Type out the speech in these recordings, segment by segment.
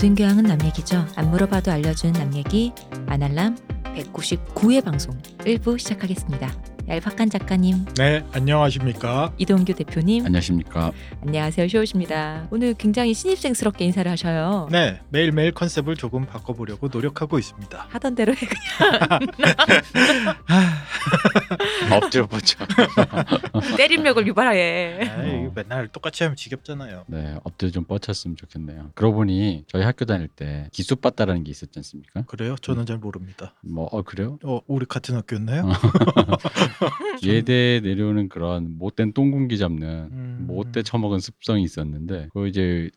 모든 교양은 남 얘기죠. 안 물어봐도 알려준 남 얘기 아날람 199회 방송 1부 시작하겠습니다. 얄팍한 작가님, 네, 안녕하십니까? 이동규 대표님, 안녕하십니까. 안녕하세요. 쇼우십니다. 오늘 굉장히 신입생스럽게 인사를 하셔요. 네, 매일매일 컨셉을 조금 바꿔보려고 노력하고 있습니다. 하던 대로 해 그냥 엎드려 뻗쳐. 때림력을 유발하게. 아, 이거 맨날 똑같이 하면 지겹잖아요. 네, 엎드려 좀 뻗쳤으면 좋겠네요. 그러고 보니 저희 학교 다닐 때 기숙받다라는 게 있었지 않습니까? 그래요? 저는 잘 모릅니다. 뭐, 어, 그래요? 어, 우리 같은 학교였나요? 어. 예대에 내려오는 그런 못된 똥군기 잡는 음. 못돼 처먹은 습성이 있었는데 그거 이제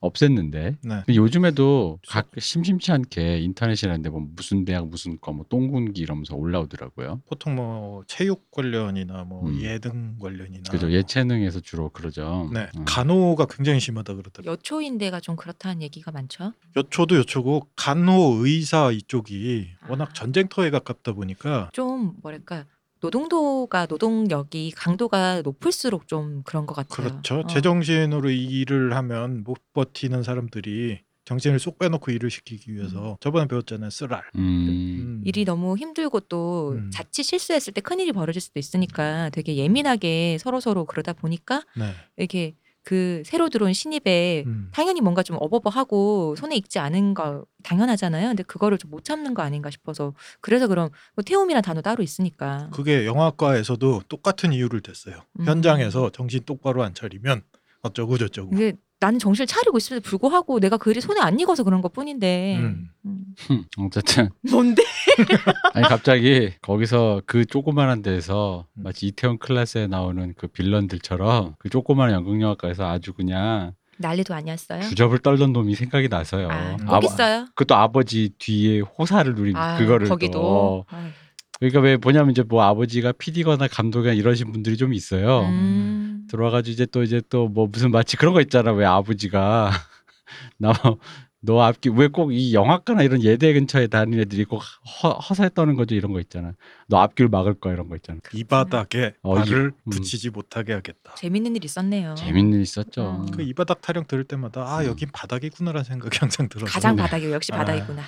없앴는데 네. 근데 요즘에도 각 심심치 않게 인터넷이라는데 뭐 무슨 대학 무슨 거뭐 똥군기 이러면서 올라오더라고요. 보통 뭐 체육 관련이나 뭐 음. 예등 관련이나 그죠 예체능에서 주로 그러죠. 네, 음. 간호가 굉장히 심하다 그러더라고요. 여초인데가 좀 그렇다는 얘기가 많죠. 여초도 여초고 간호 의사 이쪽이 아. 워낙 전쟁터에 가깝다 보니까 좀 뭐랄까 노동도가 노동력이 강도가 높을수록 좀 그런 것 같아요. 그렇죠. 어. 제정신으로 일을 하면 못 버티는 사람들이 정신을 쏙 빼놓고 일을 시키기 위해서 저번에 배웠잖아요. 쓰랄. 음. 음. 일이 너무 힘들고 또 음. 자칫 실수했을 때 큰일이 벌어질 수도 있으니까 되게 예민하게 서로 서로 그러다 보니까 네. 이렇게 그 새로 들어온 신입에 음. 당연히 뭔가 좀 어버버하고 손에 익지 않은 거 당연하잖아요. 근데 그거를 좀 못 참는 거 아닌가 싶어서 그래서 그럼 뭐 태움이란 단어 따로 있으니까 그게 영화과에서도 똑같은 이유를 댔어요. 음. 현장에서 정신 똑바로 안 차리면 어쩌고 저쩌고. 근데 나는 정신을 차리고 있음에도 불구하고 내가 그 일이 손에 안 익어서 그런 것 뿐인데 음. 음. 흠, 어쨌든 뭔데? 아니 갑자기 거기서 그 조그만한 데서 음. 마치 이태원 클래스에 나오는 그 빌런들처럼 그 조그만한 연극영화과에서 아주 그냥 난리도 아니었어요. 주접을 떨던 놈이 생각이 나서요. 아, 음. 꼭 있어요. 그것도 아버지 뒤에 호사를 누린 아, 그거를 거기도 또. 그러니까 왜 뭐냐면 이제 뭐 아버지가 PD거나 감독이나 이러신 분들이 좀 있어요. 음. 들어와가지고 이제 또 이제 또 뭐 무슨 마치 그런 거 있잖아 왜 아버지가 나 너 앞길 왜꼭 이 영화과나 이런 예대 근처에 다니는 애들이 꼭 허, 허세 떠는 거죠 이런 거 있잖아 너 앞길 막을 거야 이런 거 있잖아 이 바닥에 어, 발을 이- 음. 붙이지 못하게 하겠다. 재밌는 일 있었네요. 재밌는 일 있었죠 어. 그이 바닥 타령 들을 때마다 아 음. 여긴 바닥이구나라는 생각이 항상 들어서 가장 네. 바닥이 역시 아. 바닥이구나.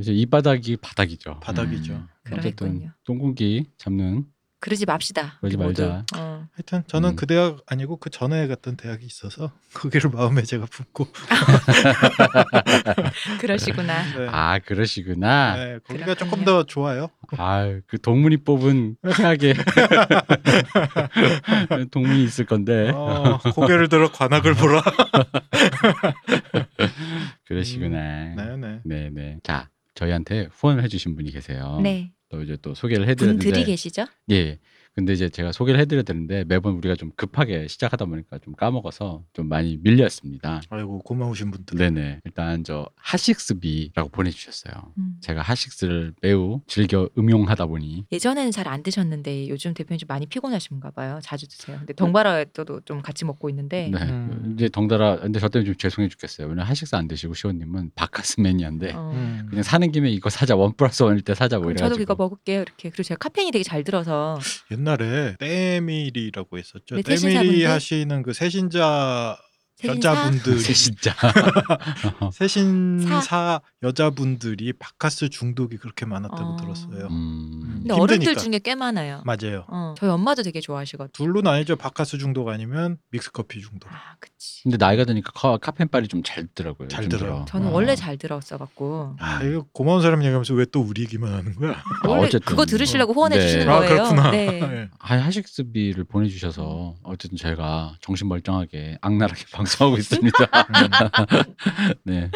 이제 이 바닥이 바닥이죠 바닥이죠. 음. 어쨌든 똥군기 잡는 그러지 맙시다. 그러지. 말자. 어. 하여튼 저는 음. 그 대학 아니고 그 전에 갔던 대학이 있어서 거기를 마음에 제가 품고 그러시구나. 네. 아 그러시구나 네, 거기가 그렇군요. 조금 더 좋아요. 아그 동문이 뽑은 희하게 동문이 있을 건데 어, 고개를 들어 관악을 보라. 그러시구나 네네. 네네 자 저희한테 후원을 해주신 분이 계세요 네. 또 이제 또 소개를 해드렸는데 분들이 계시죠? 예. 근데 이제 제가 소개를 해드려야 되는데 매번 우리가 좀 급하게 시작하다 보니까 좀 까먹어서 좀 많이 밀렸습니다. 아이고 고마우신 분들. 네네. 일단 저 하식스비라고 보내주셨어요. 음. 제가 하식스를 매우 즐겨 음용하다 보니 예전에는 잘 안 드셨는데 요즘 대표님 좀 많이 피곤하신가 봐요. 자주 드세요. 근데 때도 좀 같이 먹고 있는데 네. 음. 이제 덩달아 근데 저 때문에 좀 죄송해 죽겠어요. 왜냐면 하식스 안 드시고 시호님은 바카스 매니아인데 어. 음. 그냥 사는 김에 이거 사자 원 플러스 원일 때 사자 뭐 이래가지고 저도 이거 먹을게요. 이렇게 그리고 제가 카페인이 되게 잘 들어서 옛날에 때밀이라고 했었죠. 네, 때밀이? 하시는 그 세신자? 여자분들 진짜 세신사 여자분들이 바카스 중독이 그렇게 많았다고 어. 들었어요. 음. 근데 어른들 힘드니까. 중에 꽤 많아요. 맞아요. 어, 저희 엄마도 되게 좋아하시거든. 둘로 나뉘죠. 바카스 중독 아니면 믹스 커피 중독. 아, 그치. 근데 나이가 드니까 카- 카페인빨이 좀잘 들더라고요. 잘 요즘 들어요. 들어. 저는 어. 원래 잘 들었어 갖고 아, 이거 고마운 사람 얘기하면서 왜 또 우리 얘기만 하는 거야? 아, 원래 어쨌든. 그거 들으시려고 후원해 네. 주시는 아, 거예요. 그렇구나. 네. 네. 하- 하식스비를 보내주셔서 어쨌든 제가 정신 멀쩡하게 악랄하게 방송 하고 있습니다. 네,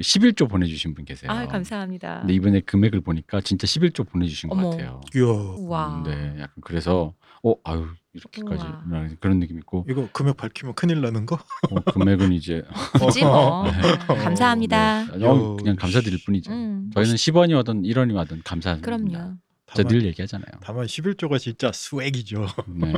11조 보내주신 분 계세요. 아, 감사합니다. 근데 이번에 금액을 보니까 진짜 11조 보내주신 어머. 것 같아요. 이야, 우와. 음, 네, 약간 그래서 어 아유 이렇게까지 우와. 라는 그런 느낌 있고 이거 금액 밝히면 큰일 나는 거? 어, 금액은 이제 굳이 뭐 네. 아, 감사합니다. 네, 어, 그냥 감사드릴 뿐이죠. 음, 저희는 10원이 오든 1원이 와든 감사합니다. 그럼요. 제가 늘 얘기하잖아요. 다만 11조가 진짜 스웩이죠. 네.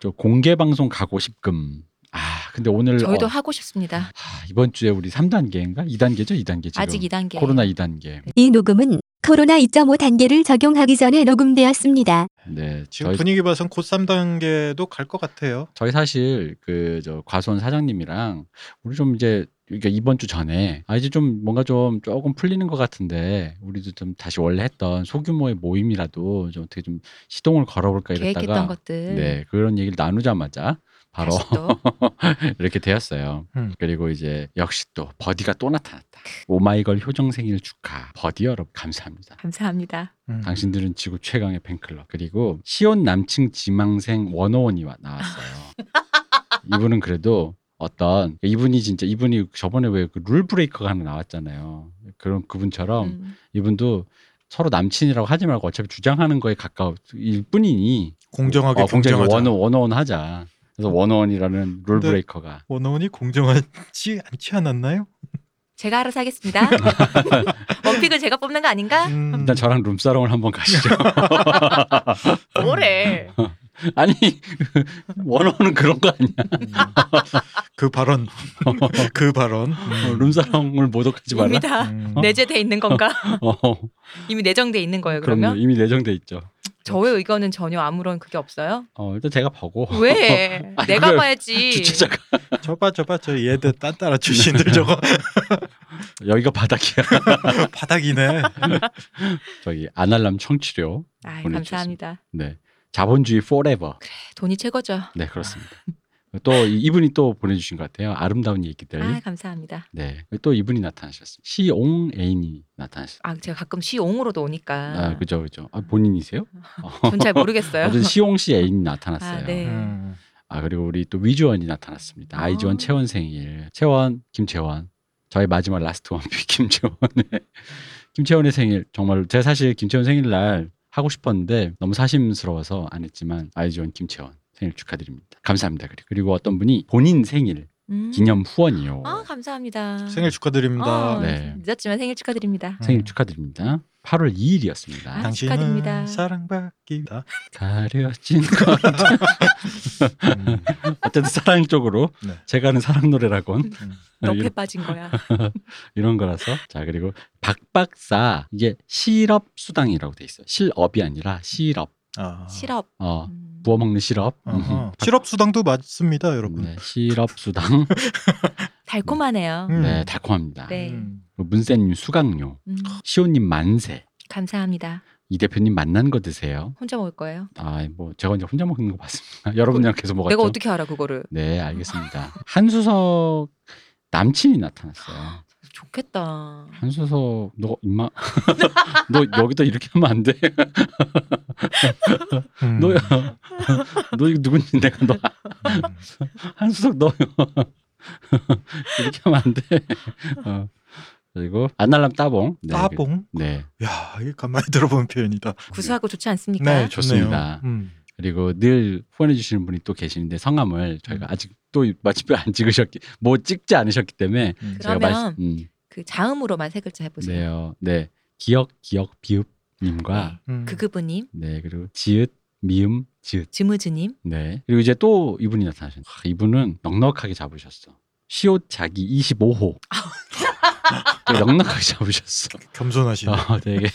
저 공개 방송 가고 싶금. 아, 근데 오늘 저희도 어, 하고 싶습니다. 아, 이번 주에 우리 3단계인가? 2단계죠? 2단계 지금. 아직 2단계. 코로나 2단계. 이 녹음은 코로나 2.5 단계를 적용하기 전에 녹음되었습니다. 네. 지금 저희 분위기 봐선 곧 3단계도 갈 것 같아요. 저희 사실 그 저 과수원 사장님이랑 우리 좀 이제 그러니까 이번 주 전에 아 이제 좀 뭔가 좀 조금 풀리는 것 같은데 우리도 좀 다시 원래 했던 소규모의 모임이라도 좀 어떻게 좀 시동을 걸어볼까 계획했던 이랬다가 것들 네 그런 얘기를 나누자마자 바로 이렇게 되었어요. 음. 그리고 이제 역시 또 버디가 또 나타났다. 오마이걸 효정 생일 축하. 버디 여러분 감사합니다. 감사합니다. 음. 당신들은 지구 최강의 팬클럽. 그리고 시온 남친 지망생 원호원이 와- 나왔어요. 이분은 그래도 어떤 이분이 진짜 이분이 저번에 왜 그 rule breaker가 하나 나왔잖아요. 그런 그분처럼 음. 이분도 서로 남친이라고 하지 말고 어차피 주장하는 거에 가까울 뿐이니 공정하게 어, 공정하게 원어원 하자. 그래서 원어원이라는 룰 브레이커가 원어원이 공정하지 않지 않았나요? 제가 알아서 하겠습니다. 원픽을 제가 뽑는 거 아닌가? 음, 일단 저랑 룸사롱을 한번 가시죠. 뭐래? 아니 원어는 그런 거 아니야. 음. 그 발언, 그 발언. 어, 음. 룸사롱을 모독하지 말라. 이미 다 음. 내재돼 있는 건가? 어, 이미 내정돼 있는 거예요. 그럼요. 그러면 이미 내정돼 있죠. 저의 의견은 전혀 아무런 그게 없어요. 어, 일단 제가 보고 왜? 아니, 내가 봐야지. 주최자가 저봐 저봐 저 얘들 딴따라 출신들 저거 여기가 바닥이야. 바닥이네. 저기 아날람 청취료. 아, 보내주셨습니다. 감사합니다. 네. 자본주의 forever. 돈이 최고죠. 네 그렇습니다. 또 이- 이분이 또 보내주신 것 같아요. 아름다운 얘기들. 아, 감사합니다. 네. 또 이분이 나타나셨습니다. 시옹 애인이 나타나셨어요. 아, 제가 가끔 시옹으로도 오니까 아, 그죠, 그죠. 아, 본인이세요? 어. 전 잘 모르겠어요. 어쨌든 시옹 씨 애인이 나타났어요. 아, 네. 음. 아 그리고 우리 또 위즈원이 나타났습니다. 아이즈원 아. 채원 생일. 채원 김채원. 저희 마지막 last one pick 김채원의 김채원의 생일 정말 제가 사실 김채원 생일날 하고 싶었는데 너무 사심스러워서 안 했지만 아이즈원 김채원 생일 축하드립니다. 감사합니다. 그리고 그리고 어떤 분이 본인 생일 음. 기념 후원이요. 아, 감사합니다. 생일 축하드립니다. 어, 네. 늦었지만 생일 축하드립니다. 생일 음. 축하드립니다. 8월 2일이었습니다. 아, 당신은 축하드립니다. 사랑받기다. 가려진 것. 음. 어쨌든 사랑 쪽으로 네. 제가 하는 사랑 노래라곤 음. 넙에 이런- 빠진 거야. 이런 거라서 자 그리고 박박사 이게 실업 수당이라고 돼 있어요. 실업이 아니라 실업. 아. 시럽. 어 음. 부어 먹는. 어허. 실업 수당도 맞습니다, 여러분. 네, 실업 수당. 달콤하네요. 음. 네 달콤합니다. 네. 음. 문세님 수강료. 음, 시호님 만세. 감사합니다. 이 대표님 만난 거 드세요. 혼자 먹을 거예요. 아 뭐 제가 이제 혼자 먹는 거 봤습니다. 여러분이랑 계속 먹었죠. 내가 어떻게 알아 그거를? 네 알겠습니다. 한수석 남친이 나타났어요. 좋겠다. 한수석 너 임마 너 여기다 이렇게 하면 안 돼. 음. 너야 너 이거 누군지 내가 너 음. 한수석 너 이렇게 하면 안 돼. 어. 그리고 안날람 따봉. 네, 따봉? 그- 네. 야, 이게 가만히 들어보는 표현이다. 구수하고 좋지 않습니까? 네, 좋습니다. 음. 그리고 늘 후원해 주시는 분이 또 계시는데 성함을 저희가 음. 아직 또 마침표 안 찍으셨기 뭐 찍지 않으셨기 때문에 음. 제가 그러면 말- 음, 그 자음으로만 세 글자 해보세요. 네요. 네. 기억 기억 비읍 님과 음. 그그부님, 네. 그리고 지읒 미음 지읒 즈무즈님, 네. 그리고 이제 또 이분이 나타나셨어요. 아, 이분은 넉넉하게 잡으셨어. 시옷 자기 25호. 넉넉하게 잡으셨어. 겸손하시네. 어, 되게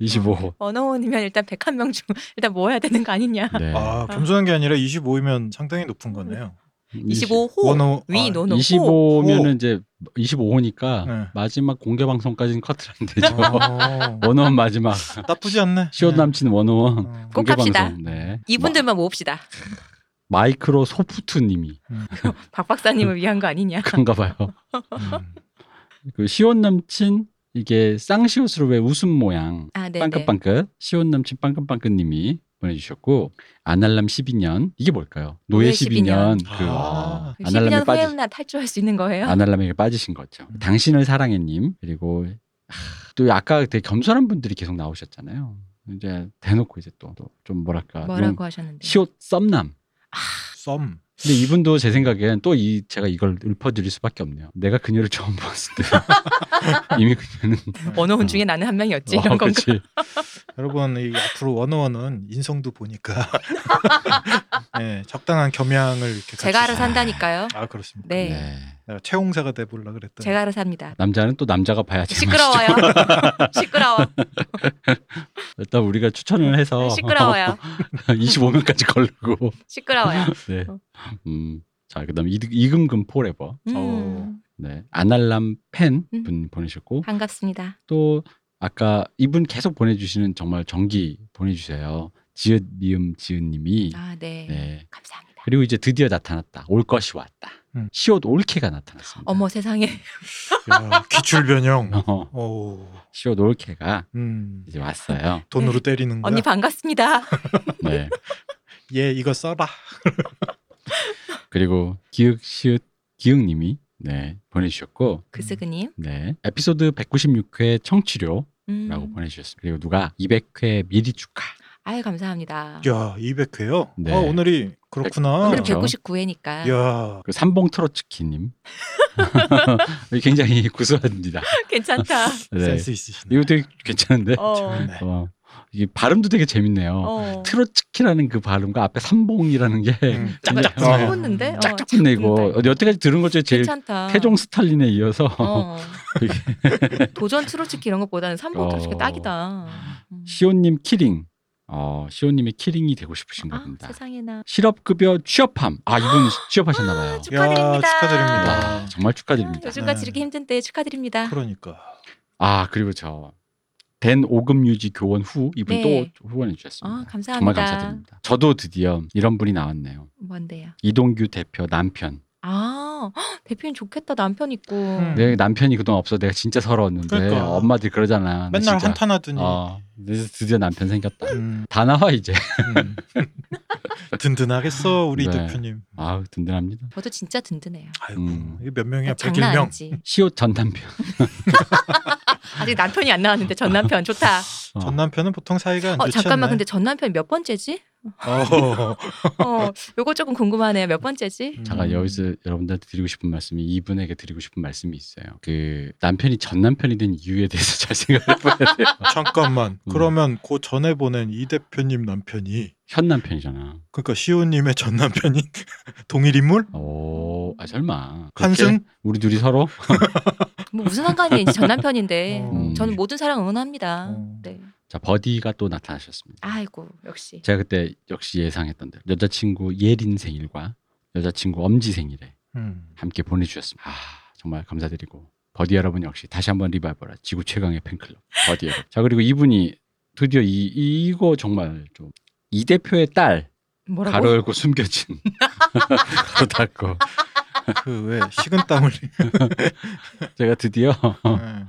25호. 언어원이면 일단 101명 중 일단 모아야 되는 거 아니냐? 네. 아, 겸손한 게 아니라 25이면 상당히 높은 거네요. 25호 원어- 위 아, 노노 호 25면은 이제 25호니까 네. 마지막 공개 방송까지는 커트를 안 되죠. 어, 원어원 마지막. 나쁘지 않네. 시옷 남친 원어원 어. 꼭 공개. 방송. 네. 이분들만 모읍시다. 마, 이크로 소프트님이 박 박사님을 위한 거 아니냐? 그런가 봐요. 음. 그 시옷 남친 이게 쌍시옷으로 왜 웃음 모양 아. 빵긋빵긋 시온 남친 빵긋빵긋님이 보내주셨고 아날람 12년 이게 뭘까요? 노예 노예 12년, 12년. 그 아. 어, 그 아날람에 12년 빠지 후에나 탈출할 수 있는 거예요? 아날람에 빠지신 거죠. 음. 당신을 사랑해님 그리고 하, 또 아까 되게 겸손한 분들이 계속 나오셨잖아요. 이제 대놓고 이제 또 좀 뭐랄까 용- 뭐라고 하셨는데? 시옷 썸남. 썸. 근데 이분도 제 생각엔 또 이 제가 이걸 읊어드릴 수밖에 없네요. 내가 그녀를 처음 봤을 때 이미 그녀는 언어원 중에 나는 한 명이었지 이런 어, 건가? 여러분 이 앞으로 원어원은 인성도 보니까 네, 적당한 겸양을 이렇게 제가 알아서 한다니까요. 아 그렇습니다. 네, 네. 내가 채용사가 돼 보려 그랬더니 제가 알아서 합니다. 남자는 또 남자가 봐야 제맛이죠. 시끄러워요. 시끄러워. 일단 우리가 추천을 해서 시끄러워요. 25명까지 걸고 시끄러워요. 네. 음. 자, 그다음 에 이금금 포레버. 음. 어. 네. 아날람 팬 음. 분 보내셨고 반갑습니다. 또 아까 이분 계속 보내주시는 정말 정기 보내주세요. 지읒 미음 지읒님이 아, 네. 네. 감사합니다. 그리고 이제 드디어 나타났다. 올 것이 왔다. 음. 시옷 올케가 나타났습니다. 어머 세상에. 야, 기출 변형. 어, 오. 시옷 올케가 음. 이제 왔어요. 돈으로 네. 때리는 거야. 언니 반갑습니다. 네. 얘 이거 써라. 그리고 기읒 시읒 기읒님이 네 보내주셨고 그스그님. 네 에피소드 196회 청취료 라고 음. 보내주셨습니다. 그리고 누가 200회 미리 축하. 아유 감사합니다. 야, 200회요? 네. 아, 오늘이 그렇구나. 그렇죠. 199회니까 야. 그 삼봉 트로츠키님 굉장히 구수합니다. 괜찮다. 네. 센스 있으시네. 이거 되게 괜찮은데. 어. 좋네. 어, 이게 발음도 되게 재밌네요. 어. 트로츠키라는 그 발음과 앞에 삼봉이라는 게 음, 짝짝 짝짝 어. 붙는데? 어, 짝짝 붙네 이거. 여태까지 들은 것 중에 제일 괜찮다. 태종 스탈린에 이어서 어. 도전 트로츠키 이런 것보다는 삼봉 어. 트로츠키 딱이다. 음. 시온님 key ring. 어, 시온님이 key ring이 되고 싶으신가 아, 봅니다. 세상에나. 실업급여 취업함. 아 이분 취업하셨나 봐요. 축하드립니다. 야, 축하드립니다. 아, 정말 축하드립니다. 요즘같이 네. 이렇게 힘든 때 축하드립니다. 그러니까. 아 그리고 저 된 오금 유지 교원 후 이분 네. 또 후원해 주셨습니다. 아, 감사합니다. 정말 감사드립니다. 저도 드디어 이런 분이 나왔네요. 뭔데요? 이동규 대표 남편. 아, 헉, 대표님 좋겠다. 남편 있고. 음. 내 남편이 그동안 없어 내가 진짜 서러웠는데 그러니까. 엄마들이 그러잖아. 나 맨날 진짜. 한탄하더니. 어, 그래서 드디어 남편 생겼다. 음, 다 나와 이제. 음. 든든하겠어 우리 네. 대표님. 아우 든든합니다. 저도 진짜 든든해요. 아이고 음. 몇 명이야? 장난 101명. 아니지. 시옷 전 남편. 아직 남편이 안 나왔는데 전 남편 좋다. 어. 전 남편은 보통 사이가 안 어, 좋지 잠깐만 않나요? 근데 전 남편 몇 번째지? 어. 어, 요거 조금 궁금하네요. 몇 번째지? 음. 제가 여기서 여러분들한테 드리고 싶은 말씀이 이분에게 드리고 싶은 말씀이 있어요. 그 남편이 전 남편이 된 이유에 대해서 잘 생각해 봐야 돼요. 잠깐만. 음. 그러면 그 전에 보낸 이 대표님 남편이 현 남편이잖아. 그러니까 시호님의 전 남편이 동일 인물? 오, 아 설마. 한승? 우리 둘이 서로? 뭐 무슨 상관이에요? 전 남편인데. 어. 저는 모든 사랑 응원합니다. 어. 네. 자 버디가 또 나타나셨습니다. 아이고 역시. 제가 그때 역시 예상했던 대로 여자친구 예린 생일과 여자친구 엄지 생일에 음. 함께 보내주셨습니다. 아 정말 감사드리고 버디 여러분 역시 다시 한번 리바이벌 지구 최강의 팬클럽 버디 여러분. 자 그리고 이분이 드디어 이 이거 정말 좀 이 대표의 딸 뭐라고? 가로 열고 숨겨진 가로 닫고 그 왜 식은 땀 흘리. 제가 드디어 네.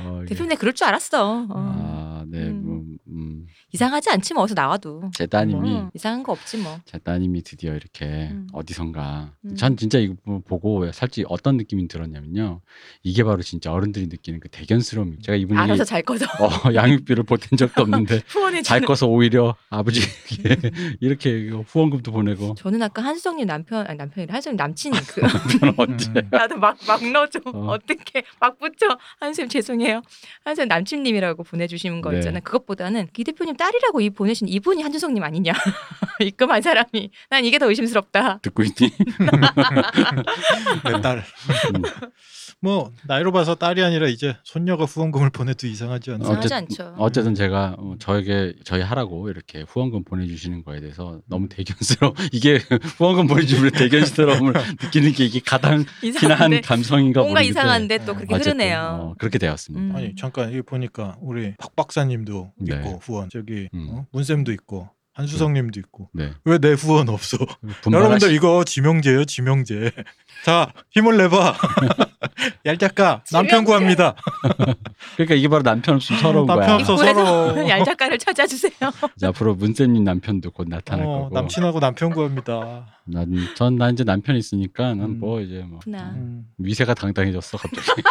어, 이게- 대표님 그럴 줄 알았어. 어. 아, 네, 음. 뭐, 음, 이상하지 않지 뭐 어디서 나와도. 제 따님이 어, 이상한 거 없지 뭐. 제 따님이 드디어 이렇게 음. 어디선가 음. 전 진짜 이거 뭐 보고 살짝 어떤 느낌이 들었냐면요 이게 바로 진짜 어른들이 느끼는 그 대견스러움 제가 이분이 알아서 잘 거죠. 어, 양육비를 보탠 적도 없는데 후원해 잘. 꺼서 오히려 아버지에게 이렇게 후원금도 보내고 저는 아까 한수정님 남편 아니 남편이 한수정 남친 그 언제 음. 나도 막 막 넣어줘 어. 어. 떻게막 붙여 한수님 죄송해요 한수님 남친님이라고 보내주시는 거 네. 있잖아요 그것보다는 이 대표님 딸이라고 이 보내신 이분이 한수정님 아니냐 입금한 사람이 난 이게 더 의심스럽다 듣고 있니? 내 딸. 음. 뭐 나이로 봐서 딸이 아니라 이제 손녀가 후원금을 보내도 이상하지 않아. 이상하지 않죠 어쨌든 제가 어, 저에게 저희 하라고 이렇게 후원금 보내주시는 거에 대해서 너무 대견스러워 이게 후원금 보내주면 대견스러움을 느끼는 게 이게 가장 흔한 이상한데 감성인가 뭔가 모르겠는데 이상한데 또 그렇게 어쨌든, 흐르네요 어, 그렇게 되었습니다. 음. 아니 잠깐 여기 보니까 우리 박 박사님도 네. 있고 후원 저기 음. 어? 문쌤도 있고 한수성님도 있고 네. 왜 내 후원 없어? 분발하시- 여러분들 이거 지명제예요 지명제. 자 힘을 내봐. 얄 작가 남편. 구합니다. 그러니까 이게 바로 남편 없으면 서러운 남편 거야. 없어. 입구에서 서로. 얄 작가를 찾아주세요 앞으로 문쌤님 남편도 곧 나타날 어, 거고. 남친하고 남편 구합니다. 난전나 이제 남편 있으니까 난 음. 뭐 이제 뭐 음. 위세가 당당해졌어 갑자기.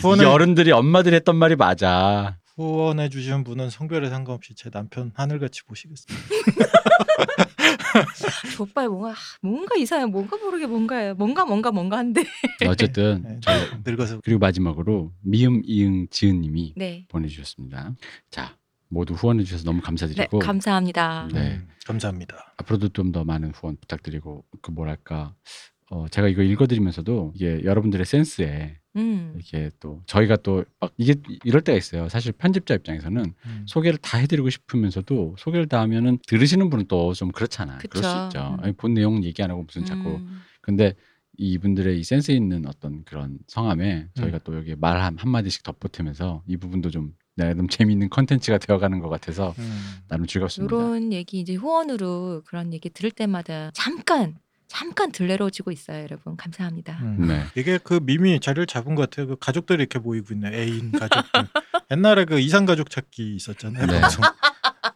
후원해 이 어른들이 엄마들이 했던 말이 맞아. 후원해 주신 분은 성별에 상관없이 제 남편 하늘같이 보시겠습니다. 저 오빠의 뭔가 뭔가 이상해 뭔가 모르게 뭔가예요 뭔가 뭔가 뭔가 한데 어쨌든 네, 저 늙어서 그리고 마지막으로 미음 이응 지은님이 네, 보내주셨습니다. 자 모두 후원해 주셔서 너무 네 감사드리고 감사합니다 네. 음, 감사합니다. 앞으로도 좀 더 많은 후원 부탁드리고 그 뭐랄까 어, 제가 이거 읽어드리면서도 이게 여러분들의 센스에 음. 이렇게 또 저희가 또 막 이게 이럴 때가 있어요. 사실 편집자 입장에서는 음. 소개를 다 해드리고 싶으면서도 소개를 다 하면은 들으시는 분은 또 좀 그렇잖아. 그쵸. 그럴 수 있죠. 음. 아니, 본 내용 얘기 안 하고 무슨 자꾸 음. 근데 이분들의 이 센스 있는 어떤 그런 성함에 저희가 음. 또 여기 말한 마디씩 덧붙이면서 이 부분도 좀 나름 재미있는 컨텐츠가 되어가는 것 같아서 음. 나름 즐겁습니다. 이런 얘기 이제 후원으로 그런 얘기 들을 때마다 잠깐 잠깐 들레로지고 있어요, 여러분. 감사합니다. 음. 네. 이게 그 밈이 자리를 잡은 것 같아요. 그 가족들이 이렇게 모이고 있네. 애인 가족들. 옛날에 그 이상 가족 찾기 있었잖아요. 네. 방송.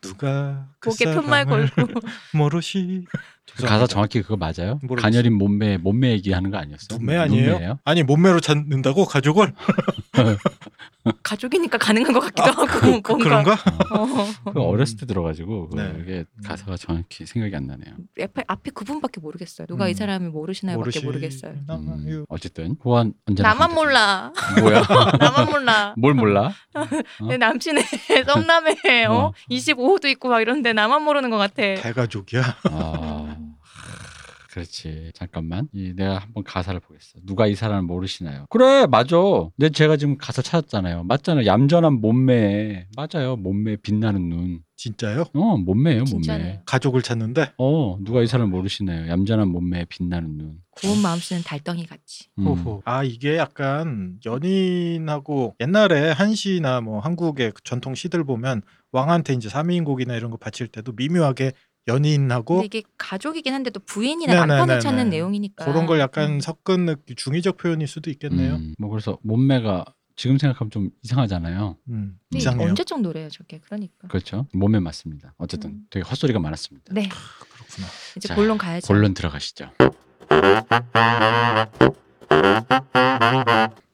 누가 그 목에 편말 사람을 걸고 모르시. 그 가사 정확히 그거 맞아요? 모르겠어요. 가녀린 몸매 몸매 얘기하는 거 아니었어? 몸매 아니에요? 눈매예요? 아니 몸매로 찾는다고 가족을? 가족이니까 가능한 것 같기도 하고 그, 그, 뭔가 그런가? 어. 그 어렸을 때 들어가지고 네. 그게 가사가 정확히 생각이 안 나네요. 앞에, 앞에 그분밖에 모르겠어요. 누가 이 음. 사람을 모르시나요밖에 모르시. 모르겠어요. 음, 어쨌든 후원 언제나 나만. 몰라. 뭐야? 나만 몰라. 뭘 몰라? 내 남친의 썸남에 어? 어. 25호도 있고 막 이런데 나만 모르는 것 같아. 대가족이야. 아, 그렇지. 잠깐만. 이 내가 한번 가사를 보겠어. 누가 이 사람을 모르시나요? 그래, 맞아. 근데 제가 지금 가사 찾았잖아요. 맞잖아요. 얌전한 몸매. 맞아요. 몸매 빛나는 눈. 진짜요? 어, 몸매예요, 몸매. 진짜네. 가족을 찾는데. 어, 누가 이 사람을 모르시나요? 얌전한 몸매에 빛나는 눈. 고운 마음 쓰는 달덩이 같이. 음. 호호. 아 이게 약간 연인하고 옛날에 한시나 뭐 한국의 그 전통 시들 보면 왕한테 이제 삼인곡이나 이런 거 바칠 때도 미묘하게 연인하고 이게 가족이긴 한데 또 부인이나 네네네네. 남편을 찾는 내용이니까. 그런 걸 약간 음. 섞은 느낌, 중의적 표현일 수도 있겠네요. 음, 뭐 그래서 몸매가 지금 생각하면 좀 이상하잖아요. 음, 근데 이상해요. 언제적 노래예요, 저게. 그러니까. 그렇죠. 몸매 맞습니다. 어쨌든 음. 되게 헛소리가 많았습니다. 네. 그렇구나. 이제 자, 본론 가야죠. 본론 들어가시죠.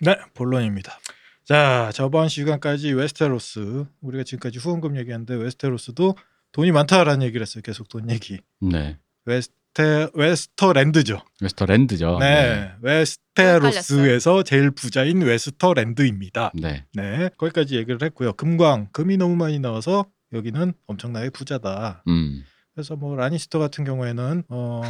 네, 본론입니다. 자, 저번 시간까지 웨스테로스 우리가 지금까지 후원금 얘기했는데 웨스테로스도 돈이 많다라는 얘기를 했어요. 계속 돈 얘기. 네. 웨스테 웨스터랜드죠. 웨스터랜드죠. 네, 웨스테로스에서 제일 부자인 웨스터랜드입니다. 네. 네, 거기까지 얘기를 했고요. 금광, 금이 너무 많이 나와서 여기는 엄청나게 부자다. 음. 그래서 뭐 라니스터 같은 경우에는 어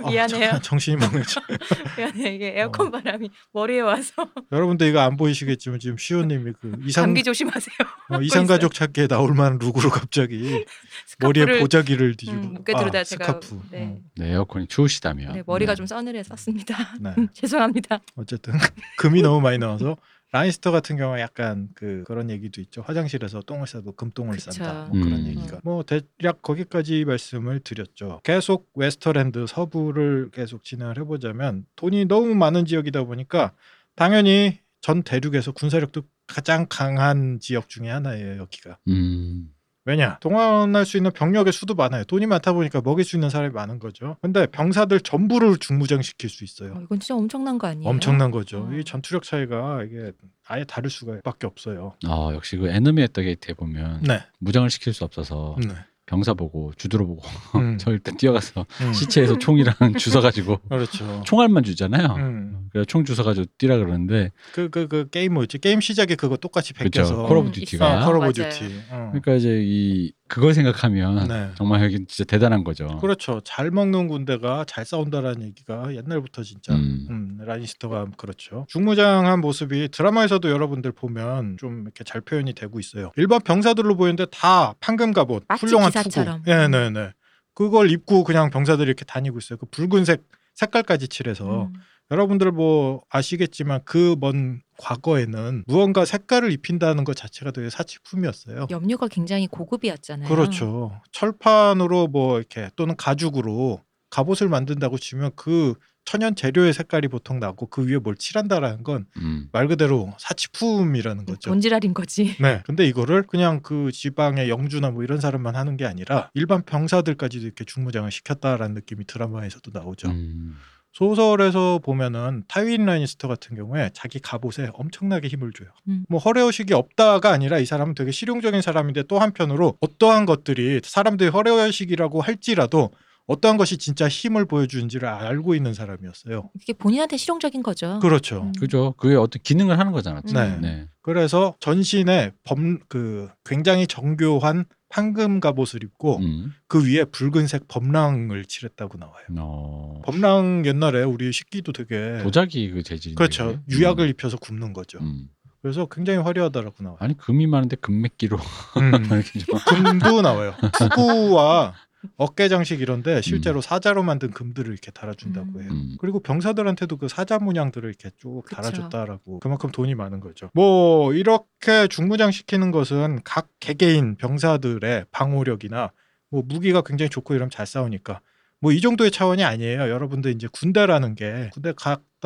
뭐 미안해요. 정신이 멍해져. 미안해 이게 에어컨 어. 바람이 머리에 와서 여러분들 이거 안 보이시겠지만 지금 시호님이 그 이상 감기 조심하세요. 어, 이상 가족 찾기에 나올 만한 look으로 갑자기 머리에 스카프를 보자기를 뒤집고 음, 아, 제가 스카프. 네. 어, 네, 에어컨이 추우시다면. 네, 머리가 네. 좀 서늘해졌습니다. 네. 죄송합니다. 어쨌든 금이 너무 많이 나와서 라니스터 같은 경우에 약간 그 그런 얘기도 있죠. 화장실에서 똥을 싸도 금똥을 그쵸. 싼다. 뭐 그런 음. 얘기가. 뭐 대략 거기까지 말씀을 드렸죠. 계속 웨스터랜드 서부를 계속 진행을 해보자면 돈이 너무 많은 지역이다 보니까 당연히 전 대륙에서 군사력도 가장 강한 지역 중에 하나예요. 여기가. 음. 왜냐 동원할 수 있는 병력의 수도 많아요. 돈이 많다 보니까 먹일 수 있는 사람이 많은 거죠. 근데 병사들 전부를 중무장시킬 수 있어요. 어, 이건 진짜 엄청난 거 아니에요? 엄청난 거죠. 어. 이 전투력 차이가 이게 아예 다를 수가밖에 없어요. 어, 역시 그 에너미의 떡에이트에 보면 네. 무장을 시킬 수 없어서 네. 병사 보고 주드로 보고 음. 저 일단 뛰어가서 음. 시체에서 총이랑 주워 가지고 그렇죠. 총알만 주잖아요. 음. 그래서 총 주워 가지고 뛰라 그러는데 그, 그, 그 게임 뭐였지? 게임 시작에 그거 똑같이. 베껴서. 콜 오브 음, 듀티가. 아, 콜 오브 맞아요. 듀티. 어. 그러니까 이제 이 그걸 생각하면 네. 정말 여기 진짜 대단한 거죠. 그렇죠. 잘 먹는 군대가 잘 싸운다라는 얘기가 옛날부터 진짜 음. 음, 라니스터가 그렇죠. 중무장한 모습이 드라마에서도 여러분들 보면 좀 이렇게 잘 표현이 되고 있어요. 일반 병사들로 보이는데 다 판금 갑옷, 훌륭한 기사처럼. 투구. 네, 네, 네. 그걸 입고 그냥 병사들이 이렇게 다니고 있어요. 그 붉은색 색깔까지 칠해서 음. 여러분들 뭐 아시겠지만 그 먼 과거에는 무언가 색깔을 입힌다는 것 자체가 되게 사치품이었어요. 염료가 굉장히 고급이었잖아요. 그렇죠. 철판으로 뭐 이렇게 또는 가죽으로 갑옷을 만든다고 치면 그 천연 재료의 색깔이 보통 나고 그 위에 뭘 칠한다라는 건말 음. 그대로 사치품이라는 거죠. 본질알인 거지. 네. 근데 이거를 그냥 그 지방의 영주나 뭐 이런 사람만 하는 게 아니라 일반 병사들까지도 이렇게 중무장을 시켰다라는 느낌이 드라마에서도 나오죠. 음. 소설에서 보면은 타윈 라니스터 같은 경우에 자기 갑옷에 엄청나게 힘을 줘요. 음. 뭐 허례허식이 없다가 아니라 이 사람은 되게 실용적인 사람인데 또 한편으로 어떠한 것들이 사람들이 허례허식이라고 할지라도 어떠한 것이 진짜 힘을 보여주는지를 알고 있는 사람이었어요. 이게 본인한테 실용적인 거죠. 그렇죠. 음. 그죠. 그게 어떤 기능을 하는 거잖아. 네. 네. 그래서 전신에 범 그 굉장히 정교한 황금 갑옷을 입고 음. 그 위에 붉은색 범랑을 칠했다고 나와요. 어. 범랑 옛날에 우리 식기도 되게 도자기 그 재질인데. 그렇죠. 그게? 유약을 음. 입혀서 굽는 거죠. 음. 그래서 굉장히 화려하다라고 나와요. 아니 금이 많은데 금맥기로 음. 금도 나와요. 투구와 어깨 장식 이런데 실제로 사자로 만든 금들을 이렇게 달아준다고 음. 해요. 음. 그리고 병사들한테도 그 사자 문양들을 이렇게 쭉 그쵸. 달아줬다라고 그만큼 돈이 많은 거죠. 뭐 이렇게 중무장 시키는 것은 각 개개인 병사들의 방어력이나 뭐 무기가 굉장히 좋고 이러면 잘 싸우니까 뭐 이 정도의 차원이 아니에요. 여러분들 이제 군대라는 게 군대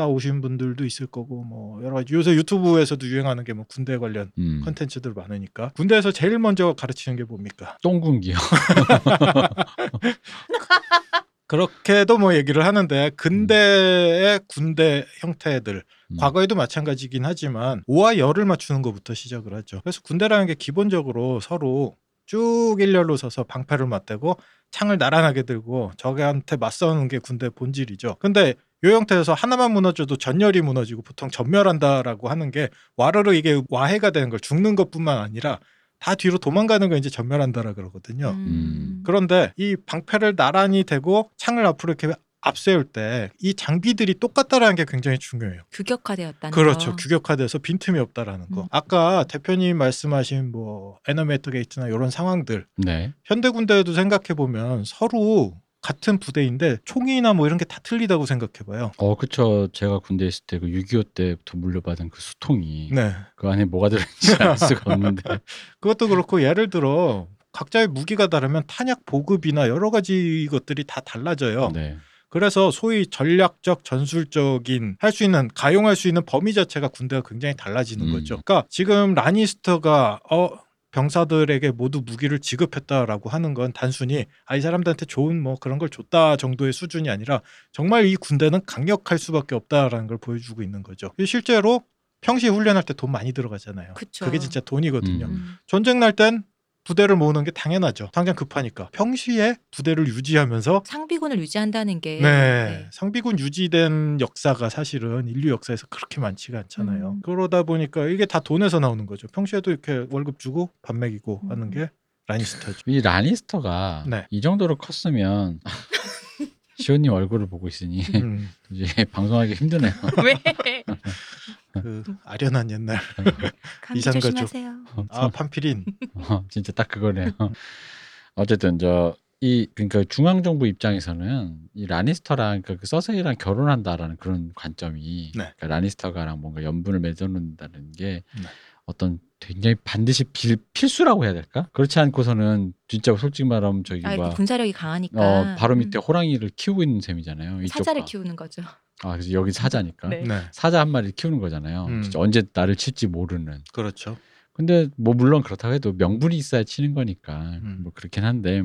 갔다 오신 분들도 있을 거고 뭐 여러 가지 요새 유튜브에서도 유행하는 게 뭐 군대 관련 음. 컨텐츠들 많으니까 군대에서 제일 먼저 가르치는 게 뭡니까? 똥군기요. 그렇게도 뭐 얘기를 하는데 근대의 군대 형태들 음. 과거에도 마찬가지긴 하지만 오와 열을 맞추는 것부터 시작을 하죠. 그래서 군대라는 게 기본적으로 서로 쭉 일렬로 서서 방패를 맞대고 창을 나란하게 들고 적한테 맞서는 게 군대 본질이죠. 근데 이 형태에서 하나만 무너져도 전열이 무너지고 보통 전멸한다라고 하는 게 와르르 이게 와해가 되는 걸 죽는 것뿐만 아니라 다 뒤로 도망가는 걸 이제 전멸한다라 그러거든요. 음. 그런데 이 방패를 나란히 대고 창을 앞으로 이렇게 앞세울 때 이 장비들이 똑같다라는 게 굉장히 중요해요. 규격화되었다는 그렇죠. 거. 규격화돼서 빈틈이 없다라는 거. 음. 아까 대표님 말씀하신 뭐 Enemy at the Gate나 이런 상황들 네. 현대 군대에도 생각해 보면 서로 같은 부대인데 총이나 뭐 이런 게 다 틀리다고 생각해 봐요. 어, 그쵸. 제가 군대 있을 때 그 6.25 때부터 물려받은 그 수통이 네. 그 안에 뭐가 들어있는지 알 수가 없는데. 그것도 그렇고 예를 들어 각자의 무기가 다르면 탄약 보급이나 여러 가지 것들이 다 달라져요. 네. 그래서 소위 전략적 전술적인 할 수 있는 가용할 수 있는 범위 자체가 군대가 굉장히 달라지는 음. 거죠. 그러니까 지금 라니스터가 어 병사들에게 모두 무기를 지급했다라고 하는 건 단순히 아 이 사람들한테 좋은 뭐 그런 걸 줬다 정도의 수준이 아니라 정말 이 군대는 강력할 수밖에 없다라는 걸 보여주고 있는 거죠. 실제로 평시 훈련할 때 돈 많이 들어가잖아요. 그쵸. 그게 진짜 돈이거든요. 음. 음. 전쟁 날 땐 부대를 모으는 게 당연하죠. 당장 급하니까. 평시에 부대를 유지하면서 상비군을 유지한다는 게 네. 상비군 유지된 역사가 사실은 인류 역사에서 그렇게 많지가 않잖아요. 음. 그러다 보니까 이게 다 돈에서 나오는 거죠. 평소에도 이렇게 월급 주고 밥 먹이고 음. 하는 게 라니스터죠. 이 라니스터가 네. 이 정도로 컸으면 시온님 얼굴을 보고 있으니 음, 이제 방송하기 힘드네요. 왜? 그 아련한 옛날. 조심하세요. 아 판피린. 어, 진짜 딱 그거네요. 어쨌든 저 이 그러니까 중앙 정부 입장에서는 이 라니스터랑 그러니까 그 서세이랑 결혼한다라는 그런 관점이 네. 그러니까 라니스터가랑 뭔가 연분을 맺어놓는다는 게 네. 어떤 굉장히 반드시 필, 필수라고 해야 될까? 그렇지 않고서는 진짜 솔직히 말하면 저기 아, 뭐 군사력이 강하니까. 어, 바로 밑에 음. 호랑이를 키우고 있는 셈이잖아요. 이쪽과. 사자를 키우는 거죠. 아, 그래서 여기 사자니까. 네. 네, 사자 한 마리 키우는 거잖아요. 음. 진짜 언제 나를 칠지 모르는. 그렇죠. 근데 뭐 물론 그렇다고 해도 명분이 있어야 치는 거니까 음. 뭐 그렇긴 한데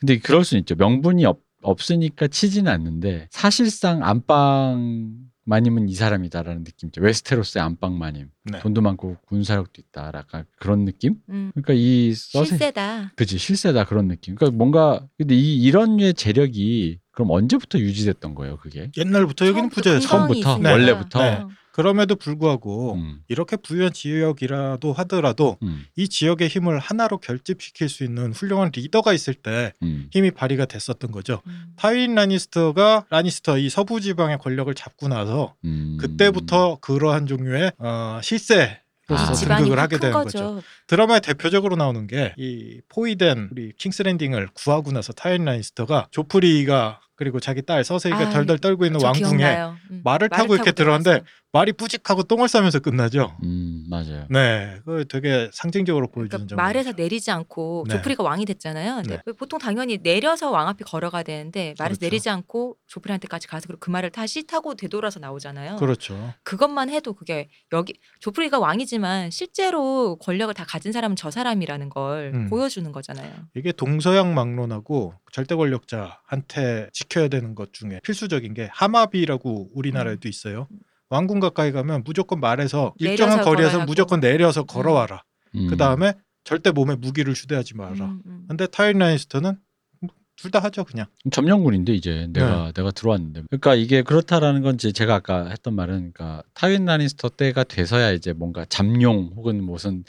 근데 그럴 수는 있죠. 명분이 없, 없으니까 치지는 않는데 사실상 안방 마님은 이 사람이다라는 느낌이죠. 웨스테로스의 안방 마님. 네. 돈도 많고 군사력도 있다. 약간 그런 느낌? 음. 그러니까 이 서세 실세다. 그지 실세다 그런 느낌. 그러니까 뭔가 근데 이 이런 류의 재력이 그럼 언제부터 유지됐던 거예요, 그게? 옛날부터 여기는 부자였어요. 처음부터? 있으니까. 원래부터? 네. 어. 그럼에도 불구하고 음, 이렇게 부유한 지역이라도 하더라도 음, 이 지역의 힘을 하나로 결집시킬 수 있는 훌륭한 리더가 있을 때 음, 힘이 발휘가 됐었던 거죠. 음. 타윈 라니스터가 라니스터 이 서부 지방의 권력을 잡고 나서 음. 그때부터 그러한 종류의 어, 실세 로서 아. 집안이 등극을 확 하게 큰 되는 거죠. 거죠. 드라마에 대표적으로 나오는 게 이 포위된 우리 킹스랜딩을 구하고 나서 타윈 라니스터가 조프리가 그리고 자기 딸 서세이가 아, 덜덜 떨고 있는 저 왕궁에. 음. 말을 타고 이렇게 들어갔어요. 말이 뿌직하고 똥을 싸면서 끝나죠. 음, 맞아요. 네, 그 되게 상징적으로 보여주는 그러니까 점. 말에서 내리지 않고 네. 조프리가 왕이 됐잖아요. 네. 보통 당연히 내려서 왕 앞에 걸어가야 되는데 말에서 그렇죠. 내리지 않고 조프리한테까지 가서 그리고 그 말을 다시 타고 되돌아서 나오잖아요. 그렇죠. 그것만 해도 그게 여기 조프리가 왕이지만 실제로 권력을 다 가진 사람은 저 사람이라는 걸 음. 보여주는 거잖아요. 이게 동서양 막론하고 절대 권력자한테 지켜야 되는 것 중에 필수적인 게 하마비라고 우리나라에도 있어요. 왕궁 가까이 가면 무조건 말에서 일정한 거리에서. 무조건 내려서 걸어와라. 음. 그 다음에 절대 몸에 무기를 휴대하지 마라. 음, 음. 근데 타인 라니스터는 둘 다 하죠 그냥. 점령군인데 이제 내가 네. 내가 들어왔는데 그러니까 이게 그렇다라는 건 이제 제가 아까 했던 말은 그러니까 타윈 라니스터 때가 돼서야 이제 뭔가 잠룡 혹은 무슨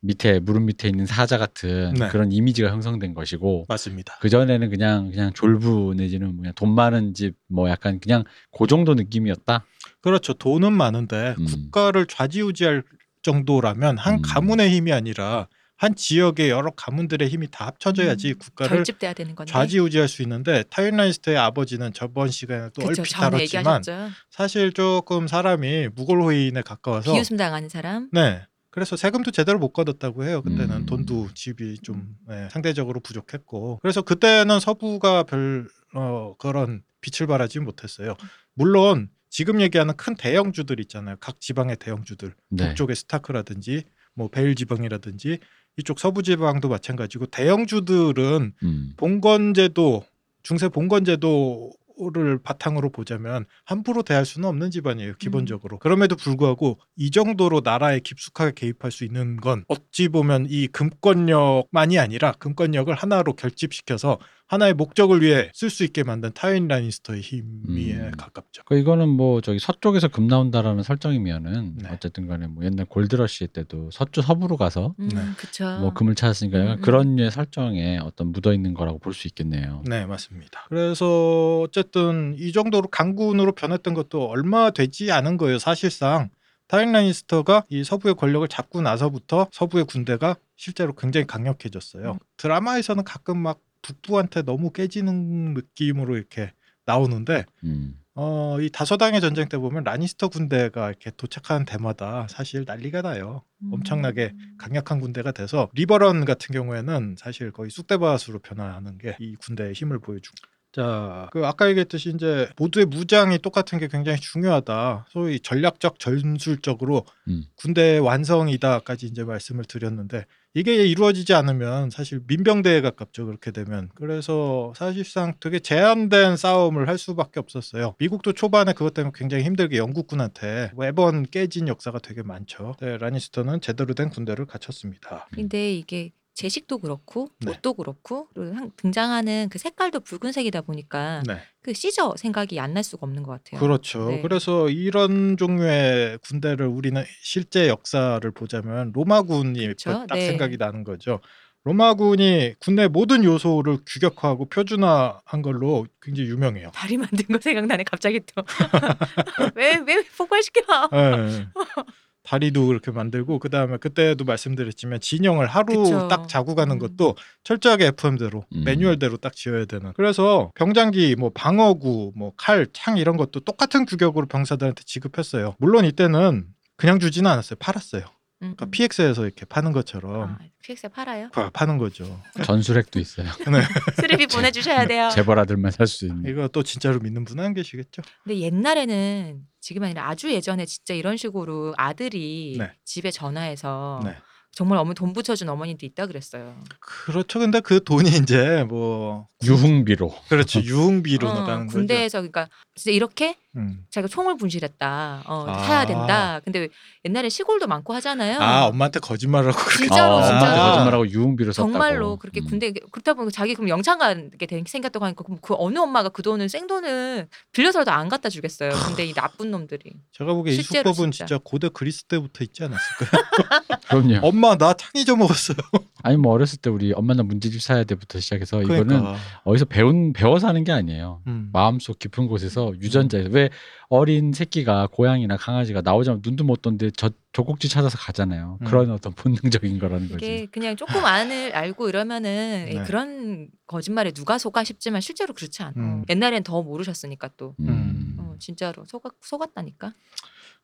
밑에 무릎 밑에 있는 사자 같은 네. 그런 이미지가 형성된 것이고 맞습니다. 그 전에는 그냥 그냥 졸부 내지는 그냥 돈 많은 집 뭐 약간 그냥 그 정도 느낌이었다. 그렇죠. 돈은 많은데 음. 국가를 좌지우지할 정도라면 한 음. 가문의 힘이 아니라 한 지역의 여러 가문들의 힘이 다 합쳐져야지 음, 국가를 결집돼야 되는 건데. 좌지우지할 수 있는데 타이윈 라니스터의 아버지는 저번 시간에 또 그쵸, 얼핏 다뤘지만 얘기하셨죠. 사실 조금 사람이 무골호인에 가까워서 비웃음 당하는 사람. 네. 그래서 세금도 제대로 못 걷었다고 해요. 그때는 음. 돈도 집이 좀 네, 상대적으로 부족했고 그래서 그때는 서부가 별 어, 그런 빛을 발하지 못했어요. 물론 지금 얘기하는 큰 대형주들 있잖아요. 각 지방의 대형주들 네. 북쪽의 스타크라든지 뭐 베일 지방이라든지 이쪽 서부 지방도 마찬가지고 대형주들은 음. 봉건제도 중세 봉건제도 를 바탕으로 보자면 함부로 대할 수는 없는 집안이에요 기본적으로 그럼에도 불구하고 이 정도로 나라에 깊숙하게 개입할 수 있는 건 어찌 보면 이 금권력만이 아니라 금권력을 하나로 결집시켜서 하나의 목적을 위해 쓸 수 있게 만든 타인 라니스터의 힘에 음. 가깝죠 그 이거는 뭐 저기 서쪽에서 금 나온다라는 설정이면은 네. 어쨌든 간에 뭐 옛날 골드러시 때도 서쪽 서부로 가서 음, 네. 뭐 금을 찾았으니까 약간 음, 음. 그런 류의 설정에 어떤 묻어 있는 거라고 볼 수 있겠네요. 네 맞습니다 그래서 어쨌든 이 정도로 강군으로 변했던 것도 얼마 되지 않은 거예요 사실상 타인 라니스터가 이 서부의 권력을 잡고 나서부터 서부의 군대가 실제로 굉장히 강력해졌어요 음. 드라마에서는 가끔 막 북부한테 너무 깨지는 느낌으로 이렇게 나오는데 음. 어, 이 다소당의 전쟁 때 보면 라니스터 군대가 이렇게 도착하는 데마다 사실 난리가 나요 음. 엄청나게 강력한 군대가 돼서 리버런 같은 경우에는 사실 거의 쑥대밭으로 변화하는 게 이 군대의 힘을 보여주고 자, 그 아까 얘기했듯이 이제 모두의 무장이 똑같은 게 굉장히 중요하다. 소위 전략적 전술적으로 음. 군대 완성이다까지 이제 말씀을 드렸는데 이게 이루어지지 않으면 사실 민병대에 가깝죠. 그렇게 되면. 그래서 사실상 되게 제한된 싸움을 할 수밖에 없었어요. 미국도 초반에 그것 때문에 굉장히 힘들게 영국군한테 매번 깨진 역사가 되게 많죠. 네, 라니스터는 제대로 된 군대를 갖췄습니다. 근데 이게 제식도 그렇고 네. 옷도 그렇고 그리고 한- 등장하는 그 색깔도 붉은색이다 보니까 네. 그 시저 생각이 안 날 수가 없는 것 같아요. 그렇죠. 네. 그래서 이런 종류의 군대를 우리는 실제 역사를 보자면 로마군이 그렇죠. 딱 네. 생각이 나는 거죠. 로마군이 군대 모든 요소를 규격화하고 표준화한 걸로 굉장히 유명해요. 다리 만든 거 생각나네 갑자기 또. 왜 왜 폭발시켜? 예. 다리도 그렇게 만들고 그 다음에 그때도 말씀드렸지만 진영을 하루 그쵸. 딱 자고 가는 음. 것도 철저하게 FM대로 음. 매뉴얼대로 딱 지어야 되는. 그래서 병장기, 뭐 방어구, 뭐 칼, 창 이런 것도 똑같은 규격으로 병사들한테 지급했어요. 물론 이때는 그냥 주지는 않았어요. 팔았어요. 음, 그러니까 음. PX에서 이렇게 파는 것처럼 아, PX에 팔아요? 파- 파는 거죠. 전술핵도 있어요. 수리비 보내주셔야 돼요. 재벌 아들만 살 수 있는. 이거 또 진짜로 믿는 분은 안 계시겠죠? 근데 옛날에는 지금 아니라 아주 예전에 진짜 이런 식으로 아들이 네. 집에 전화해서 네. 정말 어머니 돈 붙여준 어머니도 있다 그랬어요. 그렇죠. 근데 그 돈이 이제 뭐 유흥비로. 그렇죠 유흥비로 어, 나가는 거죠. 군대에서 그러니까 진짜 이렇게 음. 자기가 총을 분실했다. 어, 아. 사야 된다. 근데 옛날에 시골도 많고 하잖아요. 아 엄마한테 거짓말하고 그렇게 진짜로, 어, 진짜. 엄마한테 거짓말하고 유흥비로 썼다고. 정말로 그렇게 음. 군대 그렇다 보니까 자기 그럼 영창 가게 된- 생겼다고 하니까 그럼 그 어느 엄마가 그 돈을 생돈을 빌려서라도 안 갖다 주겠어요. 근데 이 나쁜 놈들이 제가 보기에 이 실제로 수법은 진짜. 진짜 고대 그리스 때부터 있지 않았을까요? 그럼요. 엄마 나탕 잊어먹었어요. 아니 뭐 어렸을 때 우리 엄마 나 문제집 사야 돼부터 시작해서 이거는 그러니까. 어디서 배운 배워서 하는 게 아니에요. 음. 마음속 깊은 곳에서 유전자에 서왜 어린 새끼가 고양이나 강아지가 나오자마자 눈도 못 떴는데 저 젖꼭지 찾아서 가잖아요. 음. 그런 어떤 본능적인 거라는 거지. 이게 그냥 조금 안을 알고 이러면은 예, 네. 그런 거짓말에 누가 속아 싶지만 실제로 그렇지 않아. 음. 옛날엔 더 모르셨으니까 또 음. 어, 진짜로 속았 속았다니까.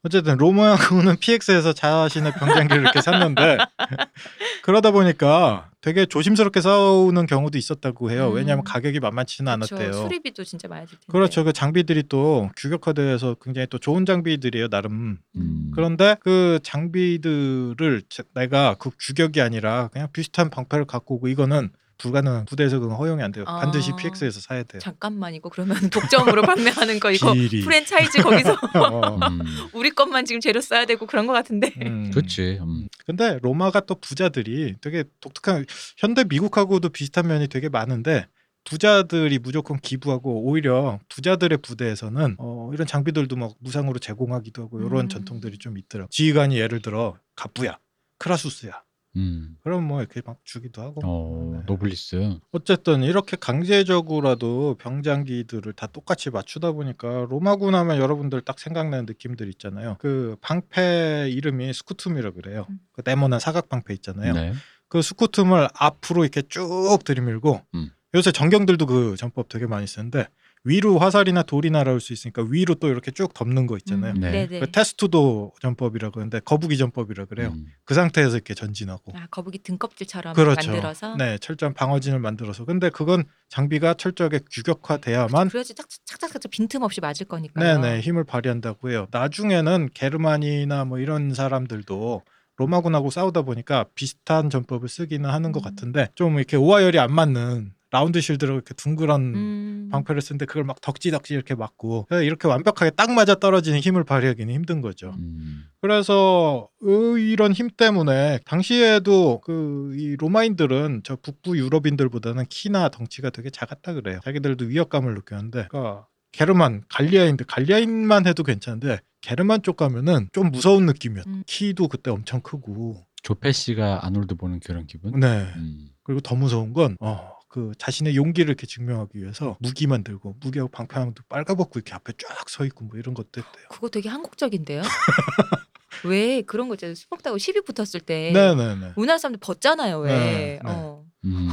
어쨌든 로마군은 PX에서 자신의 병장기를 이렇게 샀는데 그러다 보니까 되게 조심스럽게 싸우는 경우도 있었다고 해요. 음. 왜냐하면 가격이 만만치는. 않았대요. 수리비도 진짜 많이 들 텐데. 그렇죠. 그 장비들이 또 규격화돼서 굉장히 또 좋은 장비들이에요. 나름. 음. 그런데 그 장비들을 제- 내가 그 규격이 아니라 그냥 비슷한 방패를 갖고 오고 이거는 불가능한 부대에서 그건 허용이 안 돼요. 아. 반드시 PX에서 사야 돼요. 잠깐만 이거 그러면 독점으로 판매하는 거 이거 비리. 프랜차이즈 거기서 어. 음. 우리 것만 지금 재료 써야 되고 그런 것 같은데. 음. 그렇지. 음. 근데 로마가 또 부자들이 되게 독특한 현대 미국하고도 비슷한 면이 되게 많은데 부자들이 무조건 기부하고 오히려 부자들의 부대에서는 어, 이런 장비들도 막 무상으로 제공하기도 하고 이런 음. 전통들이 좀 있더라고. 지휘관이 예를 들어 갑부야, 크라수스야. 음. 그럼 뭐 이렇게 막 주기도 하고. 어, 네. 노블리스. 어쨌든 이렇게 강제적으로라도 병장기들을 다 똑같이 맞추다 보니까 로마군 하면 여러분들 딱 생각나는 느낌들 있잖아요. 그 방패 이름이 scutum이라 그래요. 음. 그 네모난 사각 방패 있잖아요. 네. 그 수쿠 틈을 앞으로 이렇게 쭉 들이밀고 음. 요새 전경들도 그 전법 되게 많이 쓰는데 위로 화살이나 돌이 날아올 수 있으니까 위로 또 이렇게 쭉 덮는 거 있잖아요. 음, 네. 네네. 그 테스트도 전법이라고 그러는데 거북이 전법이라 그래요. 음. 그 상태에서 이렇게 전진하고. 아 거북이 등껍질처럼 그렇죠. 만들어서. 네, 철저한 방어진을 만들어서. 근데 그건 장비가 철저하게 규격화돼야만 그래야지 착착착착 빈틈없이 맞을 거니까. 네 네 힘을 발휘한다고 해요. 나중에는 게르만이나 뭐 이런 사람들도 로마군하고 싸우다 보니까 비슷한 전법을 쓰기는 하는 것 음. 같은데 좀 이렇게 오와 열이 안 맞는 round shield로 이렇게 둥그런 음. 방패를 쓰는데 그걸 막 덕지덕지 이렇게 맞고 이렇게 완벽하게 딱 맞아 떨어지는 힘을 발휘하기는 힘든 거죠. 음. 그래서 의- 이런 힘 때문에 당시에도 그 이 로마인들은 저 북부 유럽인들보다는 키나 덩치가 되게 작았다 그래요. 자기들도 위협감을 느꼈는데, 그러니까 게르만, 갈리아인들, 갈리아인만 해도 괜찮은데 게르만 쪽 가면은 좀 무서운 느낌이었. 음. 키도 그때 엄청 크고, 조 페시가 아놀드 보는 그런 기분. 네. 음. 그리고 더 무서운 건 어. 그 자신의 용기를 이렇게 증명하기 위해서 무기만 들고 무기하고 방패하고 빨가벗고 이렇게 앞에 쫙 서 있고 뭐 이런 것도 했대요. 그거 되게 한국적인데요. 왜 그런 거 있잖아요. 수복 타고 시비 붙었을 때 네네네. 우리나라 사람들 벗잖아요. 왜? 네, 네. 어. 음.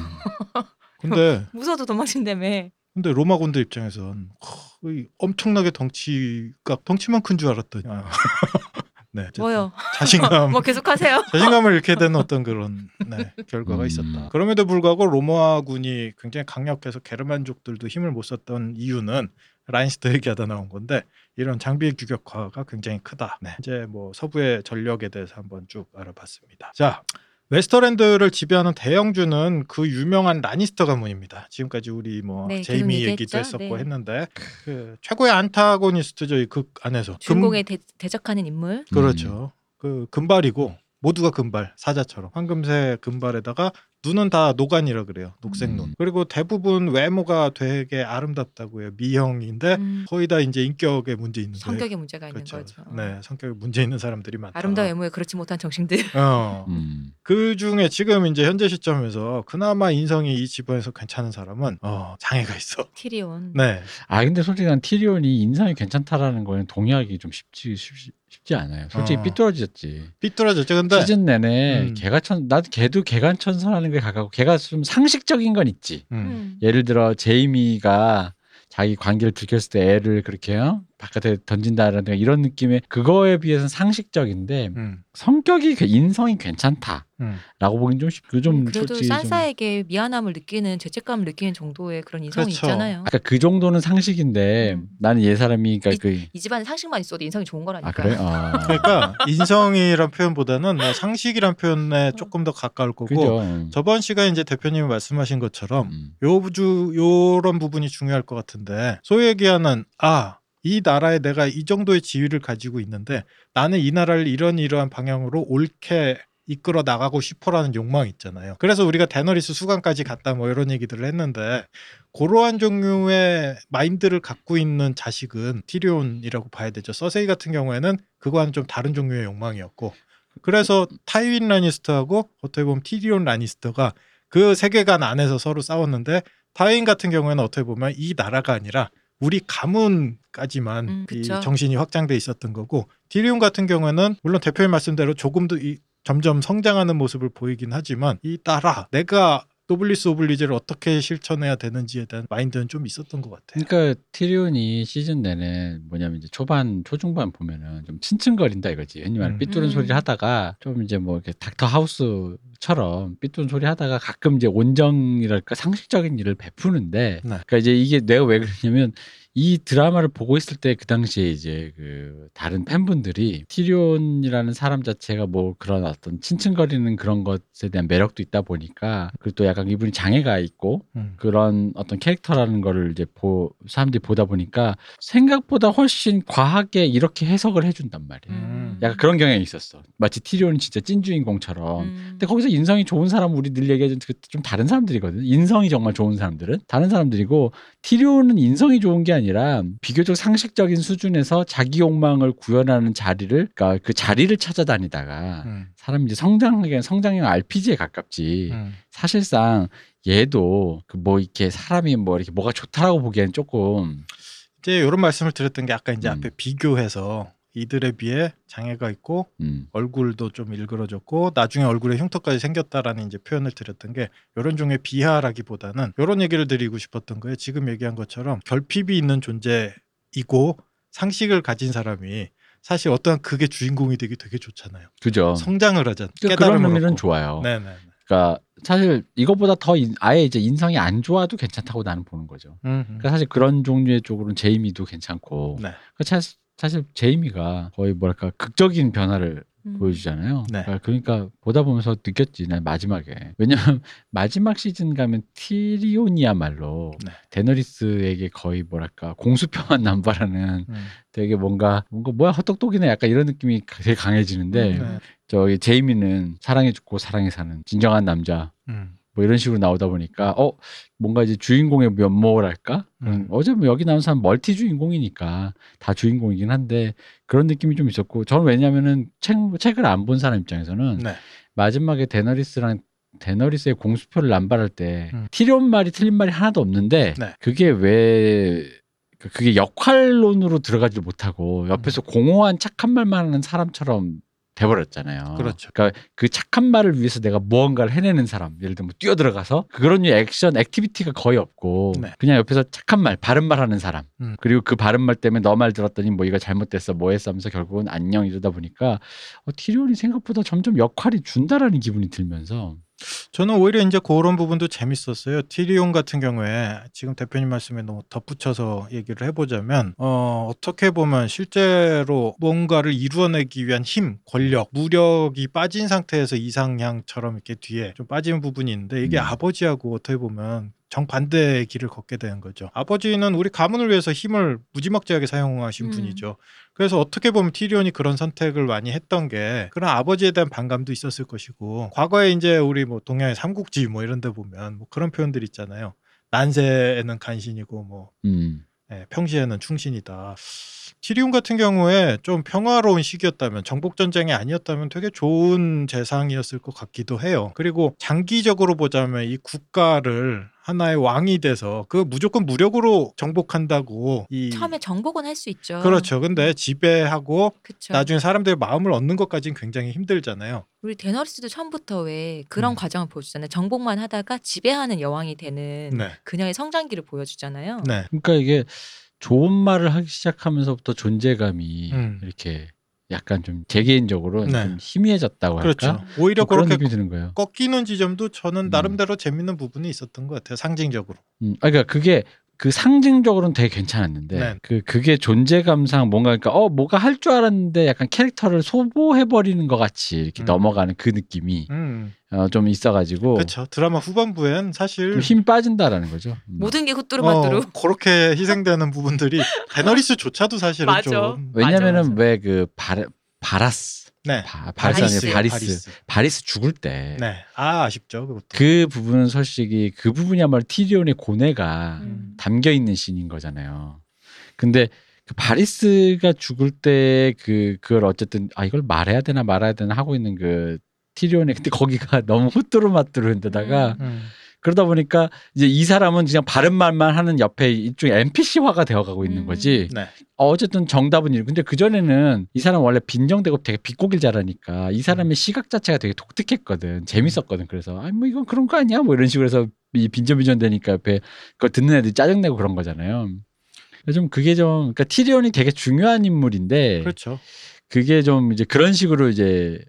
근데 무서워도 도망친다며. 근데 로마군들 입장에선 허, 이 엄청나게 덩치가 덩치만 큰 줄 알았더니 아. 네, 뭐요? 자신감 뭐 계속하세요. 자신감을 잃게 되는 어떤 그런 네, 결과가 음. 있었다. 그럼에도 불구하고 로마군이 굉장히 강력해서 게르만족들도 힘을 못 썼던 이유는 라인스터 얘기하다 나온 건데 이런 장비의 규격화가 굉장히 크다. 네, 이제 뭐 서부의 전력에 대해서 한번 쭉 알아봤습니다. 자. 웨스터랜드를 지배하는 대영주는 그 유명한 라니스터 가문입니다. 지금까지 우리 뭐 네, 제이미 얘기도 얘기했죠. 했었고 네. 했는데 그 최고의 antagonist죠 이 극 안에서 주인공에 대, 대적하는 인물. 그렇죠. 그 금발이고 모두가 금발 사자처럼 황금색 금발에다가 눈은 다 녹안이라 그래요. 녹색 눈. 음. 그리고 대부분 외모가 되게 아름답다고 해요. 미형인데 음, 거의 다 이제 인격에 문제 있는 성격에 문제가 있는 그렇죠. 거죠. 네, 성격에 문제 있는 사람들이 많다. 아름다운 외모에 그렇지 못한 정신들. 어. 음. 그 중에 지금 이제 현재 시점에서 그나마 인성이 이 집안에서 괜찮은 사람은 어, 장애가 있어. 티리온. 네. 아 근데 솔직히 난 티리온이 인상이 괜찮다라는 거는 동의하기 좀 쉽지 쉽지, 쉽지 않아요. 솔직히 어. 삐뚤어졌지. 삐뚤어졌죠. 근데 시즌 내내 음. 개가 천 나도 걔도 개간천선하는 게 가깝고 걔가 좀 상식적인 건 있지. 음. 음. 예를 들어 제이미가 자기 관계를 들켰을 때 애를 그렇게 요 바깥에 던진다라든가 이런 느낌의 그거에 비해서는 상식적인데 음. 성격이 그 인성이 괜찮다라고 음. 보긴 좀 쉽고 좀 음, 그래도 솔직히 좀 산사에게 미안함을 느끼는 죄책감을 느끼는 정도의 그런 인성이 그렇죠. 있잖아요. 아까 그 정도는 상식인데 음. 나는 얘 사람이 그러니까 그이 집안에 상식만 있어도 인성이 좋은 거라니까. 아 그래? 어. 그러니까 인성이란 표현보다는 뭐 상식이란 표현에 조금 더 가까울 거고 그죠. 음. 저번 시간에 이제 대표님이 말씀하신 것처럼 음. 요주 요런 부분이 중요할 것 같은데 소위 얘기하는 아 이 나라에 내가 이 정도의 지위를 가지고 있는데 나는 이 나라를 이런 이러한 방향으로 옳게 이끌어 나가고 싶어라는 욕망이 있잖아요. 그래서 우리가 데너리스 수관까지 갔다 뭐 이런 얘기들을 했는데 그러한 종류의 마인드를 갖고 있는 자식은 티리온이라고 봐야 되죠. 서세이 같은 경우에는 그거와는 좀 다른 종류의 욕망이었고 그래서 타이윈 라니스터하고 어떻게 보면 티리온 라니스터가 그 세계관 안에서 서로 싸웠는데 타이윈 같은 경우에는 어떻게 보면 이 나라가 아니라 우리 가문까지만 음, 이 그쵸. 정신이 확장돼 있었던 거고 티리온 같은 경우에는 물론 대표님 말씀대로 조금 더 이, 점점 성장하는 모습을 보이긴 하지만 이 나라 내가 노블리스 오블리제를 어떻게 실천해야 되는지에 대한 마인드는 좀 있었던 것 같아요. 그러니까 티리온이 시즌 내내 뭐냐면 이제 초반 초중반 보면은 좀 츤츤거린다 이거지. 말하는 음. 삐뚤은 음. 소리를 하다가 좀 이제 뭐 이렇게 닥터 하우스처럼 삐뚤은 소리 하다가 가끔 이제 온정이랄까 상식적인 일을 베푸는데 네. 그러니까 이제 이게 내가 왜 그러냐면 이 드라마를 보고 있을 때 그 당시에 이제 그 다른 팬분들이 티리온이라는 사람 자체가 뭐 그런 어떤 츤츤거리는 그런 것에 대한 매력도 있다 보니까 그리고 또 약간 이분이 장애가 있고 음. 그런 어떤 캐릭터라는 거를 이제 보 사람들이 보다 보니까 생각보다 훨씬 과하게 이렇게 해석을 해준단 말이에요. 음. 약간 그런 경향이 있었어. 마치 티리온은 진짜 찐 주인공처럼. 음. 근데 거기서 인성이 좋은 사람 우리 늘 얘기하는 그좀 다른 사람들이거든. 인성이 정말 좋은 사람들은 다른 사람들이고 티리온은 인성이 좋은 게 아니라 비교적 상식적인 수준에서 자기 욕망을 구현하는 자리를 그러니까 그 자리를 찾아다니다가 음. 사람이 이제 성장하게 성장형 RPG에 가깝지. 음. 사실상 얘도 그 뭐 이렇게 사람이 뭐 이렇게 뭐가 좋다라고 보기엔 조금 이제 이런 말씀을 드렸던 게 아까 이제 음. 앞에 비교해서 이들에 비해 장애가 있고 음. 얼굴도 좀 일그러졌고 나중에 얼굴에 흉터까지 생겼다라는 이제 표현을 드렸던 게 이런 종의 비하라기보다는 이런 얘기를 드리고 싶었던 거예요. 지금 얘기한 것처럼 결핍이 있는 존재이고 상식을 가진 사람이 사실 어떠한 극의 주인공이 되기 되게 좋잖아요. 그죠. 성장을 하잖아. 그러니까 그런 의미는 얻고. 좋아요. 네네. 그러니까 사실 이거보다 더 인- 아예 이제 인성이 안 좋아도 괜찮다고 나는 보는 거죠. 음, 음. 그러니까 사실 그런 종류의 쪽으로는 제이미도 괜찮고 네. 그러니까 사실, 제이미가 거의 뭐랄까 극적인 변화를 음. 보여주잖아요. 네. 그러니까, 그러니까 보다 보면서 느꼈지 난 마지막에 왜냐면 마지막 시즌 가면 티리온이야말로 네. 데너리스에게 거의 뭐랄까 공수표만 남발하는 음. 되게 뭔가 뭔가 뭐야 헛똑똑이네 약간 이런 느낌이 되게 강해지는데 네. 저기 제이미는 사랑해 죽고 사랑해 사는 진정한 남자 음. 뭐 이런 식으로 나오다 보니까 어 뭔가 이제 주인공의 면모랄까 음. 어제 뭐 여기 나온 사람 멀티 주인공이니까 다 주인공이긴 한데 그런 느낌이 좀 있었고 저는 왜냐면은 책 책을 안 본 사람 입장에서는 네. 마지막에 데너리스랑 데너리스의 공수표를 남발할 때 음. 티리온 말이 틀린 말이 하나도 없는데 네. 그게 왜 그게 역할론으로 들어가지 못하고 옆에서 공허한 착한 말만 하는 사람처럼 돼버렸잖아요. 음. 그렇죠. 그러니까 그 착한 말을 위해서 내가 무언가를 해내는 사람, 예를 들면 뛰어 들어가서 그런 류 액션, activity가 거의 없고 네. 그냥 옆에서 착한 말, 바른 말 하는 사람. 음. 그리고 그 바른 말 때문에 너 말 들었더니 뭐 이거 잘못됐어, 뭐 했어 하면서 결국은 안녕 이러다 보니까 어, 티리온이 생각보다 점점 역할이 준다라는 기분이 들면서 저는 오히려 이제 그런 부분도 재밌었어요. 티리온 같은 경우에 지금 대표님 말씀에 너무 덧붙여서 얘기를 해보자면 어, 어떻게 보면 실제로 뭔가를 이루어내기 위한 힘, 권력, 무력이 빠진 상태에서 이상향처럼 이렇게 뒤에 좀 빠지는 부분이 있는데 이게 음. 아버지하고 어떻게 보면 정반대의 길을 걷게 되는 거죠. 아버지는 우리 가문을 위해서 힘을 무지막지하게 사용하신 음. 분이죠. 그래서 어떻게 보면 티리온이 그런 선택을 많이 했던 게 그런 아버지에 대한 반감도 있었을 것이고 과거에 이제 우리 뭐 동양의 삼국지 뭐 이런 데 보면 뭐 그런 표현들 있잖아요. 난세에는 간신이고 뭐 음, 예, 평시에는 충신이다. 티리온 같은 경우에 좀 평화로운 시기였다면 정복 전쟁이 아니었다면 되게 좋은 재상이었을 것 같기도 해요. 그리고 장기적으로 보자면 이 국가를 하나의 왕이 돼서 그 무조건 무력으로 정복한다고 이 처음에 정복은 할 수 있죠. 그렇죠. 근데 지배하고 그쵸. 나중에 사람들의 마음을 얻는 것까지는 굉장히 힘들잖아요. 우리 데너리스도 처음부터 왜 그런 음. 과정을 보여주잖아요. 정복만 하다가 지배하는 여왕이 되는 네. 그녀의 성장기를 보여주잖아요. 네. 그러니까 이게 좋은 말을 하기 시작하면서 존재감이 음. 이렇게 약간 좀 제 개인적으로 네. 좀 희미해졌다고 할까? 그렇죠. 오히려 뭐 그런 그렇게 느낌이 드는 거예요. 꺾이는 지점도 저는 음. 나름대로 재밌는 부분이 있었던 것 같아요. 상징적으로. 음, 아, 그러니까 그게 그 상징적으로는 되게 괜찮았는데 네. 그 그게 존재감상 뭔가 그러니까 어 뭐가 할 줄 알았는데 약간 캐릭터를 소모해 버리는 것 같이 이렇게 음. 넘어가는 그 느낌이 음. 어, 좀 있어가지고 그렇죠. 드라마 후반부엔 사실 좀힘 빠진다라는 거죠. 음. 모든 게 후뚜루마뚜루. 어, 그렇게 희생되는 부분들이 데너리스조차도 사실은 맞아. 좀 왜냐면은. 왜 그 바라스 네. 바, 바라스 아니에요 바리스 바리스, 죽을 때 네. 아 아쉽죠. 그것도. 그 부분은 솔직히 그 부분이야말로 티리온의 고뇌가 음. 담겨 있는 신인 거잖아요. 근데 그 바리스가 죽을 때 그 그걸 어쨌든 아 이걸 말해야 되나 말아야 되나 하고 있는 그 티리온의 근데 거기가 너무 후뚜루마뚜루인데다가 음. 그러다 보니까 이제 이 사람은 그냥 바른 말만 하는 옆에 일종의 NPC화가 되어가고 있는 음. 거지. 네. 어, 어쨌든 정답은 이 근데 그 전에는 이 사람 원래 빈정대고 되게 비꼬길 잘하니까 이 사람의 시각 자체가 되게 독특했거든. 재밌었거든. 그래서 아니 뭐 이건 그런 거 아니야? 뭐 이런 식으로 해서 이 빈정빈정 되니까 옆에 그걸 듣는 애들이 짜증내고 그런 거잖아요. 좀 그게 좀 그러니까 티리온이 되게 중요한 인물인데 그렇죠. 그게 좀 이제 그런 식으로 이제 시-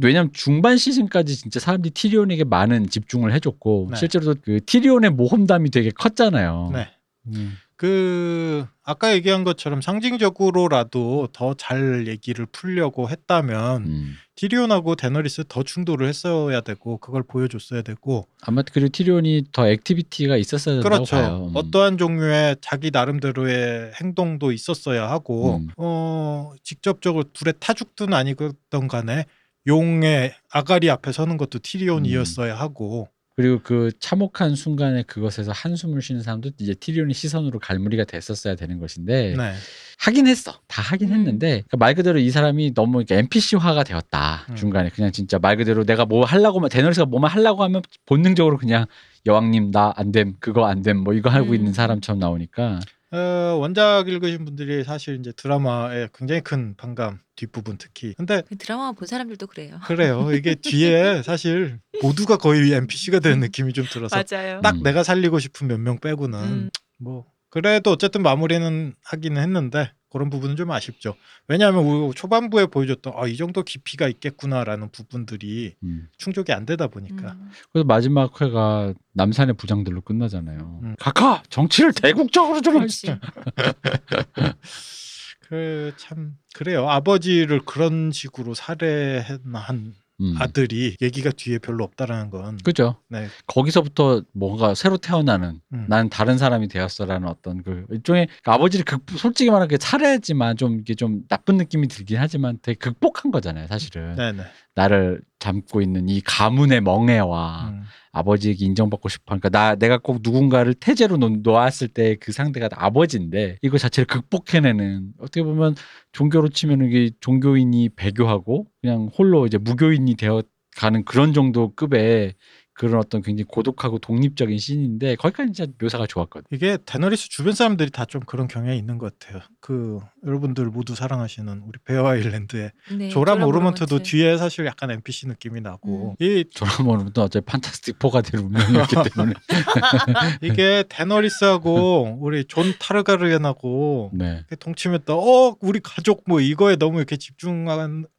왜냐면 중반 시즌까지 진짜 사람들이 티리온에게 많은 집중을 해줬고 네. 실제로도 그 티리온의 모험담이 되게 컸잖아요. 네. 음. 그 아까 얘기한 것처럼 상징적으로라도 더 잘 얘기를 풀려고 했다면 음. 티리온하고 데너리스 더 충돌을 했어야 되고 그걸 보여줬어야 되고 아마 그리고 티리온이 더 activity가 있었어야 된다고 그렇죠. 봐요. 음. 어떠한 종류의 자기 나름대로의 행동도 있었어야 하고 음. 어 직접적으로 불에 타 죽든 아니든 간에 용의 아가리 앞에 서는 것도 티리온이었어야 하고 그리고 그 참혹한 순간에 그것에서 한숨을 쉬는 사람도 이제 티리온의 시선으로 갈무리가 됐었어야 되는 것인데 네. 하긴 했어. 다 하긴 음. 했는데 그러니까 말 그대로 이 사람이 너무 이렇게 NPC화가 되었다. 음. 중간에 그냥 진짜 말 그대로 내가 뭐 하려고만 데너리스가 뭐만 하려고 하면 본능적으로 그냥 여왕님 나 안 됨. 그거 안 됨. 뭐 이거 하고 음. 있는 사람처럼 나오니까 어, 원작 읽으신 분들이 사실 이제 드라마에 굉장히 큰 반감 뒷부분 특히. 근데 그 드라마 본 사람들도 그래요. 그래요. 이게 뒤에 사실 모두가 거의 NPC가 되는 느낌이 좀 들어서 맞아요. 딱 음. 내가 살리고 싶은 몇 명 빼고는 음. 뭐 그래도 어쨌든 마무리는 하기는 했는데 그런 부분은 좀 아쉽죠. 왜냐하면 우리 초반부에 보여줬던 아, 이 정도 깊이가 있겠구나라는 부분들이 음. 충족이 안 되다 보니까 음. 그래서 마지막 회가 남산의 부장들로 끝나잖아요. 음. 각하 정치를 대국적으로 좀. 하시죠. 그참 그래요. 아버지를 그런 식으로 살해한 음. 아들이 얘기가 뒤에 별로 없다라는 건 그죠. 네. 거기서부터 뭔가 새로 태어나는 음. 나는 다른 사람이 되었어라는 어떤 그 일종의 그 아버지를 극 솔직히 말하면 그 살해했지만 좀 이게 좀 나쁜 느낌이 들긴 하지만 되게 극복한 거잖아요 사실은 네네. 나를 담고 있는 이 가문의 멍에와 음. 아버지에게 인정받고 싶어 하니까 나 내가 꼭 누군가를 테제로 놓, 놓았을 때 그 상대가 아버지인데 이거 자체를 극복해내는 어떻게 보면 종교로 치면 이게 종교인이 배교하고 그냥 홀로 이제 무교인이 되어 가는 그런 정도 급의 그런 어떤 굉장히 고독하고 독립적인 씬인데 거기까지 진짜 묘사가 좋았거든. 이게 데너리스 주변 사람들이 다 좀 그런 경향이 있는 것 같아요. 그 여러분들 모두 사랑하시는 우리 베어 아일랜드의 네, 조라 조라 모르먼트도 모르먼트. 뒤에 사실 약간 NPC 느낌이 나고 음. 이 조라모는 또 어차피 판타스틱 포가 될 운명이었기 때문에. 이게 데너리스하고 우리 존 타르가르옌하고 네. 동침했다. 어 우리 가족 뭐 이거에 너무 이렇게 집중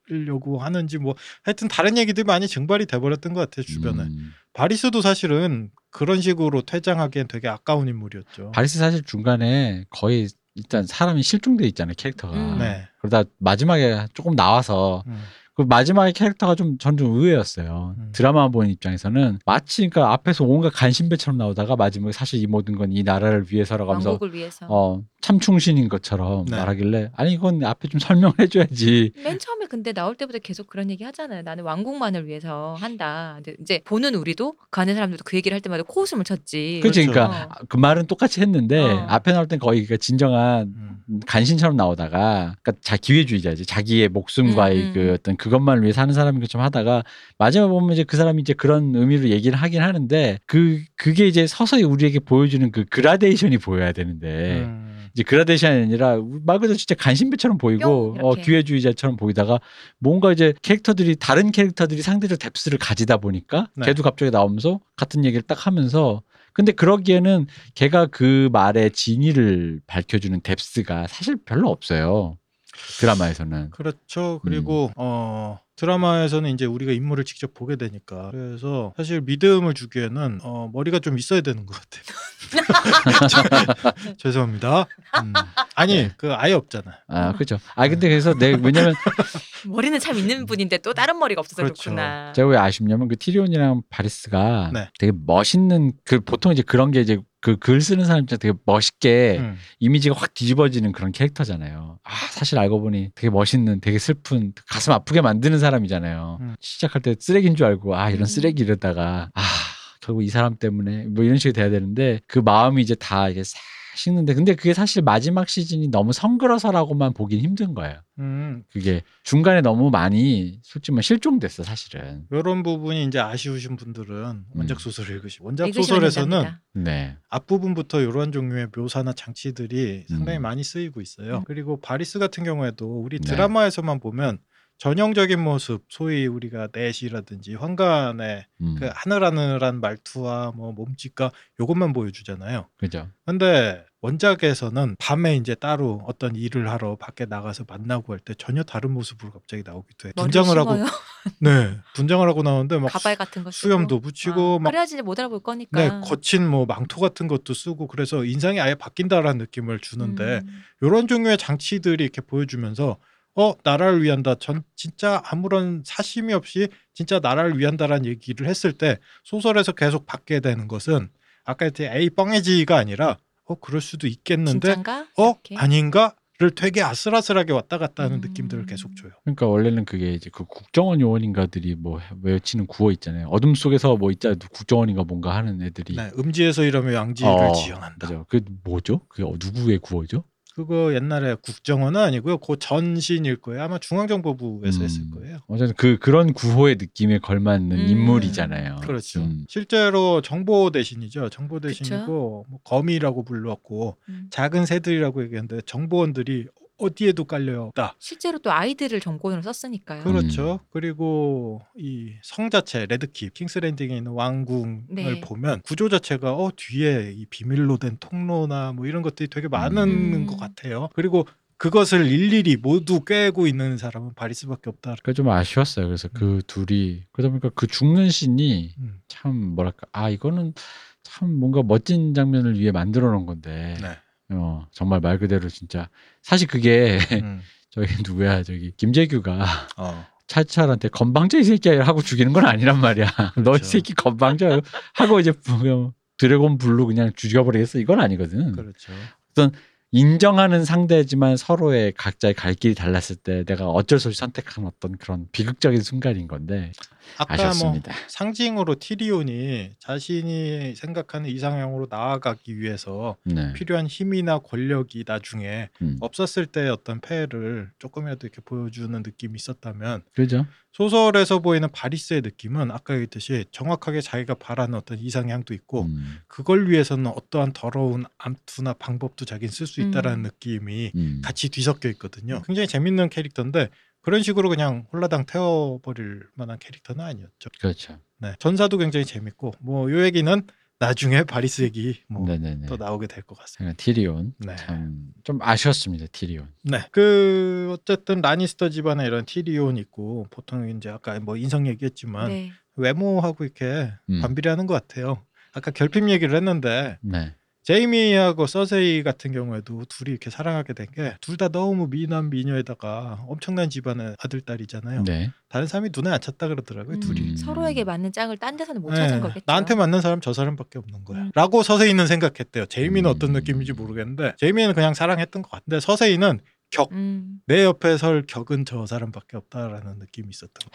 하려고 하는지 뭐 하여튼 다른 얘기들이 많이 증발이 돼버렸던 것 같아요 주변에. 음. 바리스도 사실은 그런 식으로 퇴장하기엔 되게 아까운 인물이었죠. 바리스 사실 중간에 거의 일단 사람이 실종돼 있잖아요 캐릭터가. 음. 네. 그러다 마지막에 조금 나와서 음. 그 마지막에 캐릭터가 좀 전 좀 의외였어요. 음. 드라마 보는 입장에서는 마치 그러니까 앞에서 온갖 간신배처럼 나오다가 마지막에 사실 이 모든 건 이 나라를 위해서라고 하면서 왕국을 위해서. 어 참충신인 것처럼 네. 말하길래 아니 이건 앞에 좀 설명을 해줘야지. 맨 처음에 근데 나올 때부터 계속 그런 얘기 하잖아요. 나는 왕국만을 위해서 한다. 근데 이제 보는 우리도 그 안에 사람들도 그 얘기를 할 때마다 코웃음을 쳤지. 그치, 그렇죠. 그러니까 그 말은 똑같이 했는데 어. 앞에 나올 땐 거의 그 진정한 음. 간신처럼 나오다가 그러니까 자 기회주의자지 자기의 목숨과의 음, 음, 그 음. 어떤 그것만을 위해 사는 사람인 것처럼 하다가 마지막에 보면 이제 그 사람이 이제 그런 의미로 얘기를 하긴 하는데 그 그게 이제 서서히 우리에게 보여주는 그 그라데이션이 보여야 되는데 음. 이제 그라데이션이 아니라 말 그대로 진짜 간신배처럼 보이고 뿅, 어. 기회주의자처럼 보이다가 뭔가 이제 캐릭터들이 다른 캐릭터들이 상대적 뎁스를 가지다 보니까 네. 걔도 갑자기 나오면서 같은 얘기를 딱 하면서 근데 그러기에는 걔가 그 말의 진위를 밝혀주는 뎁스가 사실 별로 없어요 드라마에서는 그렇죠. 그리고 음. 어 드라마에서는 이제 우리가 인물을 직접 보게 되니까 그래서 사실 믿음을 주기에는 어 머리가 좀 있어야 되는 것 같아요. 죄송합니다. 음. 아니 네. 그 아예 없잖아요. 아 그렇죠 아 근데 그래서 내 왜냐면 머리는 참 있는 분인데 또 다른 머리가 없어서 그 그렇죠. 렇구나 제가 왜 아쉽냐면 그 티리온이랑 바리스가 네. 되게 멋있는 그 보통 이제 그런 게 이제 그 글 쓰는 사람 입장 되게 멋있게 음. 이미지가 확 뒤집어지는 그런 캐릭터잖아요. 아, 사실 알고 보니 되게 멋있는, 되게 슬픈, 가슴 아프게 만드는 사람이잖아요. 음. 시작할 때 쓰레기인 줄 알고, 아, 이런 음. 쓰레기 이러다가, 아, 결국 이 사람 때문에 뭐 이런 식이 돼야 되는데 그 마음이 이제 다 이게 싹 식는데 근데 그게 사실 마지막 시즌이 너무 성그러서라고만 보긴 힘든 거예요. 음. 그게 중간에 너무 많이 솔직히 말 실종됐어, 사실은. 이런 부분이 이제 아쉬우신 분들은 원작 소설을 읽으시. 원작 소설에서는. 네. 앞부분부터 이러한 종류의 묘사나 장치들이 상당히 음. 많이 쓰이고 있어요. 음. 그리고 바리스 같은 경우에도 우리 네. 드라마에서만 보면 전형적인 모습, 소위 우리가 넷이라든지 황간의 음, 그 하늘하늘한 말투와 뭐 몸짓과 요것만 보여주잖아요. 그죠. 근데 원작에서는 밤에 이제 따로 어떤 일을 하러 밖에 나가서 만나고 할 때 전혀 다른 모습으로 갑자기 나오기도 해. 분장을 하고 심어요? 네 분장을 하고 나오는데 막 가발 같은 거. 수염도 붙이고 어, 막 그래야지 못 알아볼 거니까. 네, 거친 뭐 망토 같은 것도 쓰고 그래서 인상이 아예 바뀐다라는 느낌을 주는데 음. 이런 종류의 장치들이 이렇게 보여주면서 어 나라를 위한다 전 진짜 아무런 사심이 없이 진짜 나라를 위한다라는 얘기를 했을 때 소설에서 계속 받게 되는 것은 아까 했듯이 에이 뻥해지가 아니라 어 그럴 수도 있겠는데 진짠가? 어 이렇게? 아닌가를 되게 아슬아슬하게 왔다 갔다 하는 음. 느낌들을 계속 줘요. 그러니까 원래는 그게 이제 그 국정원 요원인가들이 뭐 외치는 구호 있잖아요. 어둠 속에서 뭐 있잖아요. 국정원인가 뭔가 하는 애들이. 네, 음지에서 이러면 양지를 어, 지향한다. 맞아. 그 뭐죠? 그게 어- 누구의 구호죠? 그거 옛날에 국정원은 아니고요. 그 전신일 거예요. 아마 중앙정보부에서 음. 했을 거예요. 어쨌든 그 그런 구호의 느낌에 걸맞는 음. 인물이잖아요. 그렇죠. 음. 실제로 정보 대신이죠. 정보 대신이고 뭐 거미라고 불렀고 음. 작은 새들이라고 얘기했는데 정보원들이 어디에도 깔려 있다. 실제로 또 아이들을 정권으로 썼으니까요. 그렇죠. 그리고 이 성 자체 레드킵 킹스랜딩에 있는 왕궁을 네. 보면 구조 자체가 어 뒤에 이 비밀로 된 통로나 뭐 이런 것들이 되게 많은 음. 것 같아요. 그리고 그것을 일일이 모두 꿰고 있는 사람은 바리스밖에 없다. 그게 좀 아쉬웠어요. 그래서 그 둘이 그러다 보니까 그 죽는 신이 음. 참 뭐랄까 아 이거는 참 뭔가 멋진 장면을 위해 만들어 놓은 건데 네. 어, 정말 말 그대로 진짜 사실 그게 음. 저기 누구야 저기 김재규가 어. 차지철한테 건방져 이 새끼야 하고 죽이는 건 아니란 말이야. 그렇죠. 새끼 건방져 하고 이제 드래곤 불로 그냥 죽여버리겠어 이건 아니거든. 그렇죠. 인정하는 상대지만 서로의 각자의 갈 길이 달랐을 때 내가 어쩔 수 없이 선택한 어떤 그런 비극적인 순간인 건데 아까 뭐 아쉬웠습니다. 상징으로 티리온이 자신이 생각하는 이상형으로 나아가기 위해서 네. 필요한 힘이나 권력이 나중에 음. 없었을 때 어떤 폐해를 조금이라도 이렇게 보여주는 느낌이 있었다면 그죠? 소설에서 보이는 바리스의 느낌은 아까 얘기했듯이 정확하게 자기가 바라는 어떤 이상향도 있고 음. 그걸 위해서는 어떠한 더러운 암투나 방법도 자기는 쓸 수 있다라는 음. 느낌이 음. 같이 뒤섞여 있거든요. 굉장히 재밌는 캐릭터인데 그런 식으로 그냥 홀라당 태워버릴 만한 캐릭터는 아니었죠. 그렇죠. 네. 전사도 굉장히 재밌고 뭐 요 얘기는 나중에 바리스 얘기 뭐또 네네네. 나오게 될 것 같습니다. 티리온 네. 참좀 아쉬웠습니다. 티리온. 네. 그 어쨌든 라니스터 집안에 이런 티리온 있고 보통 이제 아까 뭐 인성 얘기했지만 네. 외모하고 이렇게 음. 반비례하는 것 같아요. 아까 결핍 얘기를 했는데 네. 제이미하고 서세이 같은 경우에도 둘이 이렇게 사랑하게 된 게 둘 다 너무 미남 미녀에다가 엄청난 집안의 아들 딸이잖아요. 네. 다른 사람이 눈에 안 찼다 그러더라고요. 음, 둘이. 서로에게 맞는 짝을 딴 데서는 못 네, 찾은 거겠죠. 나한테 맞는 사람 저 사람밖에 없는 거야. 음. 라고 서세이는 생각했대요. 제이미는 음. 어떤 느낌인지 모르겠는데 제이미는 그냥 사랑했던 것 같은데 서세이는 격, 음, 내 옆에 설 격은 저 사람밖에 없다라는 느낌이 있었던 거.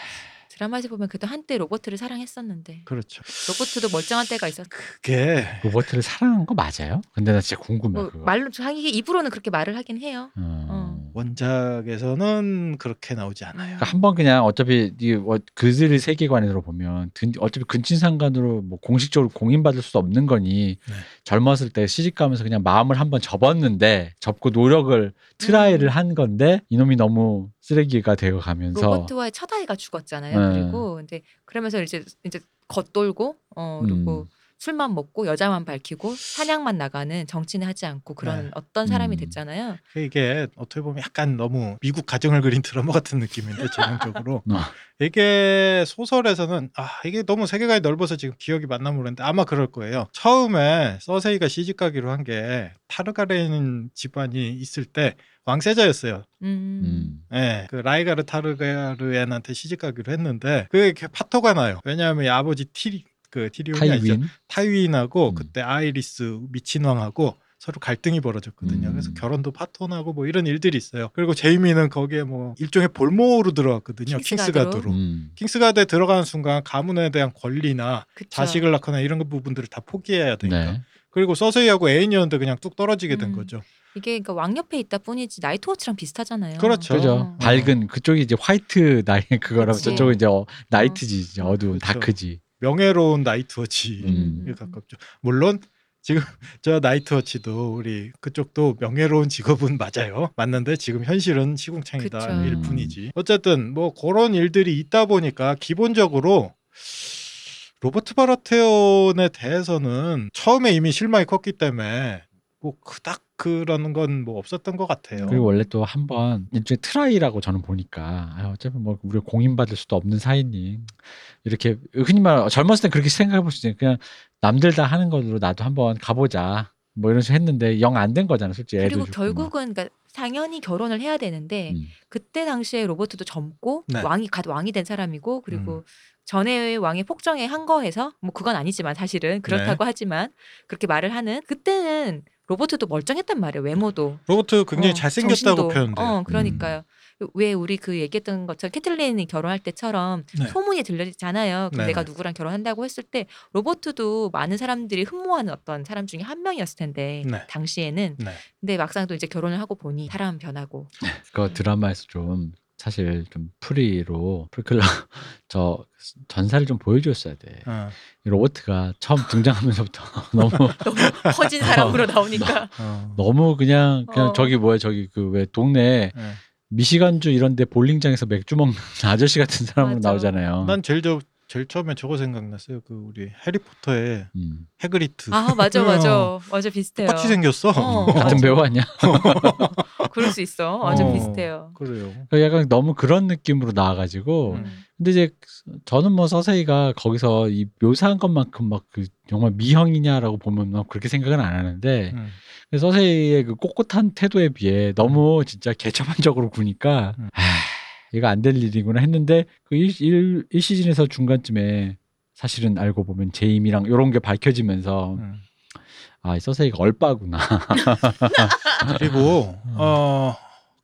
드라마에서 보면 그래도 한때 로버트를 사랑했었는데 그렇죠. 로버트도 멀쩡한 때가 있었. 그게 로버트를 사랑한 거 맞아요? 근데 나 진짜 궁금해 뭐 그거. 말로 자기 입으로는 그렇게 말을 하긴 해요. 어. 어. 원작에서는 그렇게 나오지 않아요. 그러니까 한번 그냥 어차피 이 어, 그들의 세계관으로 보면 든- 어차피 근친상간으로 뭐 공식적으로 공인받을 수 없는 거니 네. 젊었을 때 시집가면서 그냥 마음을 한번 접었는데 접고 노력을 try를 음. 한 건데 이놈이 너무 쓰레기가 되어 가면서 로버트와의 첫 아이가 죽었잖아요. 네. 그리고 근데 그러면서 이제 이제 겉돌고 어 그리고 음. 술만 먹고 여자만 밝히고 사냥만 나가는 정치는 하지 않고 그런 네. 어떤 사람이 음. 됐잖아요. 이게 어떻게 보면 약간 너무 미국 가정을 그린 드라마 같은 느낌인데 전형적으로 어. 이게 소설에서는 아 이게 너무 세계관이 넓어서 지금 기억이 맞나 모르겠는데 아마 그럴 거예요. 처음에 서세이가 시집 가기로 한 게 타르가렌 집안이 있을 때 왕세자였어요. 음. 음. 예, 그 라이가르 타르가르엔한테 시집가기로 했는데 그게 이렇게 파토가 나요. 왜냐하면 이 아버지 티리 그 티리온이 아니죠. 타이윈 타이윈하고 음. 그때 아이리스 미친왕하고 서로 갈등이 벌어졌거든요. 음. 그래서 결혼도 파토나고 뭐 이런 일들이 있어요. 그리고 제이미는 거기에 뭐 일종의 볼모로 들어갔거든요. 킹스가드로. 킹스가드로. 음. 킹스가드에 들어가는 순간 가문에 대한 권리나 그쵸. 자식을 낳거나 이런 부분들을 다 포기해야 되니까. 네. 그리고 서세이하고 애인이었는데 그냥 뚝 떨어지게 된 음. 거죠. 이게 그러니까 왕 옆에 있다 뿐이지 나이트워치랑 비슷하잖아요. 그렇죠. 그죠. 어. 밝은 그쪽이 이제 화이트 나이 그거라고 그치. 저쪽은 이제 어, 나이트지 이제 어두운 그렇죠. 다크지. 명예로운 나이트워치에 음. 가깝죠. 물론 지금 저 나이트워치도 우리 그쪽도 명예로운 직업은 맞아요. 맞는데 지금 현실은 시궁창이다 그쵸. 일 뿐이지. 어쨌든 뭐 그런 일들이 있다 보니까 기본적으로 로버트 바라테온에 대해서는 처음에 이미 실망이 컸기 때문에 뭐 그닥 그러는 건뭐 없었던 것 같아요. 그리고 원래 또 한번 일종의 try라고 저는 보니까 아, 어차피 뭐 우리가 공인받을 수도 없는 사이니 이렇게 흔히 말 젊었을 땐 그렇게 생각해 볼 수 있어요. 그냥 남들 다 하는 걸로 나도 한번 가보자 뭐 이런 식으로 했는데 영 안 된 거잖아 솔직히 그리고 결국은 그러니까 당연히 결혼을 해야 되는데 음. 그때 당시에 로버트도 젊고 네. 왕이 갓 왕이 된 사람이고 그리고 음. 전에 왕의 폭정에 항거해서 뭐 그건 아니지만 사실은 그렇다고 하지만 그렇게 말을 하는 그때는 로버트도 멀쩡했단 말이에요 외모도 로버트 굉장히 어, 잘생겼다고 정신도. 표현돼요. 어 그러니까요. 왜 우리 그 얘기했던 것처럼 캐틀린이 결혼할 때처럼 네. 소문이 들려잖아요. 그 네, 내가 네. 누구랑 결혼한다고 했을 때 로버트도 많은 사람들이 흠모하는 어떤 사람 중에 한 명이었을 텐데 네. 당시에는 네. 근데 막상 또 이제 결혼을 하고 보니 사람 변하고 그 드라마에서 좀 사실 좀 프리로 prequel로 저 전사를 좀 보여줬어야 돼. 어, 이 로버트가 처음 등장하면서부터 너무 너무 퍼진 사람으로 나오니까. 어. 너무 그냥 그냥 어. 저기 뭐야 저기 그 왜 동네 네. 미시간주 이런데 볼링장에서 맥주 먹는 아저씨 같은 사람으로 맞아. 나오잖아요. 난 제일 저 제일 처음에 저거 생각났어요. 그 우리 해리포터의 음. 해그리드. 아 맞아 맞아 맞아 비슷해요. 똑같이 생겼어. 어. 같은. 배우 아니야? 그럴 수 있어. 완전 어, 비슷해요. 그래요. 약간 너무 그런 느낌으로 나와가지고 음. 근데 이제 저는 뭐 서세이가 거기서 이 묘사한 것만큼 막 그 정말 미형이냐라고 보면 막 그렇게 생각은 안 하는데 음. 근데 서세이의 그 꼿꼿한 태도에 비해 너무 진짜 개차반적으로 구니까 음. 아 이거 안 될 일이구나 했는데 그 1, 일 시즌에서 중간쯤에 사실은 알고 보면 제임이랑 이런 게 밝혀지면서 음. 아, 이 서세이가 얼빠구나. 그리고 어.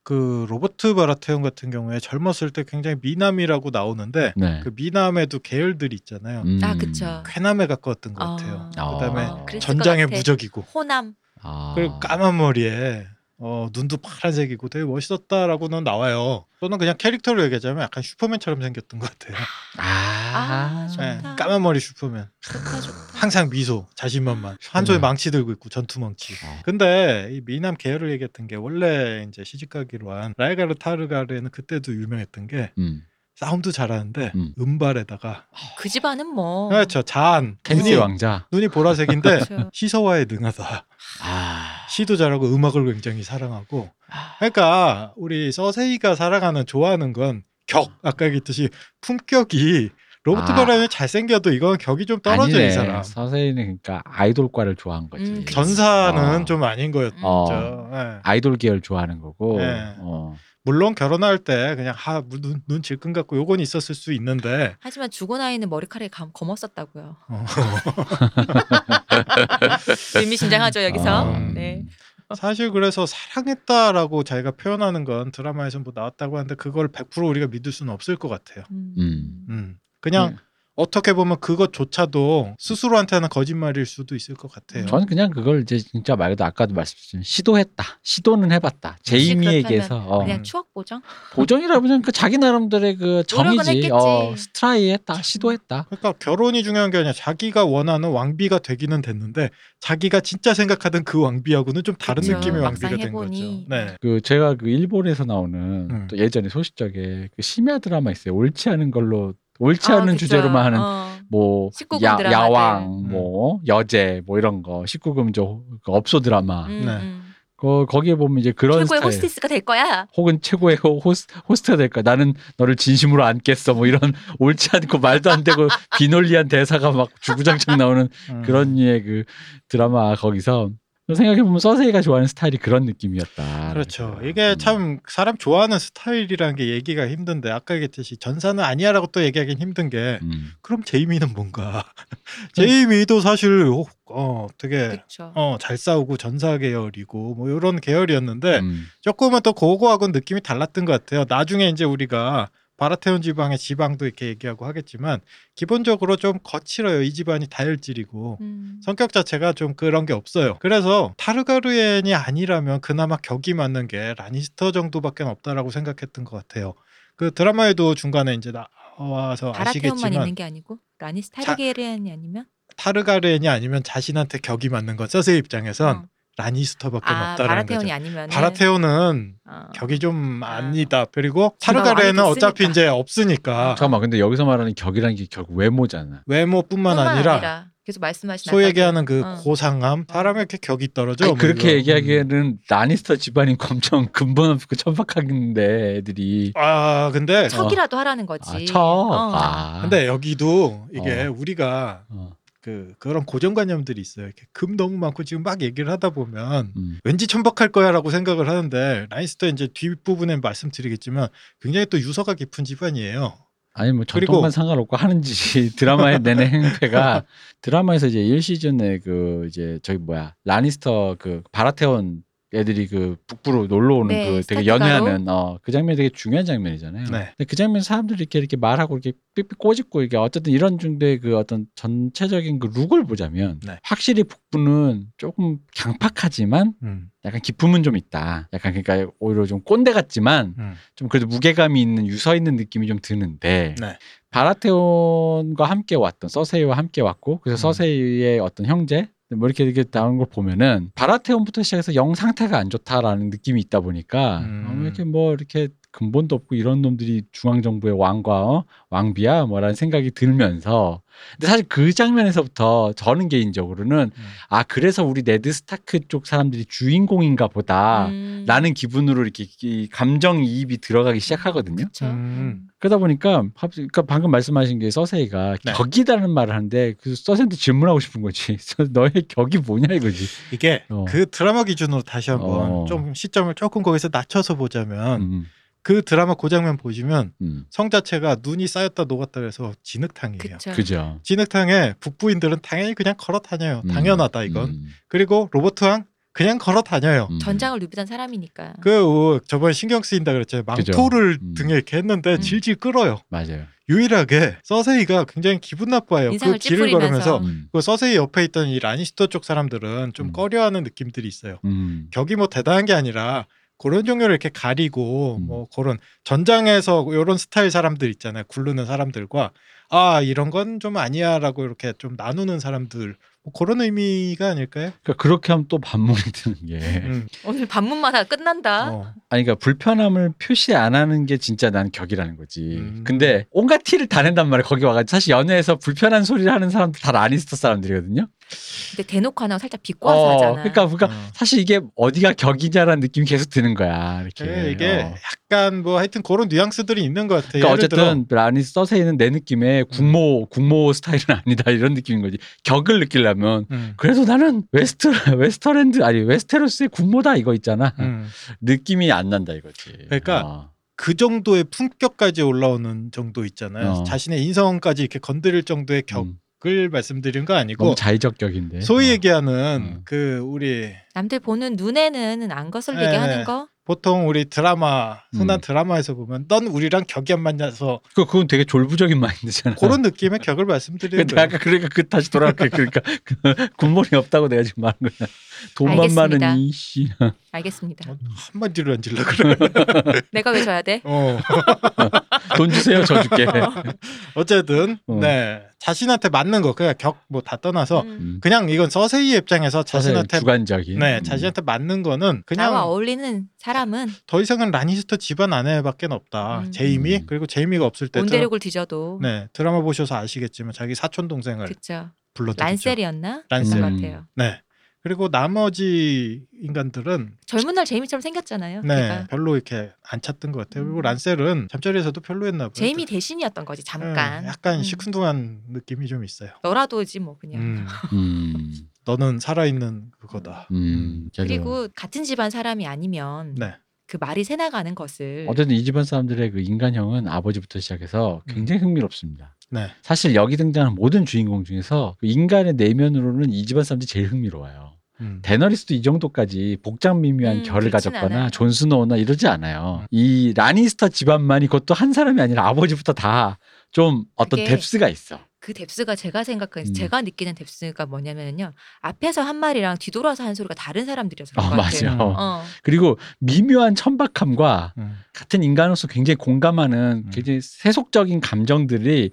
그 로버트 바라테온 같은 경우에 젊었을 때 굉장히 미남이라고 나오는데 네. 그 미남에도 계열들이 있잖아요. 음. 아 그쵸. 쾌남에 가까웠던 것 같아요. 아. 그다음에 아, 그랬을 전장의. 무적이고 호남. 아. 그리고 까만 머리에 어, 눈도 파란색이고 되게 멋있었다라고는 나와요. 또는 그냥 캐릭터로 얘기하자면 약간 슈퍼맨처럼 생겼던 것 같아요. 아, 아, 네, 좋다. 까만 머리 슈퍼맨. 좋다 좋다. 항상 미소, 자신만만. 한 손에 음. 망치 들고 있고 전투 망치. 어. 근데 이 미남 계열을 얘기했던 게 원래 이제 시집가기로 한 라이가르 타르가르는 그때도 유명했던 게 음. 싸움도 잘하는데 음. 음. 발에다가 그 집안은 뭐. 그렇죠 자한 캔시 눈이, 왕자. 눈이 보라색인데 그렇죠. 시서와에 능하다. 아. 시도 잘하고 음악을 굉장히 사랑하고 아. 그러니까 우리 서세이가 사랑하는 좋아하는 건 격 아까 얘기했듯이 품격이 로버트 아. 바라이 잘생겨도 이건 격이 좀 떨어져 아니네. 이 사람 서세이는 그러니까 아이돌과를 좋아한 거지. 음. 전사는 어. 좀 아닌 거였죠 어. 예. 아이돌 계열 좋아하는 거고. 네. 어. 물론 결혼할 때 그냥 하, 눈, 눈 질끈 갖고 요건 있었을 수 있는데 하지만 죽은 아이는 머리카락이 감, 검었었다고요. 어. 의미심장하죠 여기서. 음. 네. 사실 그래서 사랑했다라고 자기가 표현하는 건 드라마에서 뭐 나왔다고 하는데 그걸 100% 우리가 믿을 수는 없을 것 같아요 음. 음. 음. 그냥 음. 어떻게 보면 그것조차도 스스로한테는 거짓말일 수도 있을 것 같아요. 저는 그냥 그걸 이제 진짜 말 그대로 아까도 말씀드린 시도했다. 시도는 해봤다. 제이미에게서 어. 그냥 음. 추억 보정. 보정이라 보면 그 자기 나름대로의 그 정이지. 어, 스트라이했다. 시도했다. 그러니까 결혼이 중요한 게 아니라 자기가 원하는 왕비가 되기는 됐는데 자기가 진짜 생각하던 그 왕비하고는 좀 다른 그쵸. 느낌의 왕비가 된. 거죠. 네. 그 제가 그 일본에서 나오는 음. 또 예전에 소식적에 그 심야 드라마 있어요. 옳지 않은 걸로 옳지 아, 않은 그쵸. 주제로만 하는 어. 뭐 19금 야. 야왕, 뭐 여제, 뭐 이런 거 19금 저그 업소 드라마. 음, 네. 음. 그 거기에 보면 이제 그런 최고의 스타일. 호스티스가 될 거야. 혹은 최고의 호- 호스, 호스트가 될까? 나는 너를 진심으로 안겠어. 뭐 이런 옳지 않고 말도 안 되고 비논리한 대사가 막 주구장창 나오는 음. 그런 류의 그 드라마 거기서 생각해 보면 서세이가 좋아하는 스타일이 그런 느낌이었다. 그렇죠. 이게 음. 참 사람 좋아하는 스타일이라는 게 얘기가 힘든데 아까 얘기했듯이 전사는 아니야라고 또 얘기하긴 힘든 게 음. 그럼 제이미는 뭔가 제이미도 사실 어, 어 되게. 어잘 싸우고 전사 계열이고 뭐 이런 계열이었는데 음. 조금은 또 그거하고는 느낌이 달랐던 것 같아요. 나중에 이제 우리가 바라테온 지방의 지방도 이렇게 얘기하고 하겠지만 기본적으로 좀 거칠어요. 이 집안이 다혈질이고 음. 성격 자체가 좀 그런 게 없어요. 그래서 타르가르엔이 아니라면 그나마 격이 맞는 게 라니스터 정도밖에 없다라고 생각했던 것 같아요. 그 드라마에도 중간에 이제 나와서 바라테온만 아시겠지만 있는 게 아니고 라니스 타르게리안이 아니면 타르가르엔이 아니면 자신한테 격이 맞는 건 서세 입장에선 어. 라니스터밖에 아 없다라는 바라테온이 거죠. 아니면 바라테온은 어. 격이 좀 아. 아니다. 그리고 제가 타르가르엔은 왕이 어차피. 이제 없으니까 잠깐만, 근데 여기서 말하는 격이라는 게 결국 외모잖아. 외모뿐만 뿐만 아니라, 계속 말씀하신 소위 아까 얘기하는 그 어. 고상함, 사람의 이렇게 격이 떨어져. 아니, 뭐 그렇게. 얘기하기에는 라니스터 집안이 엄청 근본 없고 천박하긴데 애들이. 아 근데 척이라도 하라는 거지. 아, 척. 어. 아. 근데 여기도 이게 어. 우리가 어. 그 그런 고정관념들이 있어요. 이렇게 금 너무 많고 지금 막 얘기를 하다 보면 음. 왠지 천박할 거야라고 생각을 하는데 라니스터 이제 뒷 부분에 말씀드리겠지만 굉장히 또 유서가 깊은 집안이에요. 아니 뭐 전통만 상관없고 하는 짓이 드라마에 내는 행패가 드라마에서 이제 1시즌에 그 이제 저기 뭐야 라니스터 그 바라테온 애들이 그 북부로 놀러 오는 네, 그 되게 연애하는 어 그 장면이 되게 중요한 장면이잖아요. 네. 근데 그 장면 사람들이 이렇게 이렇게 말하고 이렇게 삑삑 꼬집고 이게 어쨌든 이런 중세의 그 어떤 전체적인 그 look을 보자면 네. 확실히 북부는 조금 강팍하지만 음, 약간 기품은 좀 있다. 약간 그러니까 오히려 좀 꼰대 같지만 음. 좀 그래도 무게감이 있는 유서 있는 느낌이 좀 드는데 네. 바라테온과 함께 왔던 서세이와 함께 왔고 그래서 음. 서세이의 어떤 형제 뭐 이렇게 이렇게 나온 걸 보면은 바라테온부터 시작해서 영 상태가 안 좋다라는 느낌이 있다 보니까 음. 어, 이렇게 뭐 이렇게 근본도 없고 이런 놈들이 중앙 정부의 왕과 어? 왕비야 뭐라는 생각이 들면서 근데 사실 그 장면에서부터 저는 개인적으로는 음. 아 그래서 우리 네드 스타크 쪽 사람들이 주인공인가 보다 음. 라는 기분으로 이렇게 이 감정 이입이 들어가기 시작하거든요. 음. 그러다 보니까 합- 그러니까 방금 말씀하신 게 서세이가 네. 격이라는 말을 하는데 그 서세이한테 질문하고 싶은 거지. 너의 격이 뭐냐 이거지. 이게 어. 그 드라마 기준으로 다시 한번 어. 좀 시점을 조금 거기서 낮춰서 보자면 음, 그 드라마 고장면 보시면 음. 성 자체가 눈이 쌓였다 녹았다 그래서 진흙탕이에요. 그쵸. 그죠. 진흙탕에 북부인들은 당연히 그냥 걸어 다녀요. 음, 당연하다 이건. 음, 그리고 로버트 왕 그냥 걸어 다녀요. 음. 전장을 누비던 사람이니까. 그 저번 에 신경 쓰인다. 그죠. 망토를 음. 등에 이렇게 했는데 음. 질질 끌어요. 맞아요. 유일하게 서세이가 굉장히 기분 나빠요. 그 길을 찌푸리면서. 걸으면서 음, 그 서세이 옆에 있던 이 라니스터 쪽 사람들은 좀 음. 꺼려하는 느낌들이 있어요. 음, 격이 뭐 대단한 게 아니라 그런 종류를 이렇게 가리고 음. 뭐 그런 전장에서 이런 스타일 사람들 있잖아요. 굴르는 사람들과 아 이런 건 좀 아니야라고 이렇게 좀 나누는 사람들 뭐 그런 의미가 아닐까요? 그러니까 그렇게 하면 또 반문이 드는 게 음. 오늘 반문마다 끝난다. 어. 아니 그러니까 불편함을 표시 안 하는 게 진짜 난 격이라는 거지. 음. 근데 온갖 티를 다 낸단 말이야. 거기 와가지고 사실 연애에서 불편한 소리를 하는 사람들 다 라니스터 사람들이거든요. 근데 대놓고 하나 살짝 비꼬아서 하잖아. 그러니까 그러니까 어. 사실 이게 어디가 격이냐라는 느낌이 계속 드는 거야. 이렇게. 예, 이게 어. 약간 뭐 하여튼 그런 뉘앙스들이 있는 것 같아요. 그러니까 어쨌든 라니 서세이는 내 느낌에 국모 국모 스타일은 아니다 이런 느낌인 거지. 격을 느끼려면 음. 그래도 나는 웨스트 웨스터랜드 아니 웨스테로스의 국모다 이거 있잖아. 음. 느낌이 안 난다 이거지. 그러니까 어. 그 정도의 품격까지 올라오는 정도 있잖아요. 어. 자신의 인성까지 이렇게 건드릴 정도의 음, 격 을 말씀드린 거 아니고 너무 자의적 격인데. 소위 어. 얘기하는 어. 그 우리 남들 보는 눈에는 안 거슬리게 네, 하는 네. 거. 보통 우리 드라마 흔한 음. 드라마에서 보면 넌 우리랑 격이 안 맞냐서 그 그건 되게 졸부적인 마인드잖아. 그런 느낌의 격을 말씀드리는 근데 거예요. 아까 그러니까 그 다시 돌아갈게 그러니까 그 군몰이 없다고 내가 지금 말한 거야. 돈만 알겠습니다. 많은 이씨. 알겠습니다. 어, 한마디로 안 질러 그래. 내가 왜 져야 돼? 어. 돈 주세요, 저 줄게. 어쨌든 어. 네 자신한테 맞는 거 그냥 격 뭐 다 떠나서 음. 음. 그냥 이건 서세이 입장에서 자신한테 주관적인. 네 음. 자신한테 맞는 거는 나와 그냥 어울리는 사람은 더 이상은 라니스터 집안 아내밖에 없다. 음. 제이미 음. 그리고 제이미가 없을 때 온대륙을 뒤져도 네 드라마 보셔서 아시겠지만 자기 사촌 동생을. 불러들이죠. 란셀이었나? 란셀. 음. 것 같아요. 네 그리고 나머지 인간들은 젊은 날 제이미처럼 생겼잖아요. 네 걔가. 별로 이렇게 안 찾던 것 같아요. 그리고 음. 란셀은 잠자리에서도 별로였나 봐요. 제이미 대신이었던 거지 잠깐. 네, 약간 음. 시큰둥한 느낌이 좀 있어요. 너라도지 뭐 그냥. 음, 음. 너는 살아있는 그거다. 음. 그리고 같은 집안 사람이 아니면 네. 그 말이 새나가는 것을 어쨌든 이 집안 사람들의 그 인간형은 아버지부터 시작해서 음. 굉장히 흥미롭습니다. 네. 사실 여기 등장하는 모든 주인공 중에서 그 인간의 내면으로는 이 집안 사람들이 제일 흥미로워요. 음. 데너리스도 이 정도까지 복장 미묘한 음, 결을 가졌거나 않아요. 존 스노우나 이러지 않아요. 음. 이 라니스터 집안만이 그것도 한 사람이 아니라 아버지부터 다 좀 어떤 depth가 있어. 그 depth가 제가 생각하는 음. 제가 느끼는 depth가 뭐냐면요 앞에서 한 말이랑 뒤돌아서 한 소리가 다른 사람들이어서 어, 그런 것 같아요. 맞아요. 어. 그리고 미묘한 천박함과 음. 같은 인간으로서 굉장히 공감하는 음. 굉장히 세속적인 감정들이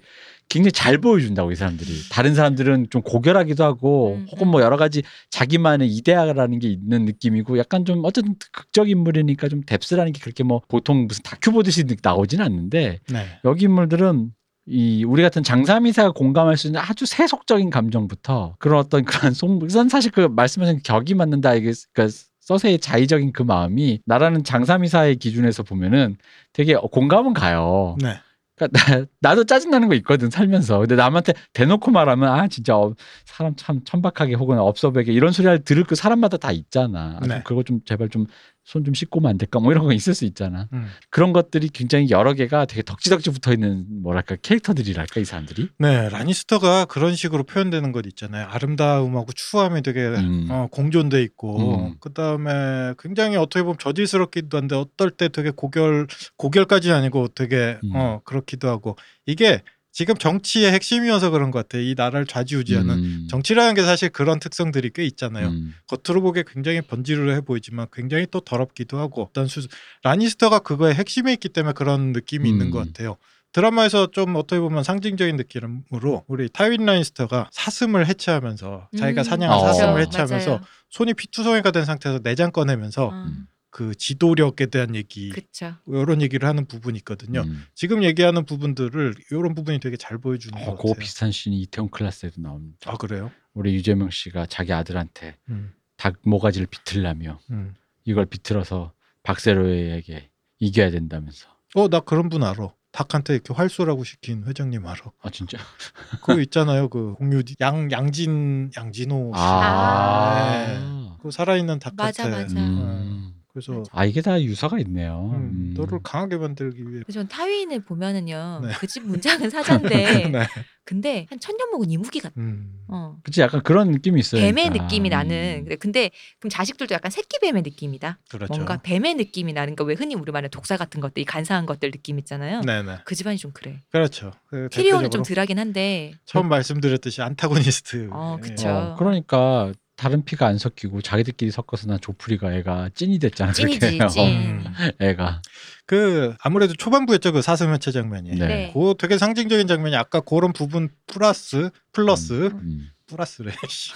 굉장히 잘 보여준다고 이 사람들이 다른 사람들은 좀 고결하기도 하고 음, 혹은 뭐 여러 가지 자기만의 이데아라는 게 있는 느낌이고 약간 좀 어쨌든 극적 인물이니까 좀 뎁스라는 게 그렇게 뭐 보통 무슨 다큐 보듯이 나오지는 않는데 네. 여기 인물들은 이 우리 같은 장사미사가 공감할 수 있는 아주 세속적인 감정부터 그런 어떤 그런 송 우선 사실 그 말씀하신 격이 맞는다 이게 그러니까 서세의 자의적인 그 마음이 나라는 장사미사의 기준에서 보면은 되게 공감은 가요. 네. 그러니까 나, 나도 짜증나는 거 있거든 살면서 근데 남한테 대놓고 말하면 아 진짜 어, 사람 참 천박하게 혹은 업소백에 이런 소리 할 들을 그 사람마다 다 있잖아 아, 좀 네. 그거 좀 제발 좀 손 좀 씻고만 안 될까 뭐 이런 거 있을 수 있잖아. 음. 그런 것들이 굉장히 여러 개가 되게 덕지덕지 붙어 있는 뭐랄까 캐릭터들이랄까 이 사람들이. 네, 라니스터가 그런 식으로 표현되는 것 있잖아요. 아름다움하고 추함이 되게 음. 어, 공존돼 있고, 음. 그 다음에 굉장히 어떻게 보면 저질스럽기도 한데 어떨 때 되게 고결 고결까지 아니고 되게 음. 어 그렇기도 하고 이게 지금 정치의 핵심이어서 그런 것 같아요. 이 나라를 좌지우지하는 음. 정치라는 게 사실 그런 특성들이 꽤 있잖아요. 음. 겉으로 보기에 굉장히 번지르르해 보이지만 굉장히 또 더럽기도 하고 어떤 수 라니스터가 그거의 핵심에 있기 때문에 그런 느낌이 있는 음. 것 같아요. 드라마에서 좀 어떻게 보면 상징적인 느낌으로 우리 타윈 라니스터가 사슴을 해체하면서 자기가 음, 사냥한. 사슴을 맞아요. 해체하면서 맞아요. 손이 피투성이가 된 상태에서 내장 꺼내면서 어, 그 지도력에 대한 얘기 그쵸. 이런 얘기를 하는 부분이 있거든요. 음. 지금 얘기하는 부분들을 이런 부분이 되게 잘 보여주는 어, 것 그거 같아요. 비슷한 씬이 이태원 클라스에도 나옵니다. 아 그래요? 우리 유재명 씨가 자기 아들한테 음, 닭 모가지를 비틀라며 음. 이걸 비틀어서 박세로에게 이겨야 된다면서. 어 나 그런 분 알아. 닭한테 이렇게 활쏘라고 시킨 회장님 알아. 아 진짜? 그거 있잖아요. 그 공유디 양 양진 양진호 씨. 아. 그 살아있는 닭한테. 맞아, 맞아. 음. 그래서 맞아. 아 이게 다 유서가 있네요. 음, 음. 너를 강하게 만들기 위해. 그래서 전 타윈을 보면은요. 네. 그 집 문장은 사자인데 네. 근데 한 천년 먹은 이무기 같아. 음. 어. 그치 약간 그런 느낌이 있어요. 뱀의 그러니까. 느낌이 나는. 음. 근데 그럼 자식들도 약간 새끼 뱀의 느낌이다. 그렇죠. 뭔가 뱀의 느낌이 나는 그러니까 왜 흔히 우리 말하는 독사 같은 것들, 이 간사한 것들 느낌 있잖아요. 네네. 그 집안이 좀 그래. 그렇죠. 그 티리온은 좀 대표적으로 덜하긴 한데. 처음 말씀드렸듯이 안타고니스트. 어, 예. 그쵸. 어, 그러니까 다른 피가 안 섞이고 자기들끼리 섞어서 난 조프리가 애가 찐이 됐잖아. 찐이지, 그렇게. 찐. 음. 애가. 그 아무래도 초반부였죠 그 사슴 해체 장면이. 네. 네. 그 되게 상징적인 장면이 아까 그런 부분 플러스 플러스 음. 플러스래. 씨.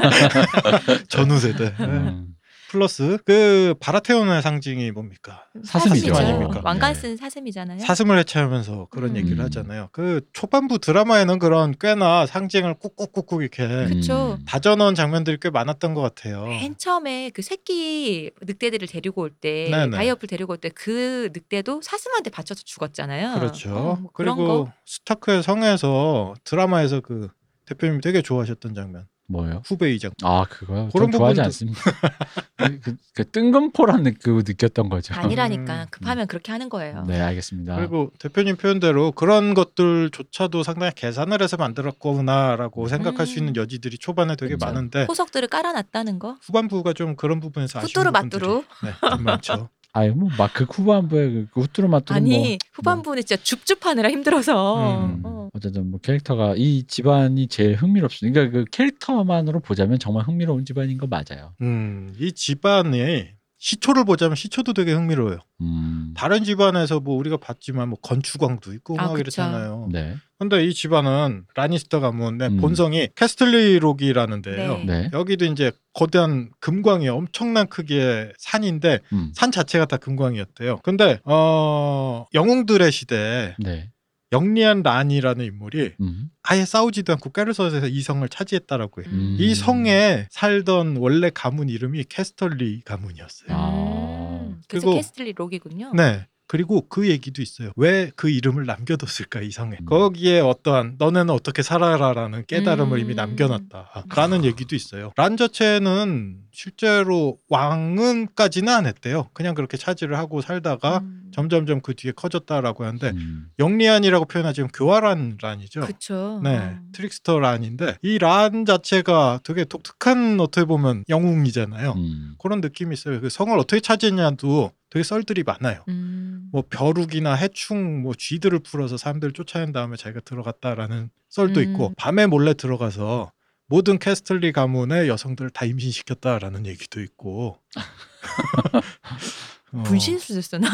전후 세대. 네. 음. 플러스 그 바라테온의 상징이 뭡니까? 사슴이죠. 아닙니까? 왕관 네. 쓴 사슴이잖아요. 사슴을 해체하면서 그런 음. 얘기를 하잖아요. 그 초반부 드라마에는 그런 꽤나 상징을 꾹꾹꾹꾹 이렇게 그쵸. 음. 다져넣은 장면들이 꽤 많았던 것 같아요. 맨 처음에 그 새끼 늑대들을 데리고 올 때. 바이어풀 데리고 올 때 그 늑대도 사슴한테 받혀서 죽었잖아요. 그렇죠. 어, 뭐 그리고 거. 스타크의 성에서 드라마에서 그 대표님이 되게 좋아하셨던 장면. 뭐요? 후베이 장면. 아 그거요? 그런 전 좋아하지 부분도- 않습니다. 그, 그, 그 뜬금포라는 그 느꼈던 거죠. 아니라니까 음. 급하면 그렇게 하는 거예요. 네 알겠습니다. 그리고 대표님 표현대로 그런 것들조차도 상당히 계산을 해서 만들었구나라고 생각할 수 음. 있는 여지들이 초반에 되게 그쵸. 많은데 포석들을 깔아놨다는 거. 후반부가 좀 그런 부분에서 아쉬운 후뚜루 부분들이 맞뚜루. 네, 좀 많죠. 아니 뭐막 그 후반부에 그 후뚜루 마뚜루 아니 뭐, 후반부는 진짜 줍줍하느라 힘들어서. 음. 어. 어쨌든 뭐 캐릭터가 이 집안이 제일 흥미롭습니다. 그러니까 그 캐릭터만으로 보자면 정말 흥미로운 집안인 거 맞아요. 음, 이 집안이 시초를 보자면 시초도 되게 흥미로워요. 음. 다른 집안에서 뭐 우리가 봤지만 뭐 건축왕도 있고 아, 막 그쵸. 이랬잖아요. 네. 근데 이 집안은 라니스터 가문의 음. 본성이 캐스틀리록이라는데요. 네. 네. 여기도 이제 거대한 금광이 엄청난 크기의 산인데 음. 산 자체가 다 금광이었대요. 근데 어 영웅들의 시대에 네. 영리한 란이라는 인물이 음. 아예 싸우지도 않고 까르섯에서 이 성을 차지했다라고 해요. 음. 이 성에 살던 원래 가문 이름이 캐스털리 가문이었어요. 아. 음. 그래서 그리고- 캐스틀리 록이군요. 네. 그리고 그 얘기도 있어요. 왜 그 이름을 남겨뒀을까 이 성에. 음. 거기에 어떠한 너네는 어떻게 살아라라는 깨달음을 음. 이미 남겨놨다라는 얘기도 있어요. 란 자체는 실제로 왕은까지는 안 했대요. 그냥 그렇게 차지를 하고 살다가 음. 점점점 그 뒤에 커졌다라고 하는데 음. 영리안이라고 표현하지만 교활한 란이죠. 그쵸. 네, 어. trickster 란인데 이 란 자체가 되게 독특한 어떻게 보면 영웅이잖아요. 음. 그런 느낌이 있어요. 그 성을 어떻게 차지했냐도 되게 썰들이 많아요. 음. 뭐 벼룩이나 해충, 뭐 쥐들을 풀어서 사람들을 쫓아낸 다음에 자기가 들어갔다라는 썰도 음. 있고 밤에 몰래 들어가서 모든 캐스틀리 가문의 여성들을 다 임신시켰다라는 얘기도 있고. 어, 분신술 됐어 나.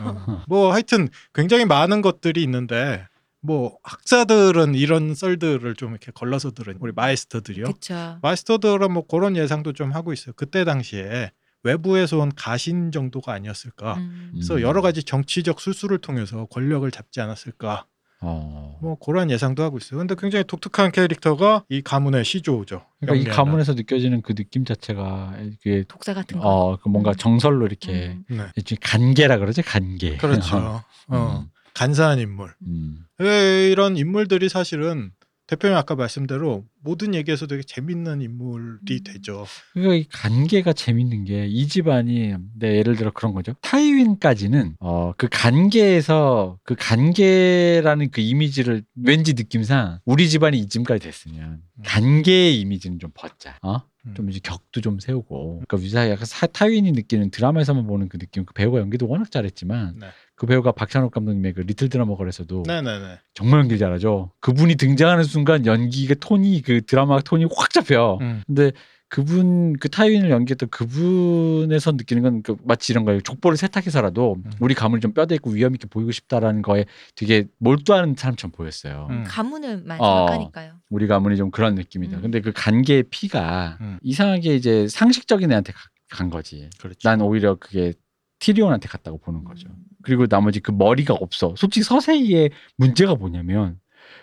어. 뭐 하여튼 굉장히 많은 것들이 있는데 뭐 학자들은 이런 썰들을 좀 이렇게 걸러서 들은 우리 마이스터들이요. 그쵸. 마이스터들은 뭐 그런 예상도 좀 하고 있어요. 그때 당시에 외부에서 온 가신 정도가 아니었을까. 음. 그래서 여러 가지 정치적 술수를 통해서 권력을 잡지 않았을까. 어. 뭐 그런 예상도 하고 있어요. 근데 굉장히 독특한 캐릭터가 이 가문의 시조죠. 그러니까 이. 가문에서 느껴지는 그 느낌 자체가 이게 독사 같은 거. 어, 그 뭔가 음. 정설로 이렇게 음. 네. 간계라 그러지 간계. 그렇죠. 어, 음. 간사한 인물. 음. 예, 이런 인물들이 사실은 대표님 아까 말씀대로 모든 얘기에서 되게 재밌는 인물이 음. 되죠. 그러니까 이 관계가 재밌는 게 이 집안이 내 예를 들어 그런 거죠. 타이윈까지는 어 그 관계에서 그 관계라는 그 이미지를 왠지 느낌상 우리 집안이 이쯤까지 됐으면 음. 관계의 이미지는 좀 벗자. 어? 음. 좀 이제 격도 좀 세우고. 그러니까 유사 약간 사- 타윈이 느끼는 드라마에서만 보는 그 느낌. 그 배우가 연기도 워낙 잘했지만 네. 그 배우가 박찬욱 감독님의 그 리틀 드라머걸에서도 네네네. 정말 연기 잘하죠. 그분이 등장하는 순간 연기가 톤이 그 드라마 톤이 확 잡혀. 음. 근데 그분 그 타이윈을 연기했던 그분에서 느끼는 건 그 마치 이런 거예요. 족보를 세탁해서라도 음. 우리 가문이 좀 뼈대 있고 위험 있게 보이고 싶다라는 거에 되게 몰두하는 사람처럼 보였어요. 음. 가문을만 어. 생각하니까요. 우리 가문이 좀 그런 느낌이다. 음. 근데 그 관계의 피가 음. 이상하게 이제 상식적인 애한테 가- 간 거지. 그렇죠. 난 오히려 그게 티리온한테 갔다고 보는 거죠. 음. 그리고 나머지 그 머리가 없어. 솔직히 서세이의 문제가 뭐냐면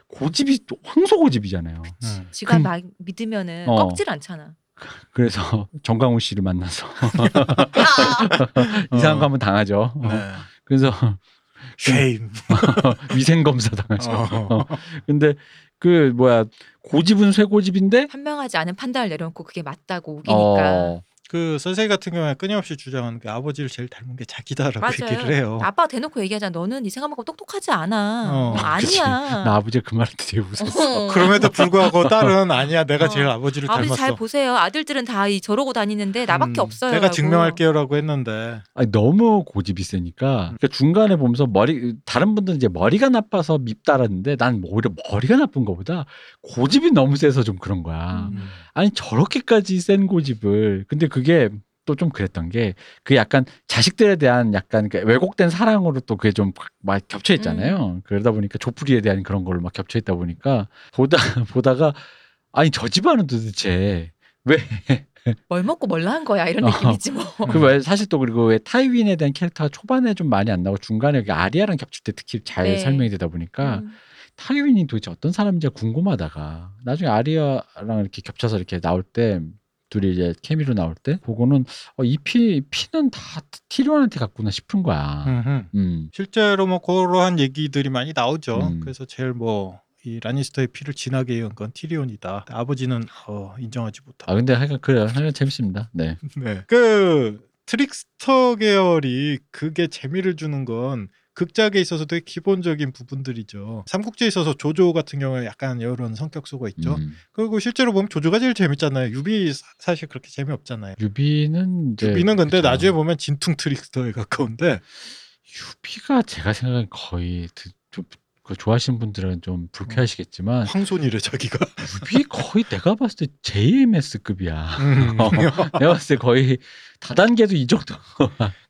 고집이 또 황소 고집이잖아요. 음. 지가 근- 막 믿으면은 어. 꺾질 않잖아. 그래서 정강훈 씨를 만나서 이상한 거 한번 당하죠. 어. 네. 그래서 쉐임. 위생 검사 당하죠. 어. 근데 그 뭐야 고집은 쇠고집인데 현명하지 않은 판단을 내려놓고 그게 맞다고 우기니까. 어, 그 선생님 같은 경우에 끊임없이 주장하는 게 아버지를 제일 닮은 게 자기다라고 맞아요. 얘기를 해요. 아빠가 대놓고 얘기하잖아. 너는 네 생각만큼 똑똑하지 않아. 어. 아니야. 나 아버지가 그 말한테 되게 웃었어. 어. 그럼에도 불구하고 딸은 아니야. 내가 어. 제일 아버지를 아버지 닮았어. 잘 보세요. 아들들은 다 이 저러고 다니는데 나밖에 음, 없어요. 내가 라고. 증명할게요라고 했는데. 아니, 너무 고집이 세니까 그러니까 중간에 보면서 머리 다른 분들은 이제 머리가 나빠서 밉다라는데 난 오히려 머리가 나쁜 것보다 고집이 너무 세서 좀 그런 거야. 음. 아니 저렇게까지 센 고집을 근데 그게 또 좀 그랬던 게 그 약간 자식들에 대한 약간 그 왜곡된 사랑으로 또 그게 좀 막 겹쳐 있잖아요. 그러다 보니까 조풀이에 대한 그런 걸로 막 겹쳐 있다 보니까 보다 보다가 아니 저 집안은 도대체 뭘 먹고 뭘한 거야 이런 어. 느낌이지 뭐. 그왜 사실 또 그리고 왜 타이윈에 대한 캐릭터가 초반에 좀 많이 안 나오고 중간에 그 아리아랑 겹칠 때 특히 잘 네. 설명이 되다 보니까 음. 타이윈이 도대체 어떤 사람인지 궁금하다가 나중에 아리아랑 이렇게 겹쳐서 이렇게 나올 때 둘이 이제 케미로 나올 때 보고는 어, 이 피, 피는 다 티리온한테 갔구나 싶은 거야. 음흠. 음. 실제로 뭐 그러한 얘기들이 많이 나오죠. 음. 그래서 제일 뭐 이 라니스터의 피를 진하게 이은 건 티리온이다. 아버지는 어, 인정하지 못하고. 아 근데 하여간 그래요. 하여간 재밌습니다. 네. 네. 그 trickster 계열이 그게 재미를 주는 건 극작에 있어서 되게 기본적인 부분들이죠. 삼국지에 있어서 조조 같은 경우에 약간 이런 성격 요소가 있죠. 음. 그리고 실제로 보면 조조가 제일 재밌잖아요. 유비 사- 사실 그렇게 재미없잖아요. 유비는 이제 유비는 근데 그쵸. 나중에 보면 진퉁 trickster에 가까운데 유비가 제가 생각엔 거의 드- 좀, 그 좋아하시는 분들은 좀 불쾌하시겠지만 황손이래 자기가. 유비 거의 내가 봤을 때 JMS급이야. 음. 어, 내가 봤을 때 거의 다단계도 이 정도.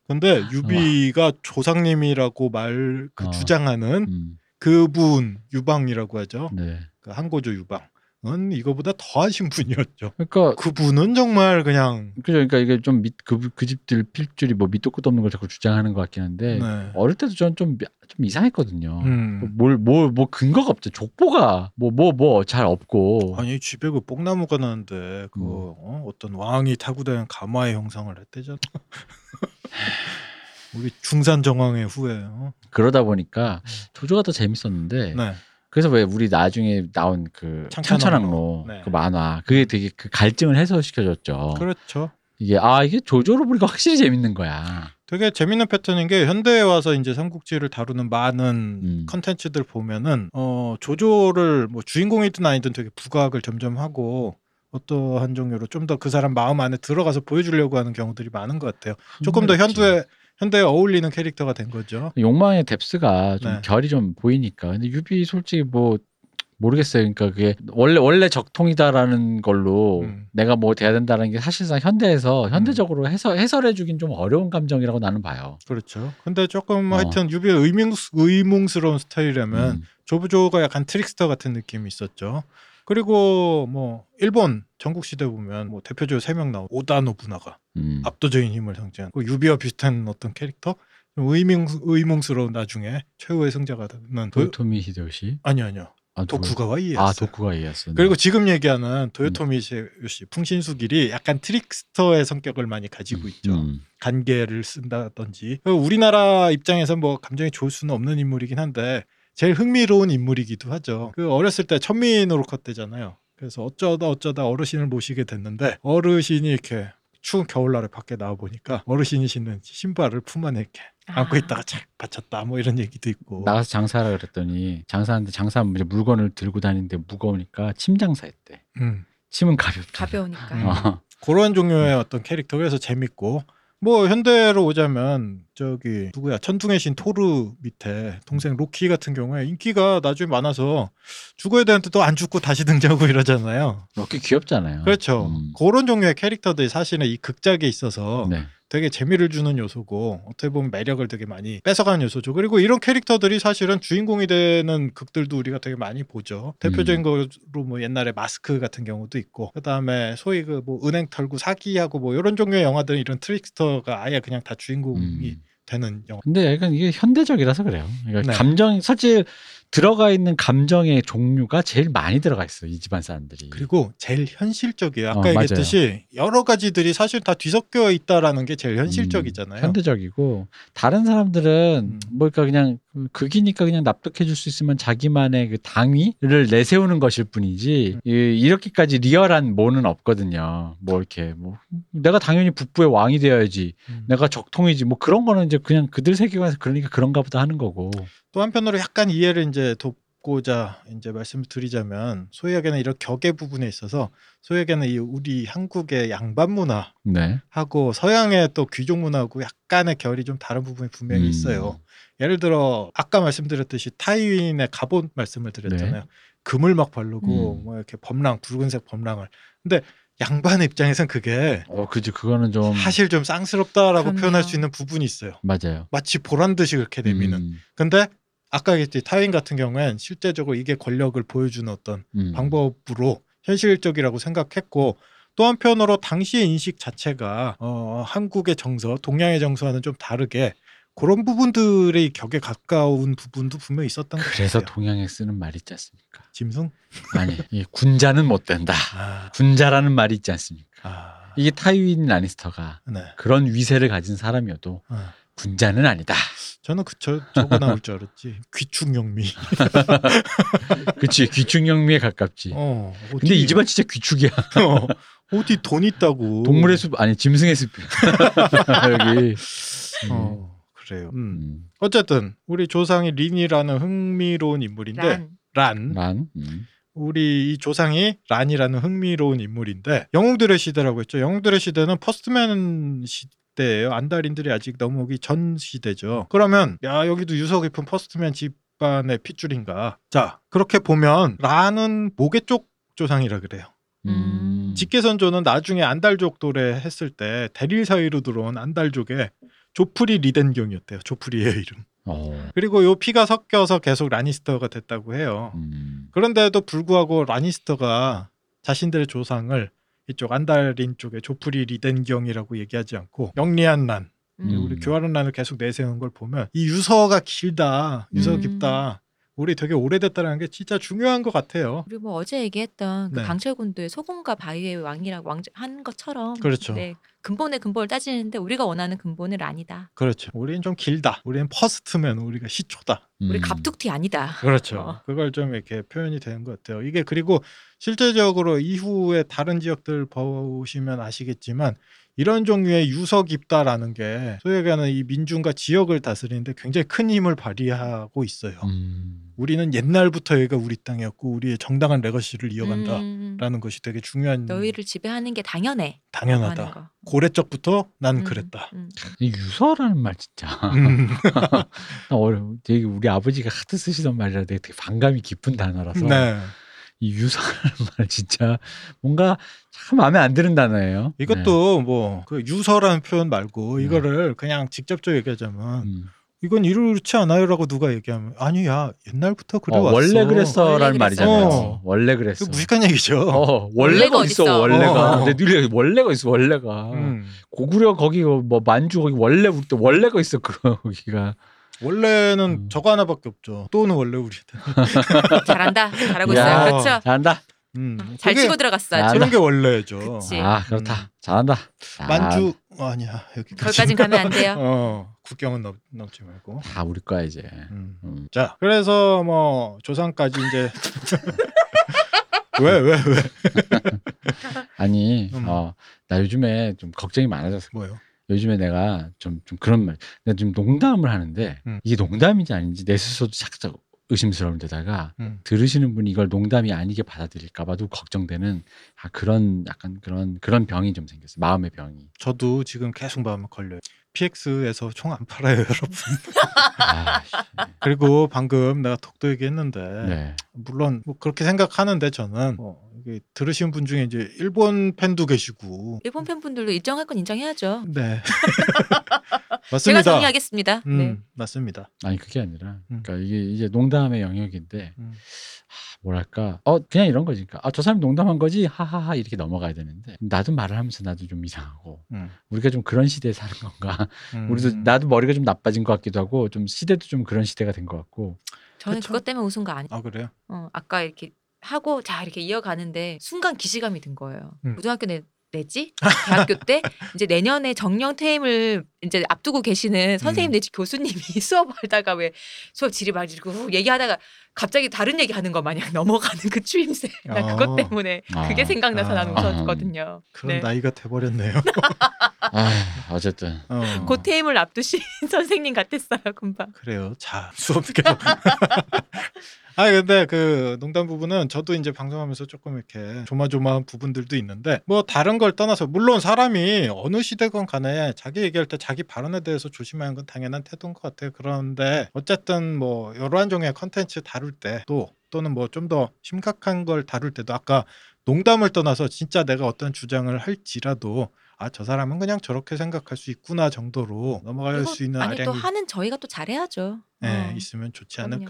근데 유비가 조상님이라고 말그 어. 주장하는 음, 그분 유방이라고 하죠. 네. 그 한고조 유방은 이거보다 더하신 분이었죠. 그러니까 그분은 정말 그냥 그죠. 그러니까 이게 좀그 그 집들 필줄이 뭐 밑도 끝도 없는 걸 자꾸 주장하는 것 같긴 한데 네. 어릴 때도 저는 좀, 좀 이상했거든요. 음. 뭘뭘뭐 근거가 없죠. 족보가 뭐 뭐 뭐 잘 없고. 아니 집에 그 뽕나무가 나는데 그 음. 어? 어떤 왕이 타고 다니는 가마의 형상을 했대잖아. 우리 중산 정왕의 후에. 어? 그러다 보니까 조조가 더 재밌었는데 네. 그래서 왜 우리 나중에 나온 그 창천왕로. 네. 그 만화 그게 되게 그 갈증을 해소시켜줬죠. 그렇죠. 이게 아 이게 조조로 보니까 확실히 재밌는 거야. 되게 재밌는 패턴인 게 현대에 와서 이제 삼국지를 다루는 많은 음. 컨텐츠들 보면은 어 조조를 뭐 주인공이든 아니든 되게 부각을 점점 하고 어떠한 종류로 좀 더 그 사람 마음 안에 들어가서 보여주려고 하는 경우들이 많은 것 같아요. 조금 더. 현대 현대에 어울리는 캐릭터가 된 거죠. 욕망의 depth가 좀 네. 결이 좀 보이니까. 근데 유비 솔직히 뭐 모르겠어요. 그러니까 그게 원래 원래 적통이다라는 걸로 음. 내가 뭐 돼야 된다는 게 사실상 현대에서 현대적으로 해설 해설해 주긴 좀 어려운 감정이라고 나는 봐요. 그렇죠. 근데 조금 어. 하여튼 유비의 의뭉, 의뭉스러운 스타일이라면 음. 조, 조조가 약간 trickster 같은 느낌이 있었죠. 그리고 뭐 일본 전국 시대 보면 뭐 대표적으로 세 명 나오 오다 노부나가 음. 압도적인 힘을 상징한 그 유비와 비슷한 어떤 캐릭터 좀 의명 의몽스러운 나중에 최후의 승자가 되는 도, 도요토미 히데요시. 아니 아니요 아? 도쿠가와 이에스 아 도쿠가 이에스. 그리고 지금 얘기하는 도요토미 히데요시 풍신수길이 약간 트릭스터의 성격을 많이 가지고 있죠. 음. 간계를 쓴다든지 그 우리나라 입장에서 뭐 감정이 좋을 수는 없는 인물이긴 한데 제일 흥미로운 인물이기도 하죠. 그 어렸을 때 천민으로 컸대잖아요. 그래서 어쩌다 어쩌다 어르신을 모시게 됐는데 어르신이 이렇게 추운 겨울날에 밖에 나와 보니까 어르신이 신는 신발을 품 안에 이렇게 안고 아. 있다가 착 받쳤다 뭐 이런 얘기도 있고. 나가서 장사하라 그랬더니 장사하는데 장사하면 이제 물건을 들고 다니는데 무거우니까 침 장사했대. 음. 침은 가볍다. 가벼우니까. 음. 어. 그런 종류의 어떤 캐릭터 그래서 재밌고 뭐 현대로 오자면 저기 누구야 천둥의 신 토르 밑에 동생 로키 같은 경우에 인기가 나중에 많아서 죽어야 되는데 또 안 죽고 다시 등장하고 이러잖아요. 럭키 귀엽잖아요. 그렇죠. 음. 그런 종류의 캐릭터들이 사실은 이 극작에 있어서 네. 되게 재미를 주는 요소고 어떻게 보면 매력을 되게 많이 뺏어가는 요소죠. 그리고 이런 캐릭터들이 사실은 주인공이 되는 극들도 우리가 되게 많이 보죠. 대표적인 거로 뭐 옛날에 마스크 같은 경우도 있고 그다음에 소위 그 뭐 은행 털고 사기하고 뭐 이런 종류의 영화들은 이런 트릭스터가 아예 그냥 다 주인공이 음. 되는 영화. 근데 약간 이게 현대적이라서 그래요. 그러니까 네. 감정 사실 들어가 있는 감정의 종류가 제일 많이 들어가 있어 이 집안 사람들이. 그리고 제일 현실적이에요. 아까 어. 얘기했듯이 여러 가지들이 사실 다 뒤섞여 있다라는 게 제일 현실적이잖아요. 음, 현대적이고 다른 사람들은 음. 뭘까 그냥 극이니까 그냥 납득해 줄 수 있으면 자기만의 그 당위를 내세우는 것일 뿐이지 이, 이렇게까지 리얼한 뭐는 없거든요. 뭐 이렇게 뭐 내가 당연히 북부의 왕이 되어야지. 음. 내가 적통이지. 뭐 그런 거는 이제 그냥 그들 세계관에서 그러니까 그런가 보다 하는 거고. 또 한편으로 약간 이해를 이제 돕 고자 이제 말씀을 드리자면 소위 얘기는 이런 격의 부분에 있어서 소위 얘기는 이 우리 한국의 양반 문화하고 네. 서양의 또 귀족 문화하고 약간의 결이 좀 다른 부분이 분명히 음. 있어요. 예를 들어 아까 말씀드렸듯이 타이윈의 갑옷 말씀을 드렸잖아요. 금을 막 바르고 네. 음. 뭐 이렇게 범랑 붉은색 범랑을. 근데 양반의 입장에선 그게 어, 그지 그거는 좀 사실 좀 쌍스럽다라고 그럼요. 표현할 수 있는 부분이 있어요. 맞아요. 마치 보란 듯이 그렇게 내미는. 음, 근데 아까 얘기했듯이 타인 같은 경우엔 실제적으로 이게 권력을 보여주는 어떤 음. 방법으로 현실적이라고 생각했고 또 한편으로 당시의 인식 자체가 어, 한국의 정서, 동양의 정서와는 좀 다르게 그런 부분들의 격에 가까운 부분도 분명히 있었던 것 그래서 같아요. 동양에 쓰는 말 있지 않습니까? 짐승? 아니, 이 군자는 못 된다. 아, 군자라는 말이 있지 않습니까? 아, 이게 타이윈 라니스터가 네. 그런 위세를 가진 사람이어도 어. 군자는 아니다. 저는 그 저 저거 나올 줄 알았지. 귀축영미. 그치 귀축영미에 가깝지. 어, 어디, 근데 이 집안 진짜 귀축이야. 어, 어디 돈 있다고? 동물의 숲 아니 짐승의 숲. 여기. 어, 그래요. 음. 음. 어쨌든 우리 조상이 린이라는 흥미로운 인물인데 란. 란, 란. 음. 우리 이 조상이 란이라는 흥미로운 인물인데 영웅들의 시대라고 했죠. 영웅들의 시대는 First Men 시 대예요. 안달인들이 아직 넘어오기 전 시대죠. 그러면 야 여기도 유서 깊은 First Men 집안의 핏줄인가? 자 그렇게 보면 란은 모계 쪽 조상이라 그래요. 음. 직계선조는 나중에 안달족 도래 했을 때 데릴사위로 들어온 안달족의 조프리 리덴경이었대요. 조프리의 이름. 어. 그리고 요 피가 섞여서 계속 라니스터가 됐다고 해요. 음. 그런데도 불구하고 라니스터가 자신들의 조상을 이쪽 안달인 쪽의 조프리 리덴경이라고 얘기하지 않고 영리한 란, 음. 우리 교활한 란을 계속 내세우는 걸 보면 이 유서가 길다, 유서 음. 깊다, 우리 되게 오래됐다는 게 진짜 중요한 것 같아요. 우리 뭐 어제 얘기했던 그 네. 강철군도의 소금과 바위의 왕이라고 왕, 한 것처럼 그렇죠. 네, 근본의 근본을 따지는데 우리가 원하는 근본은 아니다. 그렇죠. 우리는 좀 길다. 우리는 First Men 우리가 시초다. 우리 음. 갑툭튀 아니다. 그렇죠. 어. 그걸 좀 이렇게 표현이 되는 것 같아요. 이게 그리고 실제적으로 이후에 다른 지역들 보시면 아시겠지만 이런 종류의 유서 깊다라는 게 소위 얘기하는 이 민중과 지역을 다스리는데 굉장히 큰 힘을 발휘하고 있어요. 음. 우리는 옛날부터 여기가 우리 땅이었고 우리의 정당한 레거시를 이어간다라는 음, 것이 되게 중요한 너희를 지배하는 게 당연해. 당연하다. 고래적부터 난 음, 그랬다. 음. 이 유서라는 말 진짜. 음. 나 어려. 되게 우리 아버지가 하도 쓰시던 말이라 되게, 되게 반감이 깊은 단어라서. 네. 이 유서라는 말 진짜 뭔가 참 마음에 안 드는 단어예요. 이것도 뭐그 유서라는 표현 말고 네. 이거를 그냥 직접적으로 얘기하자면 네. 음. 이건 이렇지 않아요라고 누가 얘기하면 아니야 옛날부터 그래 어, 왔어. 원래 그랬어라는 말이잖아요. 그랬어. 원래 그랬어. 그 무식한 얘기죠. 어, 원래가 어딨어. 원래가. 어. 근데 누리 원래가 있어 원래가. 음. 고구려 거기 뭐 만주 거기 원래 우리 때 원래가 있어 그 거기가. 원래는 음. 저거 하나밖에 없죠. 또는 원래 우리 잘한다. 잘하고 야. 있어요. 그렇죠. 잘한다. 음. 잘 그게 치고 들어갔어. 아, 아주. 그런 게 원래죠. 그치. 아 그렇다. 잘한다. 아, 만주 어, 아니야 여기까지. 거기까진 가면 안 돼요. 어 국경은 넘, 넘지 말고. 다 우리 거야 이제. 음. 음. 자 그래서 뭐 조상까지 이제 왜 왜 왜, 아니, 음. 어, 나 요즘에 좀 걱정이 많아졌어. 뭐요? 요즘에 내가 좀, 좀 그런 말, 내가 좀 농담을 하는데, 음. 이게 농담인지 아닌지 내 스스로도 살짝 의심스러운 데다가, 음. 들으시는 분이 이걸 농담이 아니게 받아들일까봐도 걱정되는, 아, 그런, 약간 그런, 그런 병이 좀 생겼어. 마음의 병이. 저도 지금 계속 마음에 걸려요. PX에서 총 안 팔아요 여러분. 아, 씨. 그리고 방금 내가 톡도 얘기했는데 네. 물론 뭐 그렇게 생각하는데 저는 어, 이게 들으신 분 중에 이제 일본 팬도 계시고 일본 팬분들도 인정할 건 인정해야죠. 네 제가 맞습니다. 정리하겠습니다. 음, 네. 맞습니다. 아니, 그게 아니라, 음. 그러니까 이게 이제 농담의 영역인데, 음. 하, 뭐랄까, 어, 그냥 이런 거지. 그러니까, 아, 저 사람이 농담한 거지? 하하하, 이렇게 넘어가야 되는데, 나도 말을 하면서 나도 좀 이상하고, 음, 우리가 좀 그런 시대에 사는 건가? 음. 우리도 나도 머리가 좀 나빠진 것 같기도 하고 좀 시대도 좀 그런 시대가 된 것 같고 저는 그쵸? 그것 때문에 웃은 거 아니에요. 아 그래요? 어, 아까 이렇게 하고 자 이렇게 이어가는데 순간 기시감이 든 거예요. 음. 고등학교 내 내지 대학교 때 이제 내년에 정년 퇴임을 이제 앞두고 계시는 선생님 음. 내지 교수님이 수업하다가 왜 수업 지리 말고 얘기하다가 갑자기 다른 얘기 하는 거 마냥 넘어가는 그 추임새 나 어. 그것 때문에 그게 아. 생각나서 난 아. 웃었거든요. 그런 네. 나이가 돼버렸네요. 아 어쨌든 어. 고 퇴임을 앞두신 선생님 같았어요 금방. 그래요. 자 수업 계속. 아 근데 그 농담 부분은 저도 이제 방송하면서 조금 이렇게 조마조마한 부분들도 있는데 뭐 다른 걸 떠나서 물론 사람이 어느 시대건 간에 자기 얘기할 때 자기 발언에 대해서 조심하는 건 당연한 태도인 것 같아요. 그런데 어쨌든 뭐 여러 종의 컨텐츠 다룰 때 또 또는 뭐 좀 더 심각한 걸 다룰 때도 아까 농담을 떠나서 진짜 내가 어떤 주장을 할지라도 아 저 사람은 그냥 저렇게 생각할 수 있구나 정도로 넘어갈 수 있는 아니 또 아량이 하는 저희가 또 잘해야죠. 네, 어. 있으면 좋지 그럼요.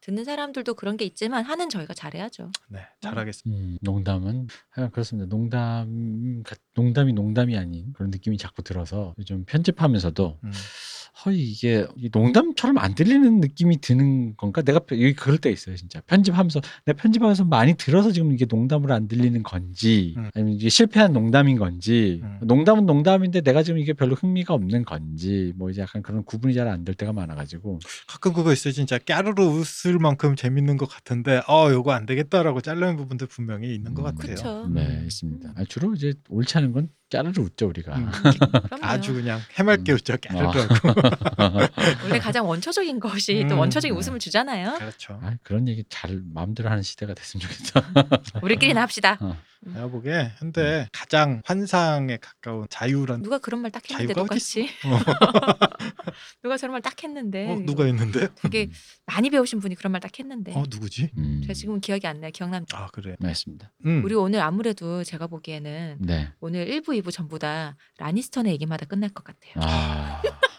듣는 사람들도 그런 게 있지만 하는 저희가 잘해야죠. 네, 잘하겠습니다. 음, 농담은 하여간 그렇습니다 농담 같- 농담이 농담이 아닌 그런 느낌이 자꾸 들어서 좀 편집하면서도 음. 허 이게 이 농담처럼 안 들리는 느낌이 드는 건가 내가 펴- 여기 그럴 때 있어요 진짜 편집하면서 내가 편집하면서 많이 들어서 지금 이게 농담으로 안 들리는 건지 음. 아니면 이게 실패한 농담인 건지 음. 농담은 농담인데 내가 지금 이게 별로 흥미가 없는 건지 뭐 이제 약간 그런 구분이 잘 안 될 때가 많아가지고 가끔 그거 있어요. 진짜 까르르 웃을 만큼 재밌는 것 같은데 어 요거 안 되겠다라고 잘라는 부분들 분명히 있는 것 음. 같아요. 그쵸. 네 음. 있습니다. 아, 주로 이제 옳지 않은 건 짜르르 웃죠 우리가. 음. 아주 그냥 해맑게 음. 웃죠. 아. 까르르하고. 원래 가장 원초적인 것이 또 음. 원초적인 네. 웃음을 주잖아요. 그렇죠. 아, 그런 얘기 잘 마음대로 하는 시대가 됐으면 좋겠다. 우리끼리나 합시다. 어. 내가 보기에 현대 가장 환상에 가까운 자유란 누가 그런 말 딱 했는데 자유가 똑같이 어, 누가 저런 말 딱 했는데 어, 누가 있는데? 되게 많이 배우신 분이 그런 말 딱 했는데 어 누구지? 음, 제가 지금은 기억이 안 나요. 기억남. 아 그래. 맞습니다. 음. 우리 오늘 아무래도 제가 보기에는 네. 오늘 1부, 2부 전부 다 라니스터 얘기하다 끝날 것 같아요. 아,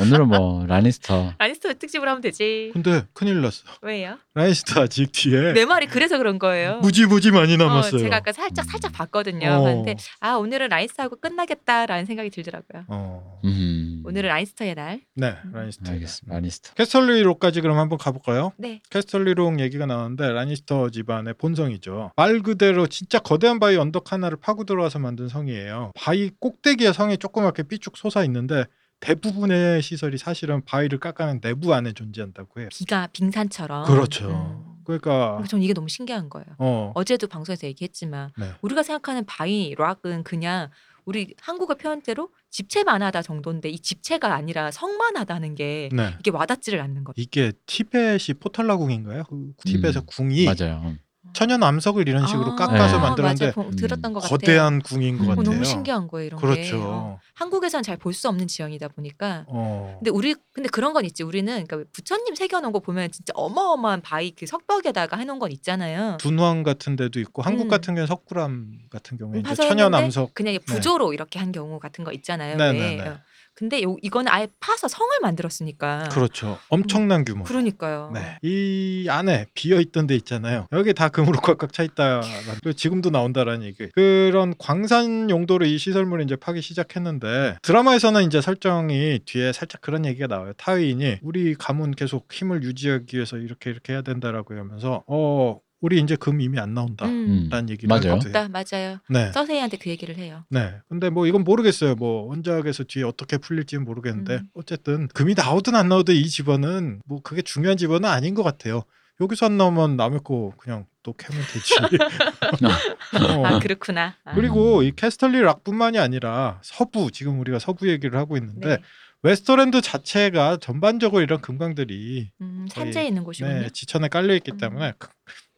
오늘은 뭐 라니스터. 라니스터 특집으로 하면 되지. 근데 큰일 났어. 왜요? 라니스터 아직 뒤에 내 말이 그래서 그런 거예요. 무지무지 많이 어, 남았어요. 제가 아까 살짝 살짝 봤거든요. 어. 봤는데 아 오늘은 라니스터하고 끝나겠다라는 생각이 들더라고요. 어. 음, 오늘은 라니스터의 날. 네, 음. 라니스터. 알겠습니다. 라니스터. 캐스털리 락까지 그럼 한번 가볼까요? 네. 캐스털리 락 얘기가 나왔는데 라니스터 집안의 본성이죠. 말 그대로 진짜 거대한 바위 언덕 하나를 파고 들어와서 만든 성이에요. 바위 꼭대기에 성이 조그맣게 삐쭉 솟아 있는데 대부분의 시설이 사실은 바위를 깎아낸 내부 안에 존재한다고 해요. 비가 빙산처럼. 그렇죠. 음. 그러니까 저는 이게 너무 신기한 거예요. 어, 어제도 방송에서 얘기했지만 네. 우리가 생각하는 바위 락은 그냥 우리 한국어 표현대로 집채만 하다 정도인데 이 집채가 아니라 성만 하다는 게 네. 이게 와닿지를 않는 거죠. 이게 티벳이 포탈라궁인가요? 그 티벳의 음, 궁이 맞아요. 천연 암석을 이런 식으로 아, 깎아서 네. 만들었는데 맞아요. 보- 들었던 것 같아요. 거대한 궁인 것 어, 어, 같아요. 너무 신기한 거예요 이런 게. 그렇죠. 어, 한국에선 잘 볼 수 없는 지형이다 보니까. 어. 근데 우리 근데 그런 건 있지. 우리는 그러니까 부처님 새겨놓은 거 보면 진짜 어마어마한 바위 그 석벽에다가 해놓은 건 있잖아요. 분황 같은 데도 있고 한국 음. 같은 경우는 석굴암 같은 경우에 이제 파서 천연 했는데 암석 그냥 부조로 이렇게 한 경우 같은 거 있잖아요. 네, 왜. 네, 네. 어. 근데 요, 이거는 아예 파서 성을 만들었으니까. 그렇죠. 엄청난 규모. 그러니까요. 네. 이 안에 비어 있던 데 있잖아요. 여기 다 금으로 꽉꽉 차 있다. 지금도 나온다라는 얘기. 그런 광산 용도로 이 시설물을 이제 파기 시작했는데 드라마에서는 이제 설정이 뒤에 살짝 그런 얘기가 나와요. 타의인이 우리 가문 계속 힘을 유지하기 위해서 이렇게 이렇게 해야 된다라고 하면서 어 우리 이제 금 이미 안 나온다라는 음. 얘기를 맞아요. 하거든요. 없다 맞아요. 네. 서세이한테 그 얘기를 해요. 네. 근데 뭐 이건 모르겠어요. 뭐 원작에서 뒤에 어떻게 풀릴지는 모르겠는데 음. 어쨌든 금이 나오든 안 나오든 이 집안은 뭐 그게 중요한 집안은 아닌 것 같아요. 여기서 안 나오면 남의 거 그냥 또 캐면 되지. 어. 아 그렇구나. 아. 그리고 이 캐스털리 락뿐만이 아니라 서부 지금 우리가 서부 얘기를 하고 있는데 네. 웨스터랜드 자체가 전반적으로 이런 금광들이 음, 산재에 있는 곳이군요. 네, 지천에 깔려 있기 음. 때문에 그-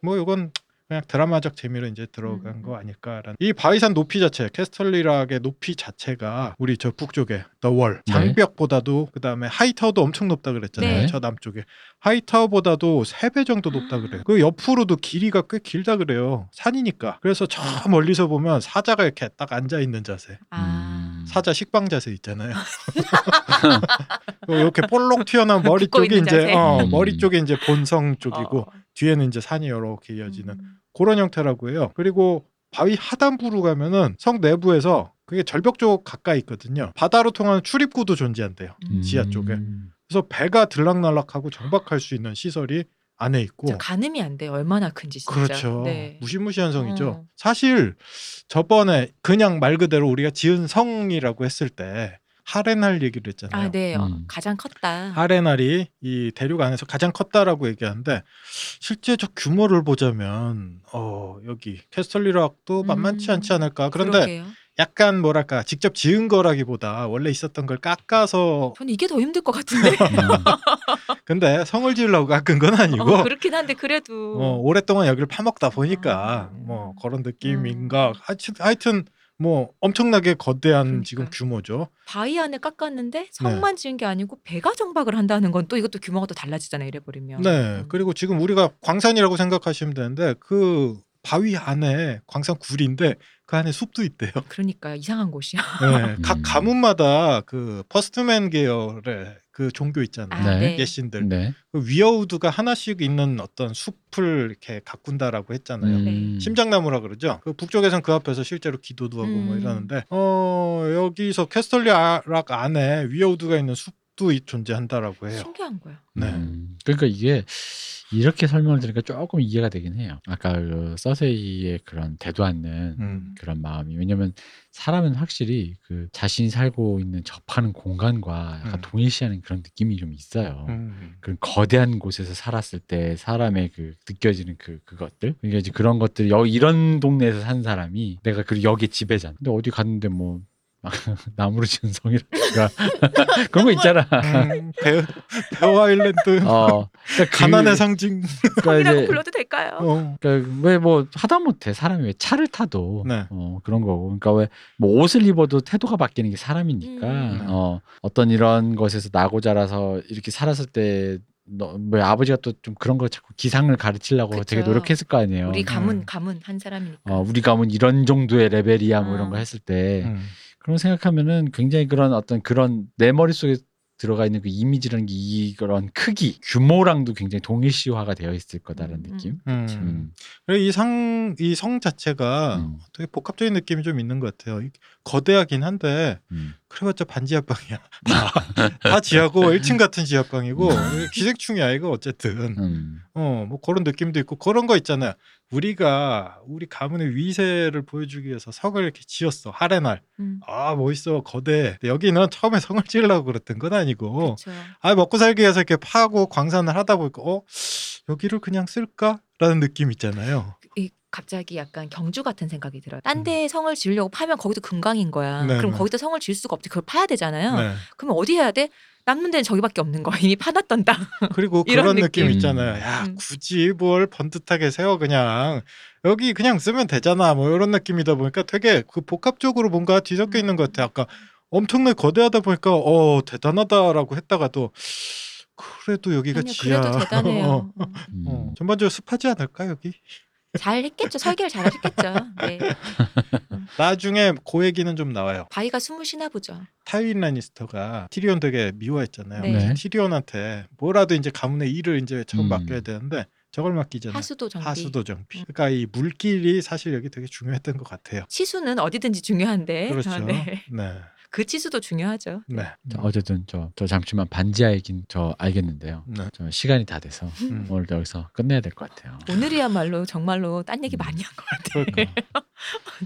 뭐 이건 그냥 드라마적 재미로 이제 들어간 음. 거 아닐까라는 이 바위산 높이 자체 캐스털리락의 높이 자체가 우리 저 북쪽에 더월 네. 장벽보다도 그다음에 하이타워도 엄청 높다 그랬잖아요 네. 저 남쪽에 하이타워보다도 세배 정도 높다 그래요 그 옆으로도 길이가 꽤 길다 그래요 산이니까 그래서 저 멀리서 보면 사자가 이렇게 딱 앉아 있는 자세 아. 사자 식빵 자세 있잖아요. 이렇게 볼록 튀어나온 머리 쪽이 이제. 어, 음. 머리 쪽이 이제 본성 쪽이고 어. 뒤에는 이제 산이 이렇게 이어지는 음. 그런 형태라고 해요. 그리고 바위 하단부로 가면은 성 내부에서 그게 절벽 쪽 가까이 있거든요. 바다로 통하는 출입구도 존재한대요. 음. 지하 쪽에. 그래서 배가 들락날락하고 정박할 수 있는 시설이 안에 있고 진짜 가늠이 안 돼요. 얼마나 큰지 진짜. 그렇죠. 네. 무시무시한 성이죠. 어. 사실 저번에 그냥 말 그대로 우리가 지은 성이라고 했을 때 하레날 얘기를 했잖아요. 아, 네. 어, 음. 가장 컸다. 하레날이 이 대륙 안에서 가장 컸다라고 얘기하는데 실제적 규모를 보자면 어 여기 캐스털리락도 만만치 음. 않지 않을까. 그런데 그러게요. 약간 뭐랄까 직접 지은 거라기보다 원래 있었던 걸 깎아서 저는 이게 더 힘들 것 같은데. 근데 성을 지으려고 깎은 건 아니고 어, 그렇긴 한데 그래도 어, 오랫동안 여기를 파먹다 보니까 아. 뭐 그런 느낌인가 하여튼, 하여튼 뭐 엄청나게 거대한 지금 그러니까요. 규모죠. 바위 안에 네. 깎았는데 성만 지은 게 아니고 배가 정박을 한다는 건 또 이것도 규모가 또 달라지잖아요. 이래 버리면. 네. 그리고 지금 우리가 광산이라고 생각하시면 되는데 그 바위 안에 광산 굴인데 그 안에 숲도 있대요. 그러니까 이상한 곳이야. 네. 각 음. 가문마다 그 First Men 계열의 그 종교 있잖아요. 아, 네. 네. 옛 신들. 네. 그 weirwood가 하나씩 있는 어떤 숲을 이렇게 가꾼다라고 했잖아요. 네. 심장나무라 그러죠. 그 북쪽에선 그 앞에서 실제로 기도도 하고 뭐 음. 이러는데 어 여기서 캐스털리락 안에 weirwood가 있는 숲 도 이- 존재한다라고 해요. 신기한 거야. 네. 음, 그러니까 이게 이렇게 설명을 들으니까 조금 이해가 되긴 해요. 아까 그 서세이의 그런 대도 않는 음. 그런 마음이 왜냐면 사람은 확실히 그 자신이 살고 있는 접하는 공간과 약간 음. 동일시하는 그런 느낌이 좀 있어요. 음. 그런 거대한 곳에서 살았을 때 사람의 그 느껴지는 그 그것들 그러니까 이제 그런 것들 여 이런 동네에서 산 사람이 내가 그 여기 지배잖아. 근데 어디 갔는데 뭐 나무로 지은 성이라든가 그런 거 있잖아. 음, 베어, 베어 아일랜드 어, 그러니까 가난의 그, 상징. 그러니까 성이라고 이제 불러도 될까요? 어. 그러니까 왜 뭐 하다 못해 사람이 왜 차를 타도 네. 어, 그런 거고 그러니까 왜 뭐 옷을 입어도 태도가 바뀌는 게 사람이니까 음. 네. 어, 어떤 이런 것에서 나고 자라서 이렇게 살았을 때 너, 뭐 아버지가 또 좀 그런 거 자꾸 기상을 가르치려고 그쵸. 되게 노력했을 거 아니에요. 우리 가문 음. 가문 한 사람이니까. 어, 우리 가문 이런 정도의 레벨이야 뭐 이런 어. 거 했을 때 음. 그런 생각하면은 굉장히 그런 어떤 그런 내 머릿속에 들어가 있는 그 이미지라는 게 이런 크기, 규모랑도 굉장히 동일시화가 되어 있을 거다라는 음, 느낌. 음. 음. 그리고 이상 이 성 자체가 음. 되게 복합적인 느낌이 좀 있는 것 같아요. 이- 거대하긴 한데 음. 그래봤자 반지하방이야. 다, 다 지하고 1층 같은 지하방이고 기생충이야 이거 어쨌든. 음. 어뭐 그런 느낌도 있고 그런 거 있잖아요. 우리가 우리 가문의 위세를 보여주기 위해서 성을 이렇게 지었어 하레날. 음. 아 멋있어 거대. 여기는 처음에 성을 지으려고 그랬던 건 아니고 그렇죠. 아 먹고 살기 위해서 이렇게 파고 광산을 하다 보니까 어 여기를 그냥 쓸까라는 느낌 있잖아요. 이 갑자기 약간 경주 같은 생각이 들어요. 딴 데에 성을 지으려고 파면 거기도 금강인 거야. 음. 네, 그럼 네. 거기다 성을 지을 수가 없지. 그걸 파야 되잖아요. 네. 그러면 어디 해야 돼? 남는 데는 저기밖에 없는 거야. 이미 파놨던 땅. 그리고 이런 그런 느낌, 느낌. 있잖아요. 야 음. 굳이 뭘 번듯하게 세워 그냥 여기 그냥 쓰면 되잖아. 뭐 이런 느낌이다 보니까 되게 그 복합적으로 뭔가 뒤섞여 있는 것 같아. 아까 엄청나게 거대하다 보니까 어 대단하다라고 했다가도 그래도 여기가 아니요, 지하. 그래도 대단해요. 어, 음. 음. 어, 전반적으로 습하지 않을까 여기? 잘 했겠죠. 설계를 잘 하셨겠죠. 네. 나중에 그 얘기는 좀 나와요. 바위가 숨을 쉬나 보죠. 타이윈 라니스터가 티리온 되게 미워했잖아요. 네. 네. 티리온한테 뭐라도 이제 가문의 일을 이제 처음 음. 맡겨야 되는데 저걸 맡기잖아요. 하수도 정비. 하수도 정비. 음. 그러니까 이 물길이 사실 여기 되게 중요했던 것 같아요. 치수는 어디든지 중요한데. 그렇죠. 아, 네. 네. 그 치수도 중요하죠. 네. 자, 어쨌든 저, 저 잠시만 반지하 얘기는 저 알겠는데요. 네. 저 시간이 다 돼서 음. 오늘 여기서 끝내야 될 것 같아요. 오늘이야말로 정말로 딴 얘기 음. 많이 한 것 같아요. 그러니까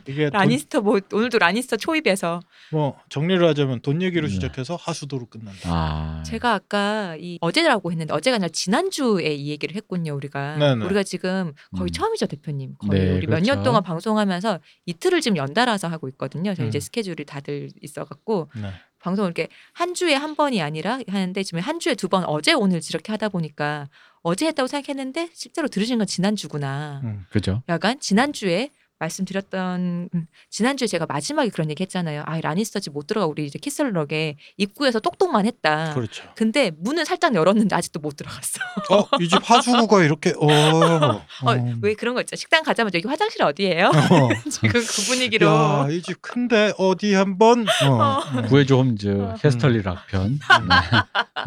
이게 돈, 라니스터 뭐 오늘도 라니스터 초입에서 뭐 정리를 하자면 돈 얘기로 네. 시작해서 하수도로 끝난다. 아, 제가 아까 이 어제라고 했는데 어제가 아니라 지난주에 이 얘기를 했군요 우리가 네네. 우리가 지금 거의 음. 처음이죠 대표님 거의 네, 우리 몇년 그렇죠. 동안 방송하면서 이틀을 지금 연달아서 하고 있거든요 저희 음. 이제 스케줄이 다들 있어 갖고 네. 방송을 이렇게 한 주에 한 번이 아니라 하는데 지금 한 주에 두 번 어제 오늘 이렇게 하다 보니까 어제 했다고 생각했는데 실제로 들으신 건 지난주구나 음. 그죠? 약간 지난주에 말씀드렸던 음, 지난주에 제가 마지막에 그런 얘기 했잖아요. 아 라니스터 집 못 들어가 우리 이제 키슬럭에 입구에서 똑똑만 했다. 그렇죠. 근데 문은 살짝 열었는데 아직도 못 들어갔어. 어, 이 집 하수구가 이렇게 어. 어, 음. 왜 그런 거 있죠? 식당 가자마자 여기 화장실 어디예요? 어. 지금 그 분위기로 야, 이 집 큰데 어디 한번 어. 어. 음. 구해줘 홈즈 어. 헤스털리 락편 네.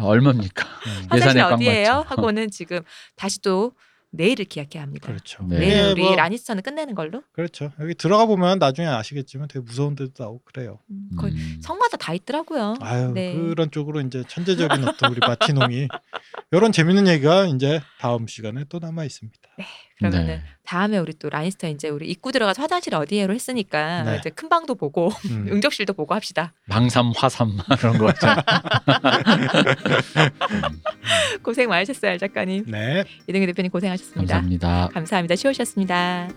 얼마입니까? 음. 화장실 예산에 어디예요? 꽉 맞죠. 하고는 지금 다시 또 내일을 기약해야 합니다. 그렇죠. 네. 내일 예, 우리 뭐, 라니스터는 끝내는 걸로. 그렇죠. 여기 들어가 보면 나중에 아시겠지만 되게 무서운 데도 나오고 그래요. 음, 거의 음. 성마다 다 있더라고요. 아유 네. 그런 쪽으로 이제 천재적인 어떤 우리 마티농이 이런 재밌는 얘기가 이제 다음 시간에 또 남아 있습니다. 그러면은 네. 다음에 우리 또 라니스터 이제 우리 입구 들어가서 화장실 어디에로 했으니까 네. 이제 큰 방도 보고 음. 응접실도 보고 합시다. 방삼 화삼 그런 거 있잖아. 고생 많으셨어요, 알 작가님. 네. 이등희 대표님 고생하셨습니다. 감사합니다. 감사합니다. 쉬우셨습니다.